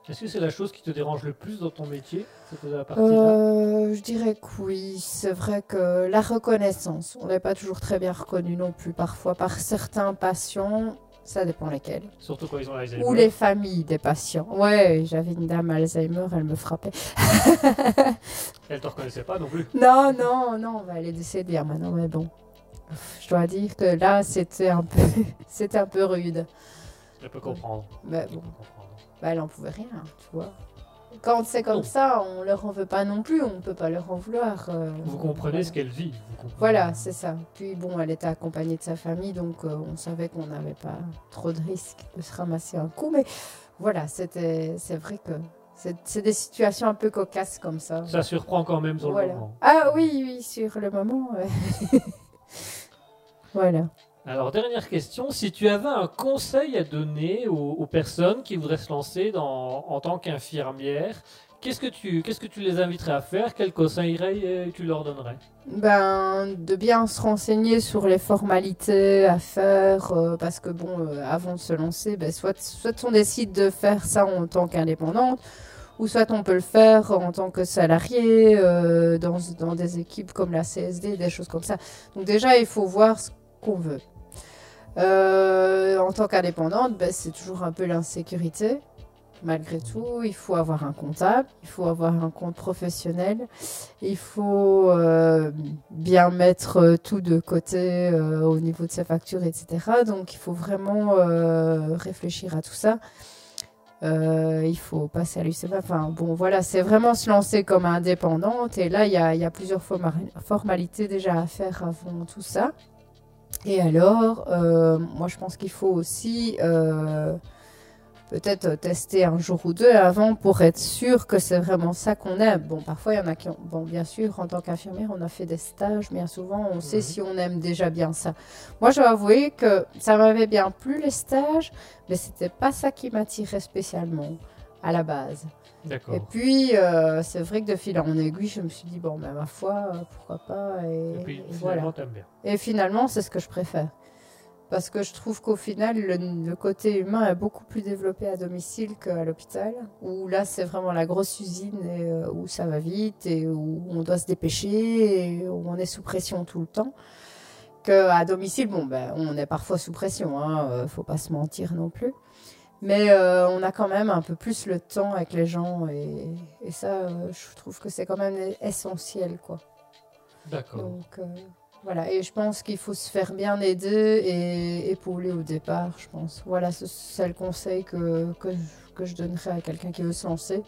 Est-ce que c'est la chose qui te dérange le plus dans ton métier Cette la partie-là Euh, je dirais que oui, c'est vrai que la reconnaissance, on n'est pas toujours très bien reconnu non plus, parfois par certains patients, ça dépend lesquels. Surtout quand ils ont l'Alzheimer. Ou les familles des patients. Ouais, j'avais une dame Alzheimer, elle me frappait. Elle te reconnaissait pas non plus. Non, non, non, elle est décédée hein, maintenant, mais bon. je dois dire que là, c'était un peu, c'était un peu rude. Je peux comprendre. Mais Je bon, peux comprendre. Bah, elle en pouvait rien, tu vois. Quand c'est comme ça, on leur en veut pas non plus, on peut pas leur en vouloir. euh, Vous comprenez voilà. ce qu'elle vit. vous. Voilà, c'est ça. Puis bon, elle était accompagnée de sa famille, donc euh, on savait qu'on n'avait pas trop de risques de se ramasser un coup. Mais voilà, c'était, c'est vrai que c'est, c'est des situations un peu cocasses comme ça. Ça surprend quand même sur Voilà. le moment. Ah oui, oui, sur le moment. ouais. voilà. Alors, dernière question. Si tu avais un conseil à donner aux, personnes qui voudraient se lancer en tant qu'infirmière, qu'est-ce que, tu, qu'est-ce que tu les inviterais à faire? Quel conseil euh, tu leur donnerais? Ben, de bien se renseigner sur les formalités à faire, euh, parce que bon, euh, avant de se lancer, ben, soit, soit on décide de faire ça en tant qu'indépendante, ou soit on peut le faire en tant que salarié dans, dans des équipes comme la CSD, des choses comme ça. Donc déjà, il faut voir ce qu'on veut. Euh, en tant qu'indépendante, ben, c'est toujours un peu l'insécurité. Malgré tout, il faut avoir un comptable, il faut avoir un compte professionnel, il faut euh, bien mettre euh, tout de côté au niveau de ses factures, etc. Donc il faut vraiment réfléchir à tout ça. Il faut passer à l'UCMA. Enfin bon, voilà, c'est vraiment se lancer comme indépendante. Et là, il y y a plusieurs forma- formalités déjà à faire avant tout ça. Et alors, euh, moi je pense qu'il faut aussi euh, peut-être tester un jour ou deux avant pour être sûr que c'est vraiment ça qu'on aime. Bon, parfois il y en a qui ont... Bon, bien sûr, en tant qu'infirmière, on a fait des stages, bien souvent, on sait si on aime déjà bien ça. Moi, je dois avouer que ça m'avait bien plu les stages, mais c'était pas ça qui m'attirait spécialement à la base. Et puis, euh, c'est vrai que de fil en aiguille, je me suis dit, bon, ben, ma foi, euh, pourquoi pas. Et, Et puis, et finalement, voilà. bien. Et finalement, c'est ce que je préfère. Parce que je trouve qu'au final, le, le côté humain est beaucoup plus développé à domicile qu'à l'hôpital, où là, c'est vraiment la grosse usine et, euh, où ça va vite et où on doit se dépêcher et où on est sous pression tout le temps. Qu'à domicile, bon, ben, on est parfois sous pression, hein, faut pas se mentir non plus. Mais euh, on a quand même un peu plus le temps avec les gens et, et ça, euh, je trouve que c'est quand même essentiel, quoi. D'accord. Donc euh, voilà, et je pense qu'il faut se faire bien aider et épauler au départ, je pense. Voilà, ce- c'est le conseil que, que, que je donnerais à quelqu'un qui veut se lancer.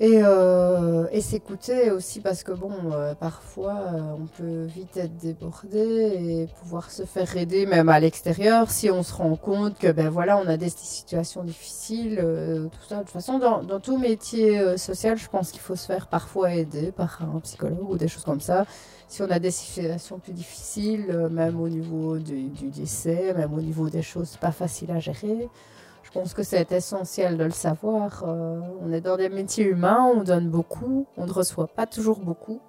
Et, euh, et s'écouter aussi parce que bon, euh, parfois euh, on peut vite être débordé et pouvoir se faire aider même à l'extérieur si on se rend compte que ben voilà, on a des situations difficiles, euh, tout ça. De toute façon, dans, tout métier social, je pense qu'il faut se faire parfois aider par un psychologue ou des choses comme ça. Si on a des situations plus difficiles, même au niveau du décès, même au niveau des choses pas faciles à gérer. Je pense que c'est essentiel de le savoir. Euh, on est dans des métiers humains, on donne beaucoup, on ne reçoit pas toujours beaucoup.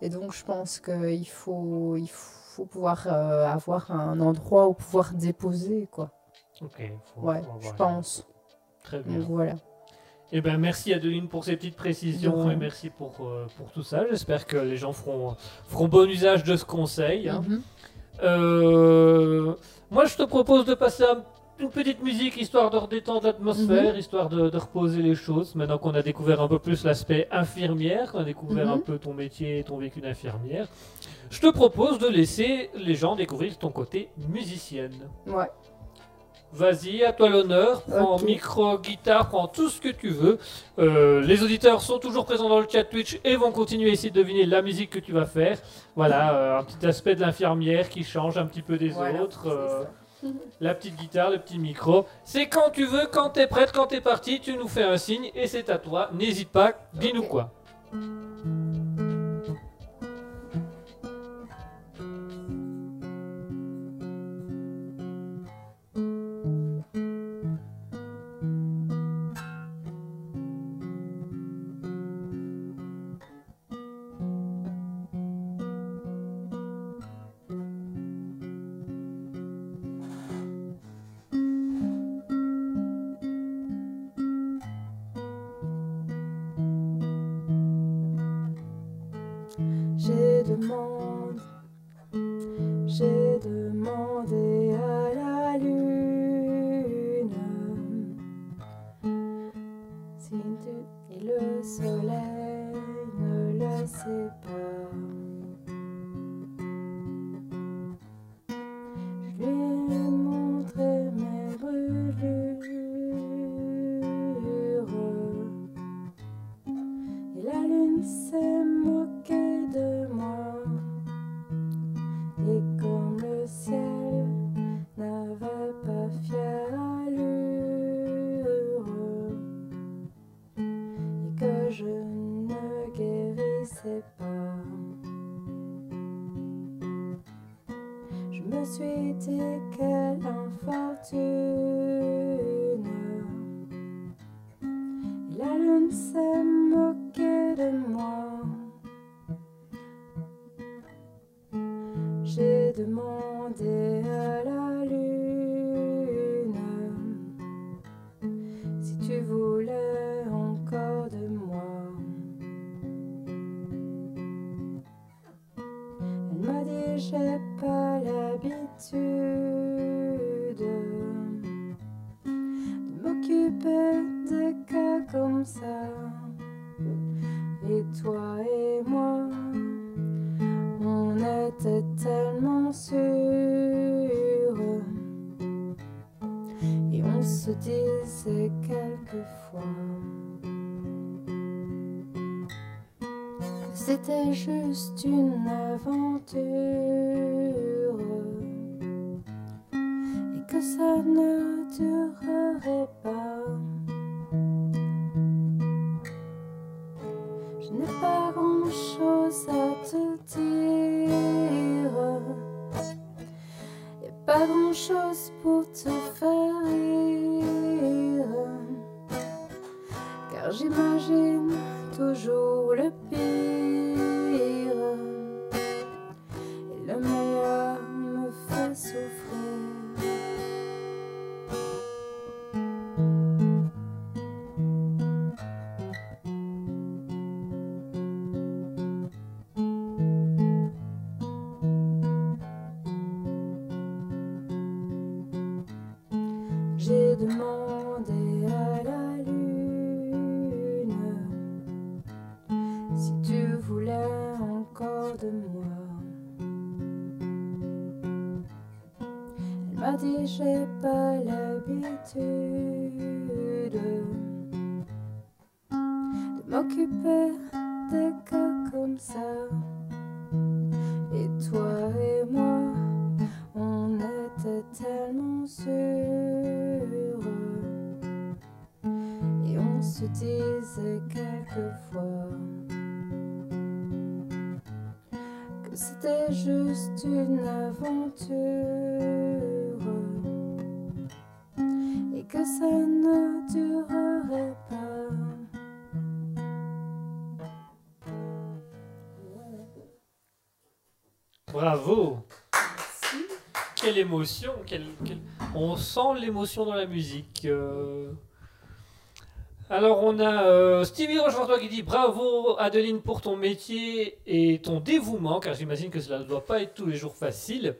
Et donc, je pense qu'il faut, il faut pouvoir euh, avoir un endroit où pouvoir déposer, quoi. Ok. faut- Ouais, je pense. Très bien. Donc, voilà. Eh ben, merci Adeline pour ces petites précisions Ouais. et merci pour, euh, pour tout ça. J'espère que les gens feront, feront bon usage de ce conseil. hein. Mhm. Euh, moi, je te propose de passer un- une petite musique histoire de redétendre l'atmosphère, Mhm. histoire de, de reposer les choses. Maintenant qu'on a découvert un peu plus l'aspect infirmière, qu'on a découvert Mhm. un peu ton métier et ton vécu d'infirmière, je te propose de laisser les gens découvrir ton côté musicienne. Ouais. Vas-y, à toi l'honneur. Prends micro, guitare, prends tout ce que tu veux. Euh, les auditeurs sont toujours présents dans le chat Twitch et vont continuer à essayer de deviner la musique que tu vas faire. Voilà, euh, un petit aspect de l'infirmière qui change un petit peu des Voilà, autres. La petite guitare, le petit micro. C'est quand tu veux, quand t'es prête, quand t'es parti, tu nous fais un signe et c'est à toi. N'hésite pas, dis-nous quoi. C'était juste une aventure On sent l'émotion dans la musique. euh. Alors on a euh, Stevie Rochefortois qui dit bravo Adeline pour ton métier et ton dévouement, car j'imagine que cela ne doit pas être tous les jours facile.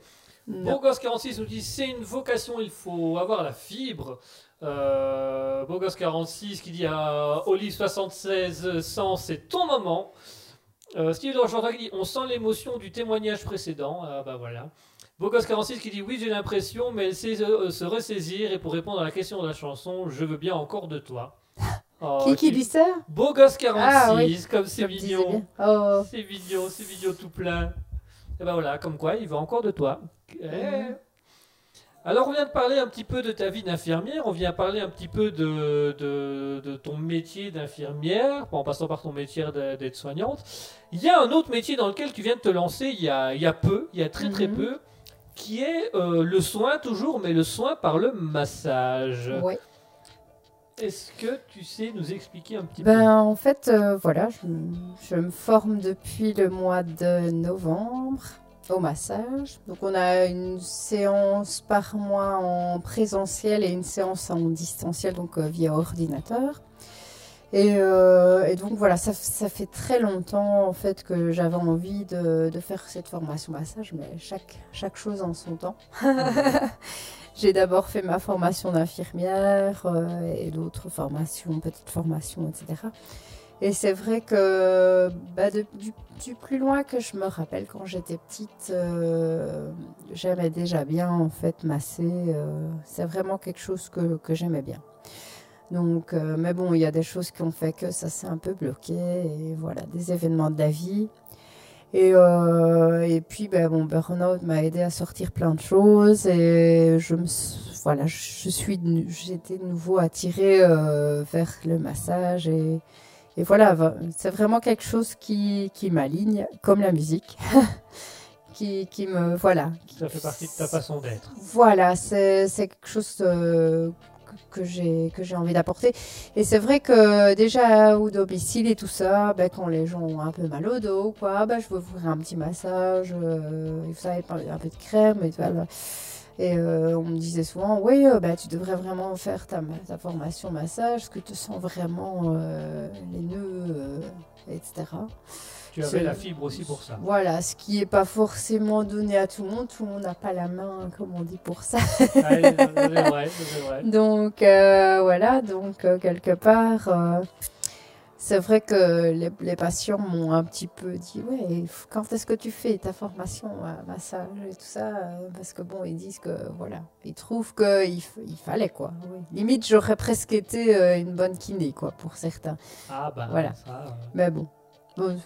Non. Bogos46 nous dit c'est une vocation, il faut avoir la fibre. Euh, Bogos46 qui dit à Olive76 100 c'est ton moment. Euh, Steve de Rochefortois qui dit on sent l'émotion du témoignage précédent. Ah bah voilà. Bogos46 qui dit oui j'ai l'impression mais elle sait euh, se ressaisir et pour répondre à la question de la chanson je veux bien encore de toi. Oh, Qui qui dit ça? Bogos46 Ah oui, comme c'est mignon. Oh. C'est mignon, c'est mignon tout plein. Et ben voilà, comme quoi, il veut encore de toi. Eh. Mhm. Alors, on vient de parler un petit peu de ta vie d'infirmière, on vient parler un petit peu de, de, de ton métier d'infirmière, en passant par ton métier de- d'aide-soignante. Il y a un autre métier dans lequel tu viens de te lancer il y a, il y a peu, il y a très très Mhm. peu, qui est euh, le soin toujours, mais le soin par le massage. Ouais. Est-ce que tu sais nous expliquer un petit Ben, en fait, euh, voilà, je, je me forme depuis le mois de novembre au massage. Donc, on a une séance par mois en présentiel et une séance en distanciel, donc euh, via ordinateur. Et, euh, et donc, voilà, ça, ça fait très longtemps, en fait, que j'avais envie de, de faire cette formation massage, mais chaque, chaque chose en son temps. J'ai d'abord fait ma formation d'infirmière euh, et d'autres formations, petites formations, etc. Et c'est vrai que bah, de- du, du plus loin que je me rappelle, quand j'étais petite, euh, j'aimais déjà bien en fait masser. c'est vraiment quelque chose que, que j'aimais bien. Donc, euh, mais bon, il y a des choses qui ont fait que ça s'est un peu bloqué et voilà, des événements de la vie. Et, euh, et puis, ben, mon burn-out m'a aidé à sortir plein de choses et je me, voilà, je suis, j'étais de nouveau attirée euh, vers le massage et, et voilà, c'est vraiment quelque chose qui, qui m'aligne, comme la musique, qui, qui me voilà. Ça fait partie de ta façon d'être. Voilà, c'est c'est quelque chose euh, que- j'ai que j'ai envie d'apporter. Et c'est vrai que déjà au domicile et tout ça, ben, quand les gens ont un peu mal au dos, quoi, ben, je veux ouvrir un petit massage, euh, vous savez, un peu de crème et tout. Et euh, on me disait souvent, oui, euh, bah, tu devrais vraiment faire ta formation massage, parce que tu sens vraiment euh, les nœuds, euh, etc. Tu avais la fibre aussi pour ça. Voilà, ce qui n'est pas forcément donné à tout le monde. Tout le monde n'a pas la main, comme on dit, pour ça. Ah, c'est vrai, vrai. Donc euh, voilà, donc euh, quelque part, euh, c'est vrai que les, les patients m'ont un petit peu dit, ouais, quand est-ce que tu fais ta formation à massage et tout ça Parce que bon, ils disent que voilà, ils trouvent qu'il il fallait quoi. oui. Limite, j'aurais presque été une bonne kiné quoi pour certains. Ah bah Voilà. ça, Mais bon, bon,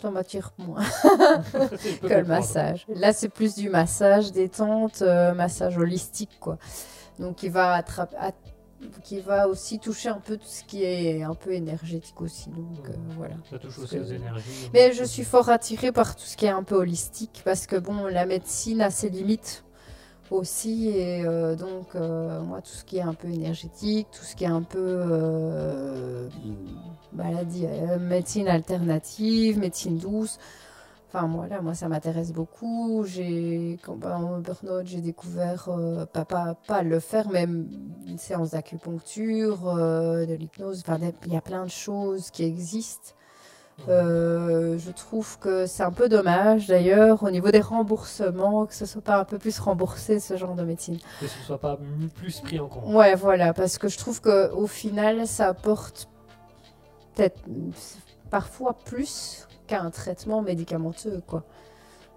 ça m'attire moins que le massage. Là, c'est plus du massage détente, euh, massage holistique, quoi. Donc, qui va attraper, at- qui va aussi toucher un peu tout ce qui est un peu énergétique aussi. Donc, euh, voilà. Ça touche aussi que- aux énergies. Mais je suis fort attirée par tout ce qui est un peu holistique parce que bon, la médecine a ses limites aussi et euh, donc euh, moi tout ce qui est un peu énergétique, tout ce qui est un peu euh, maladie, euh, médecine alternative, médecine douce. Enfin voilà, moi ça m'intéresse beaucoup. J'ai quand mon burn-out, j'ai découvert pas, pas pas le faire, mais une séance d'acupuncture, de l'hypnose. Enfin, il y a plein de choses qui existent. Euh, je trouve que c'est un peu dommage d'ailleurs au niveau des remboursements que ce soit pas un peu plus remboursé ce genre de médecine. Que ce soit pas plus pris en compte. Ouais, voilà, parce que je trouve que au final ça apporte peut-être parfois plus qu'un traitement médicamenteux quoi.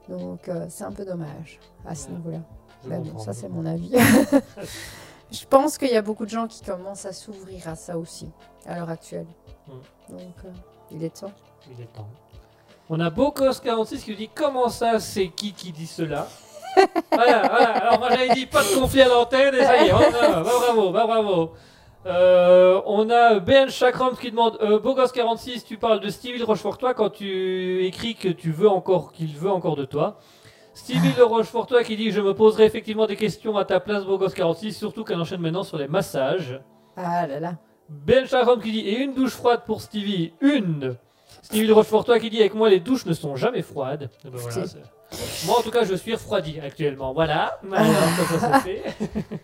Donc euh, c'est un peu dommage à ce niveau-là. Mais bon, comprends, ça c'est mon avis. je pense qu'il y a beaucoup de gens qui commencent à s'ouvrir à ça aussi à l'heure actuelle. Mm. Donc euh, il est temps. Il est temps. On a Bocos46 qui dit Comment ça, c'est qui qui dit cela Voilà, voilà. Alors, moi j'avais dit pas de conflit à l'antenne et ça y est, on a- bah, bravo, bah, bravo. Euh, on a Ben Chakram qui demande euh, Bogos46, tu parles de Stevie de Rochefortois quand tu écris que tu veux encore qu'il veut encore de toi. Stevie de Rochefortois qui dit Je me poserai effectivement des questions à ta place, Bogos46, surtout qu'elle enchaîne maintenant sur les massages. Ah là là. Ben Charon qui dit Et une douche froide pour Stevie Une Stevie de Rochefortois qui dit Avec moi, les douches ne sont jamais froides. Eh ben voilà, moi, en tout cas, je suis refroidi actuellement. Voilà. Alors, ça, ça, c'est fait.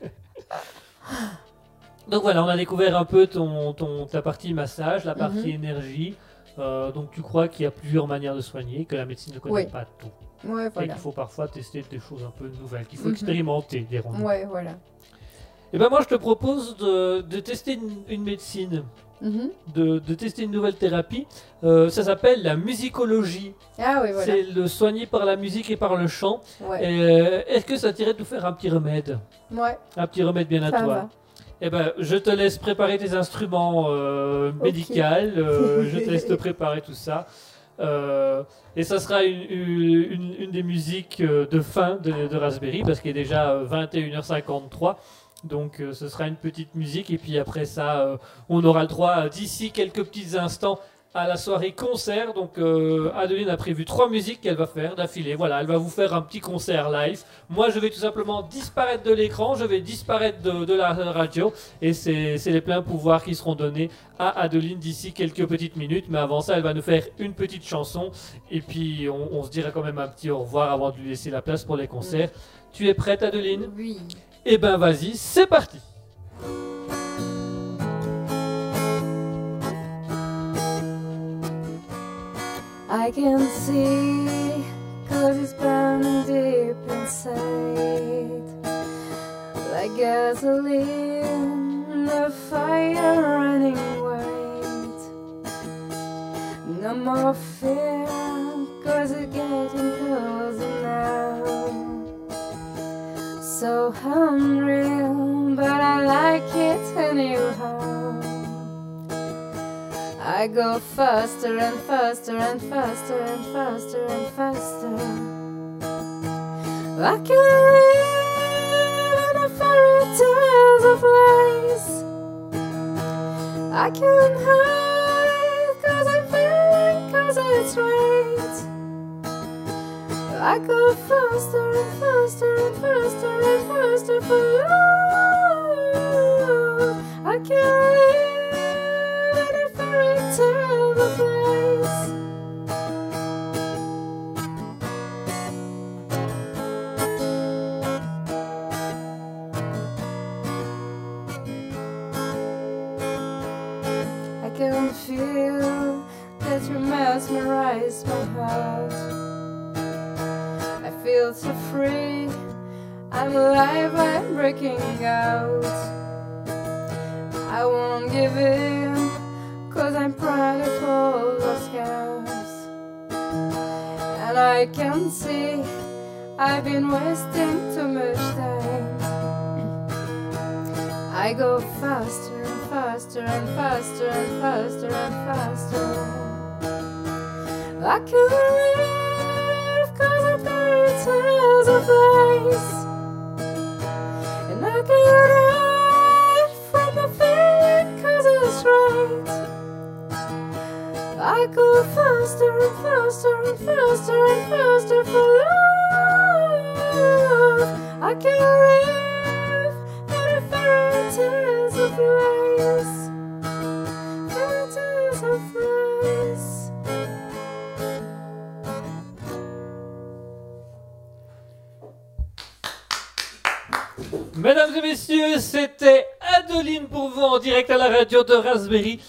donc voilà, on a découvert un peu ton, ton, ta partie massage, la partie énergie. Euh, donc tu crois qu'il y a plusieurs manières de soigner, que la médecine ne connaît Oui. pas tout. Ouais, Et qu'il faut parfois tester des choses un peu nouvelles, qu'il faut Mhm. expérimenter. Ouais, voilà. Et ben moi, je te propose de, de tester une- une médecine Mhm. de, de tester une nouvelle thérapie. Euh, ça s'appelle la musicologie. Ah oui, voilà. C'est le soigner par la musique et par le chant. Ouais. Euh, Est-ce que ça t'irait de nous faire un petit remède? Ouais, Un petit remède bien à ça toi va. Eh ben, je te laisse préparer tes instruments euh, médicaux. euh, je te laisse te préparer tout ça. Et ça sera une, une- une- une des musiques de fin de, de Raspberry parce qu'il est déjà euh, 21h53. Donc euh, ce sera une petite musique et puis après ça euh, on aura le droit d'ici quelques petits instants à la soirée concert. Donc euh, Adeline a prévu trois musiques qu'elle va faire d'affilée. Voilà, elle va vous faire un petit concert live. Moi je vais tout simplement disparaître de l'écran, je vais disparaître de, la radio et c'est les pleins pouvoirs qui seront donnés à Adeline d'ici quelques petites minutes. Mais avant ça, elle va nous faire une petite chanson et puis on se dira quand même un petit au revoir avant de lui laisser la place pour les concerts. Tu es prête Adeline? Oui. Eh ben vas-y, c'est parti I can see, cause it's burning deep inside. Like gasoline, the fire running white. No more fear, cause it's getting closer now. So unreal, but I like it anyhow. I go faster and faster and faster and faster and faster. I can live in a fairy tales of lies. I can hide it's right. I go faster and faster and faster and faster for love. I can't live in a fairy tale of. I can feel that you mesmerize my heart. Feel so free. I'm alive, I'm breaking out. I won't give in, cause I'm proud of all those scars. And I can see I've been wasting too much time. I go faster and faster and faster and faster and faster. I of tales of lies. And I can't hide from the feeling cause it's right. I go faster and faster and faster and faster for love. I can't live in a fairy tales of lies. Mesdames et messieurs, c'était Adeline pour vous en direct à la radio de Raspberry.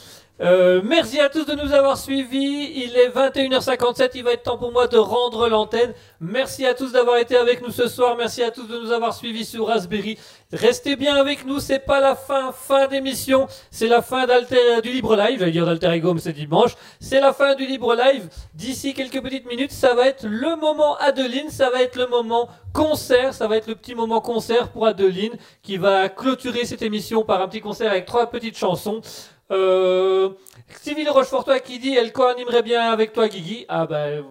Euh, merci à tous de nous avoir suivis. Il est 21h57. Il va être temps pour moi de rendre l'antenne. Merci à tous d'avoir été avec nous ce soir. Merci à tous de nous avoir suivis sur Raspberry. Restez bien avec nous. C'est pas la fin, fin d'émission. C'est la fin d'Alter, du Libre Live. J'allais dire d'Alter Ego, mais c'est dimanche. C'est la fin du Libre Live. D'ici quelques petites minutes, ça va être le moment Adeline. Ça va être le moment concert. Ça va être le petit moment concert pour Adeline qui va clôturer cette émission par un petit concert avec trois petites chansons. Euh, Sylvie Rochefortois qui dit elle co-animerait bien avec toi Guigui. Ah ben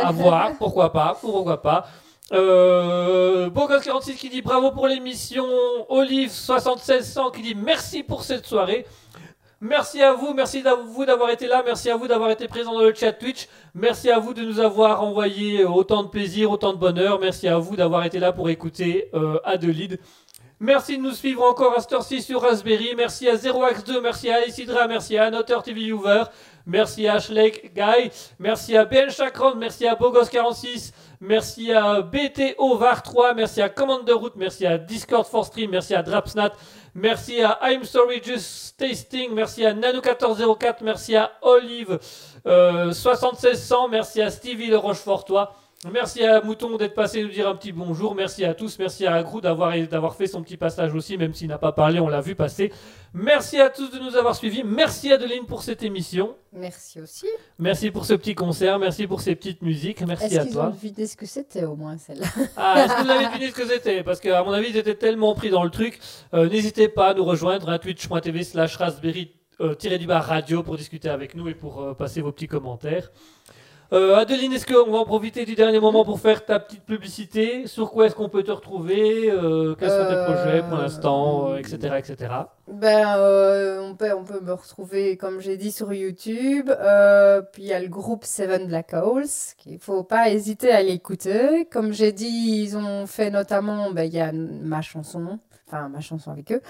à voir, pourquoi pas, pourquoi pas. Euh, Bogos46 qui dit bravo pour l'émission. Olive 7600 qui dit merci pour cette soirée. Merci à vous, merci à vous d'avoir été là, merci à vous d'avoir été présent dans le chat Twitch, merci à vous de nous avoir envoyé autant de plaisir, autant de bonheur, merci à vous d'avoir été là pour écouter euh, Adelide. Merci de nous suivre encore à cette sur Raspberry. Merci à 0x2, merci à Alicidra, merci à Notter TV merci à Ashley Guy, merci à Ben Chakron, merci à Bogos46, merci à BTO VAR3, merci à Commander Route, merci à Discord for Stream, merci à Drapsnat, merci à I'm Sorry Just Tasting, merci à Nano1404, merci à Olive euh, 7600, merci à Stevie Le Rochefortois. Merci à Mouton d'être passé nous dire un petit bonjour. Merci à tous. Merci à Agrou d'avoir d'avoir fait son petit passage aussi, même s'il n'a pas parlé, on l'a vu passer. Merci à tous de nous avoir suivis. Merci Adeline pour cette émission. Merci aussi. Merci pour ce petit concert. Merci pour ces petites musiques. Merci Est-ce à qu'ils ont toi. deviné ce que c'était au moins celle-là? Ah, est-ce que vous avez deviné ce que c'était? Parce qu'à mon avis, ils étaient tellement pris dans le truc. Euh, N'hésitez pas à nous rejoindre à twitch.tv slash raspberry euh, pour discuter avec nous et pour euh, passer vos petits commentaires. Euh, Adeline, est-ce qu'on va en profiter du dernier moment pour faire ta petite publicité? Sur quoi est-ce qu'on peut te retrouver? Euh, Quels sont tes Euh, projets pour l'instant Etc. etc. Ben, on, peut, on peut me retrouver, comme j'ai dit, sur YouTube. Puis il y a le groupe Seven Black Holes, qu'il faut pas hésiter à l'écouter. Comme j'ai dit, ils ont fait notamment, ben, y a ma chanson, enfin ma chanson avec eux.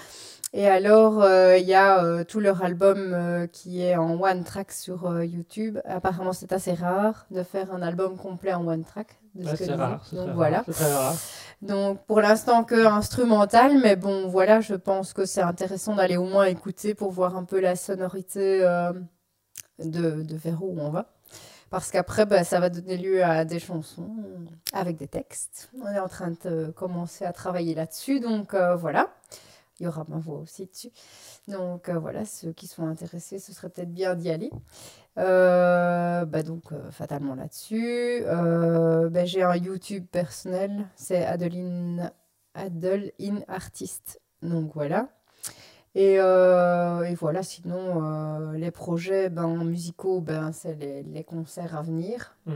Et alors, euh, il y a euh, tout leur album euh, qui est en one track sur YouTube. Apparemment, c'est assez rare de faire un album complet en one track. de ce que rare. Donc très voilà. rare, c'est très rare. Donc pour l'instant que instrumental, mais bon voilà, je pense que c'est intéressant d'aller au moins écouter pour voir un peu la sonorité de, de vers où on va. Parce qu'après, bah, ça va donner lieu à des chansons avec des textes. On est en train de commencer à travailler là-dessus, donc euh, voilà. Il y aura ma voix aussi dessus. Donc euh, voilà, ceux qui sont intéressés, ce serait peut-être bien d'y aller. Euh, bah donc euh, fatalement là-dessus. Bah, j'ai un YouTube personnel, c'est Adeline Adeline Artiste. Donc voilà. Et, euh, et voilà, sinon euh, les projets ben, musicaux, ben, c'est les, les concerts à venir. Mhm.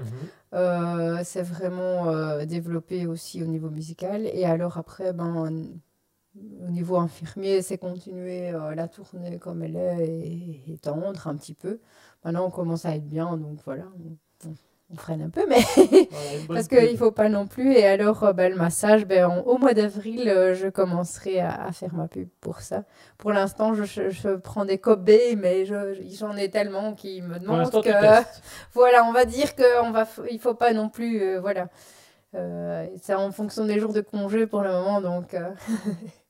Euh, c'est vraiment développé aussi au niveau musical. Et alors après, ben, au niveau infirmier, c'est continuer la tournée comme elle est et, et tendre un petit peu. Maintenant, on commence à être bien, donc voilà, on on freine un peu, mais parce qu'il ne faut pas non plus. Et alors, ben, le massage, ben, en- au mois d'avril, euh, je commencerai à, à faire ma pub pour ça. Pour l'instant, je, je- je prends des copés, mais je- j'en ai tellement qui me demandent que, voilà, on va dire qu'il va, il faut pas non plus, euh, voilà. Euh, c'est en fonction des jours de congé pour le moment, donc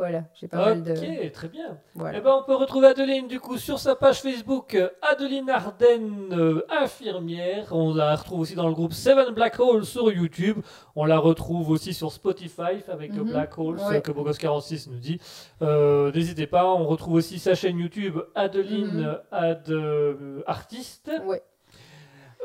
voilà, j'ai pas mal de, Ok, très bien. voilà. Eh ben, on peut retrouver Adeline du coup sur sa page Facebook euh, Adeline Ardennes euh, infirmière. On la retrouve aussi dans le groupe Seven Black Holes sur YouTube. On la retrouve aussi sur Spotify avec Mhm. Black Holes Ouais. que Bogos46 nous dit. Euh, N'hésitez pas, on retrouve aussi sa chaîne YouTube Adeline Mhm. Ad euh, Artiste. Ouais.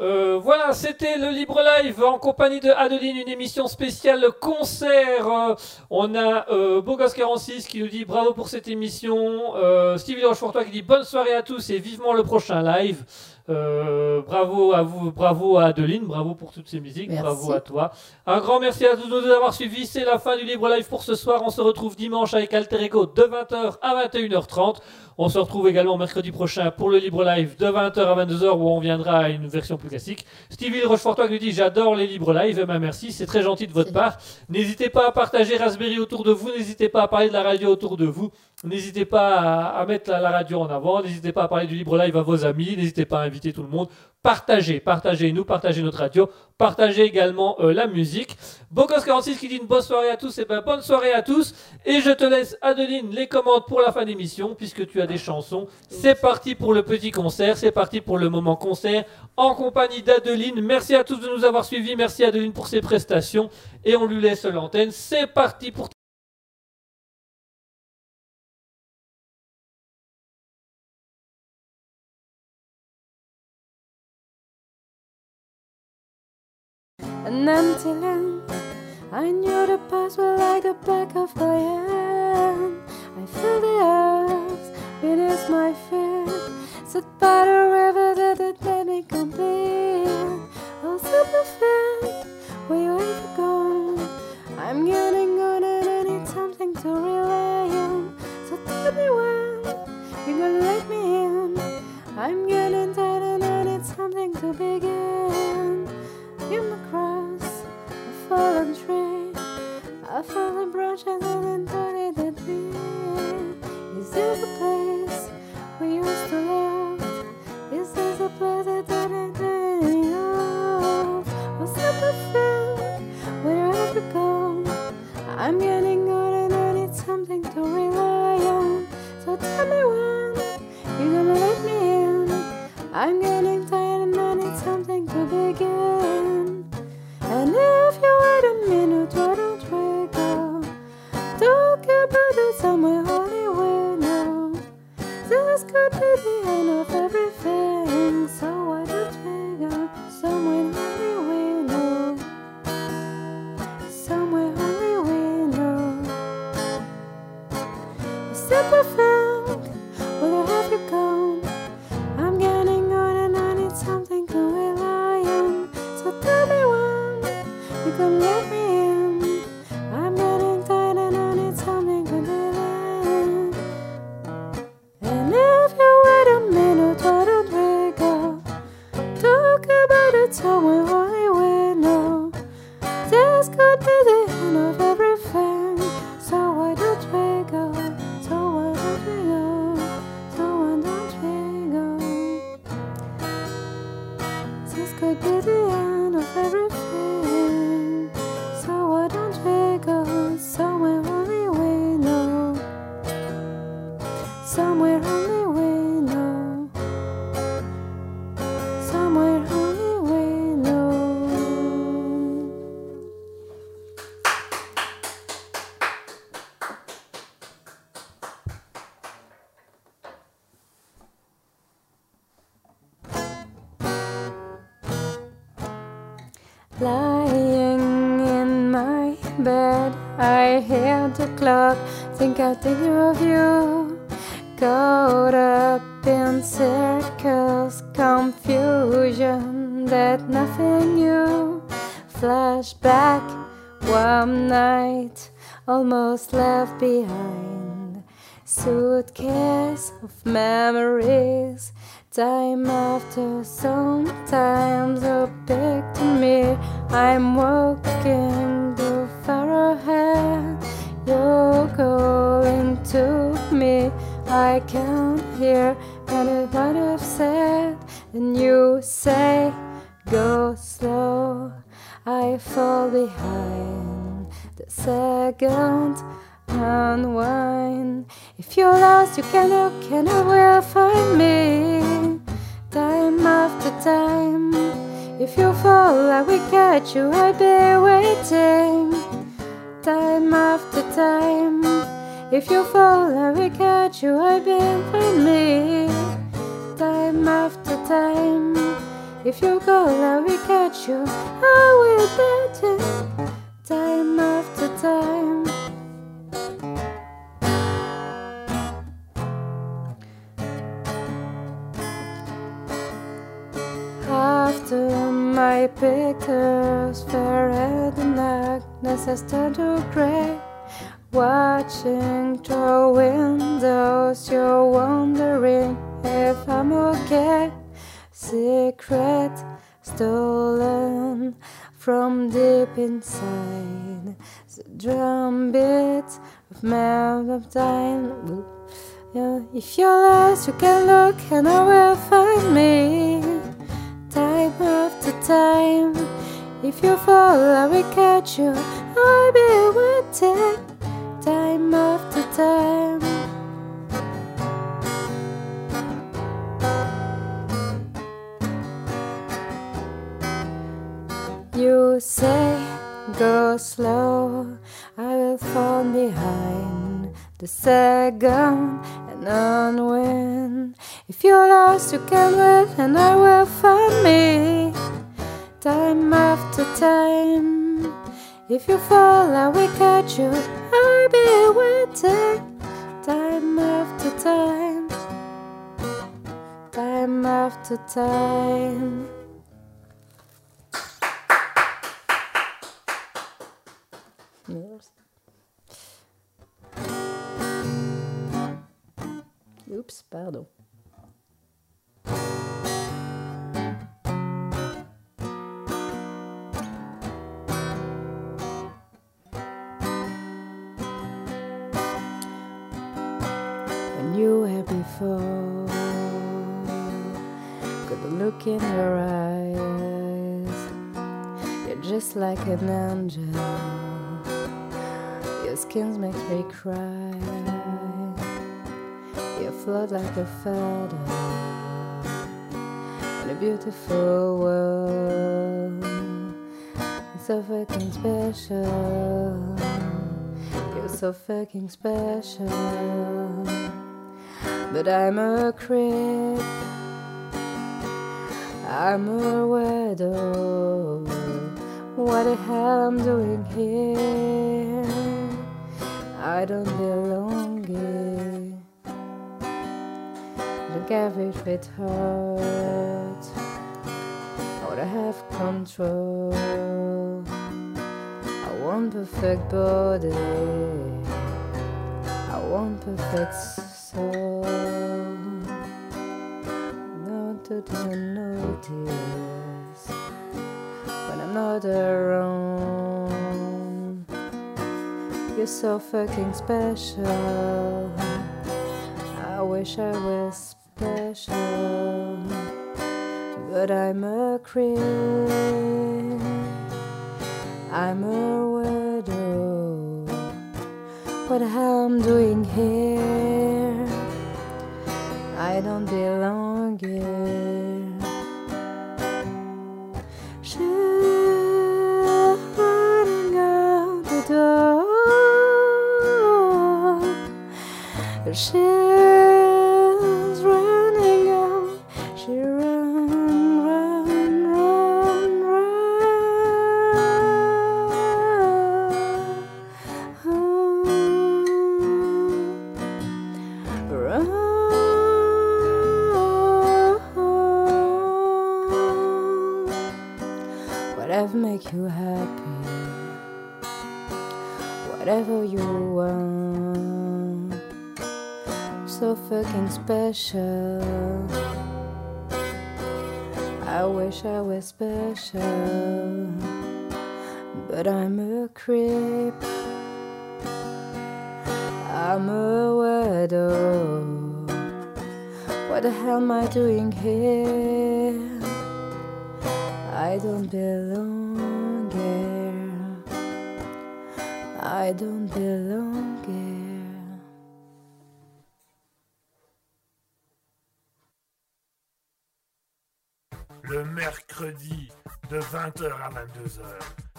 Euh, voilà, c'était le Libre Live en compagnie de Adeline, une émission spéciale concert. Euh, on a euh, Bogos46 qui nous dit bravo pour cette émission. Euh, Stevie Rochefortois qui dit bonne soirée à tous et vivement le prochain live. Euh, bravo à vous, bravo à Adeline, bravo pour toutes ces musiques, Merci. bravo à toi. Un grand merci à tous de nous avoir suivis. C'est la fin du Libre Live pour ce soir. On se retrouve dimanche avec Alter Ego de 20h à 21h30. On se retrouve également mercredi prochain pour le Libre Live de 20h à 22h où on viendra à une version plus classique. Stevie Rochefortois nous dit j'adore les Libre Live. Eh ben, merci, c'est très gentil de votre part. N'hésitez pas à partager Raspberry autour de vous. N'hésitez pas à parler de la radio autour de vous. N'hésitez pas à, à mettre la, la radio en avant. N'hésitez pas à parler du Libre Live à vos amis. N'hésitez pas à inviter tout le monde. Partagez, partagez nous, partagez notre radio. Partagez également euh, la musique. Bocos46 qui dit une bonne soirée à tous. Et ben bonne soirée à tous. Et je te laisse, Adeline, les commandes pour la fin d'émission, puisque tu as des chansons. C'est parti pour le petit concert, c'est parti pour le moment concert, en compagnie d'Adeline. Merci à tous de nous avoir suivis, merci Adeline pour ses prestations, et on lui laisse l'antenne. C'est parti pour... An empty land. I knew the past was like the back of my hand. I feel the earth beneath my feet. Sit by the river that it made me complete. I'll simplify where you ever gone. I'm getting on and I need something to rely on. Time. Yeah, if you're lost, you can look and I will find me. Time after time. If you fall, I will catch you. I'll be waiting. Time after time. You say go slow, the second and unwin. If you're lost, you can wait, and I will find me time after time. If you fall, I will catch you. I'll be waiting time after time, time after time. Oups, pardon. You were before, could look in your eyes. You're just like an angel. Your skin makes me cry. Float like a feather in a beautiful world. It's so fucking special. You're so fucking special. But I'm a creep. I'm a widow. What the hell I'm doing here? I don't belong here. Bit hurt. I wanna have control. I want perfect body. I want perfect soul. Not to notice when I'm not around. You're so fucking special. I wish I was special, but I'm a creep. I'm a widow. What I'm doing here? I don't belong here. She's running out the door. She's make you happy, whatever you want, so fucking special. I wish I was special, but I'm a creep. I'm a widow. What the hell am I doing here? I don't belong I don't belong here. Le mercredi de 20h à 22h,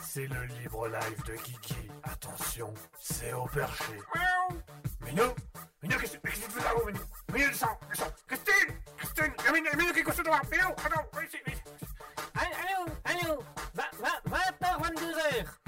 c'est le libre live de Kiki. Attention, c'est au perché. Miaou Minou Minou, qu'est-ce que tu fais là-haut, Minou Minou, descends, descends Christine Christine Minou, Minou, qu'est-ce que tu dois Minou, attends, viens ici, viens ici Allô, allô Va, va, 20h, 22h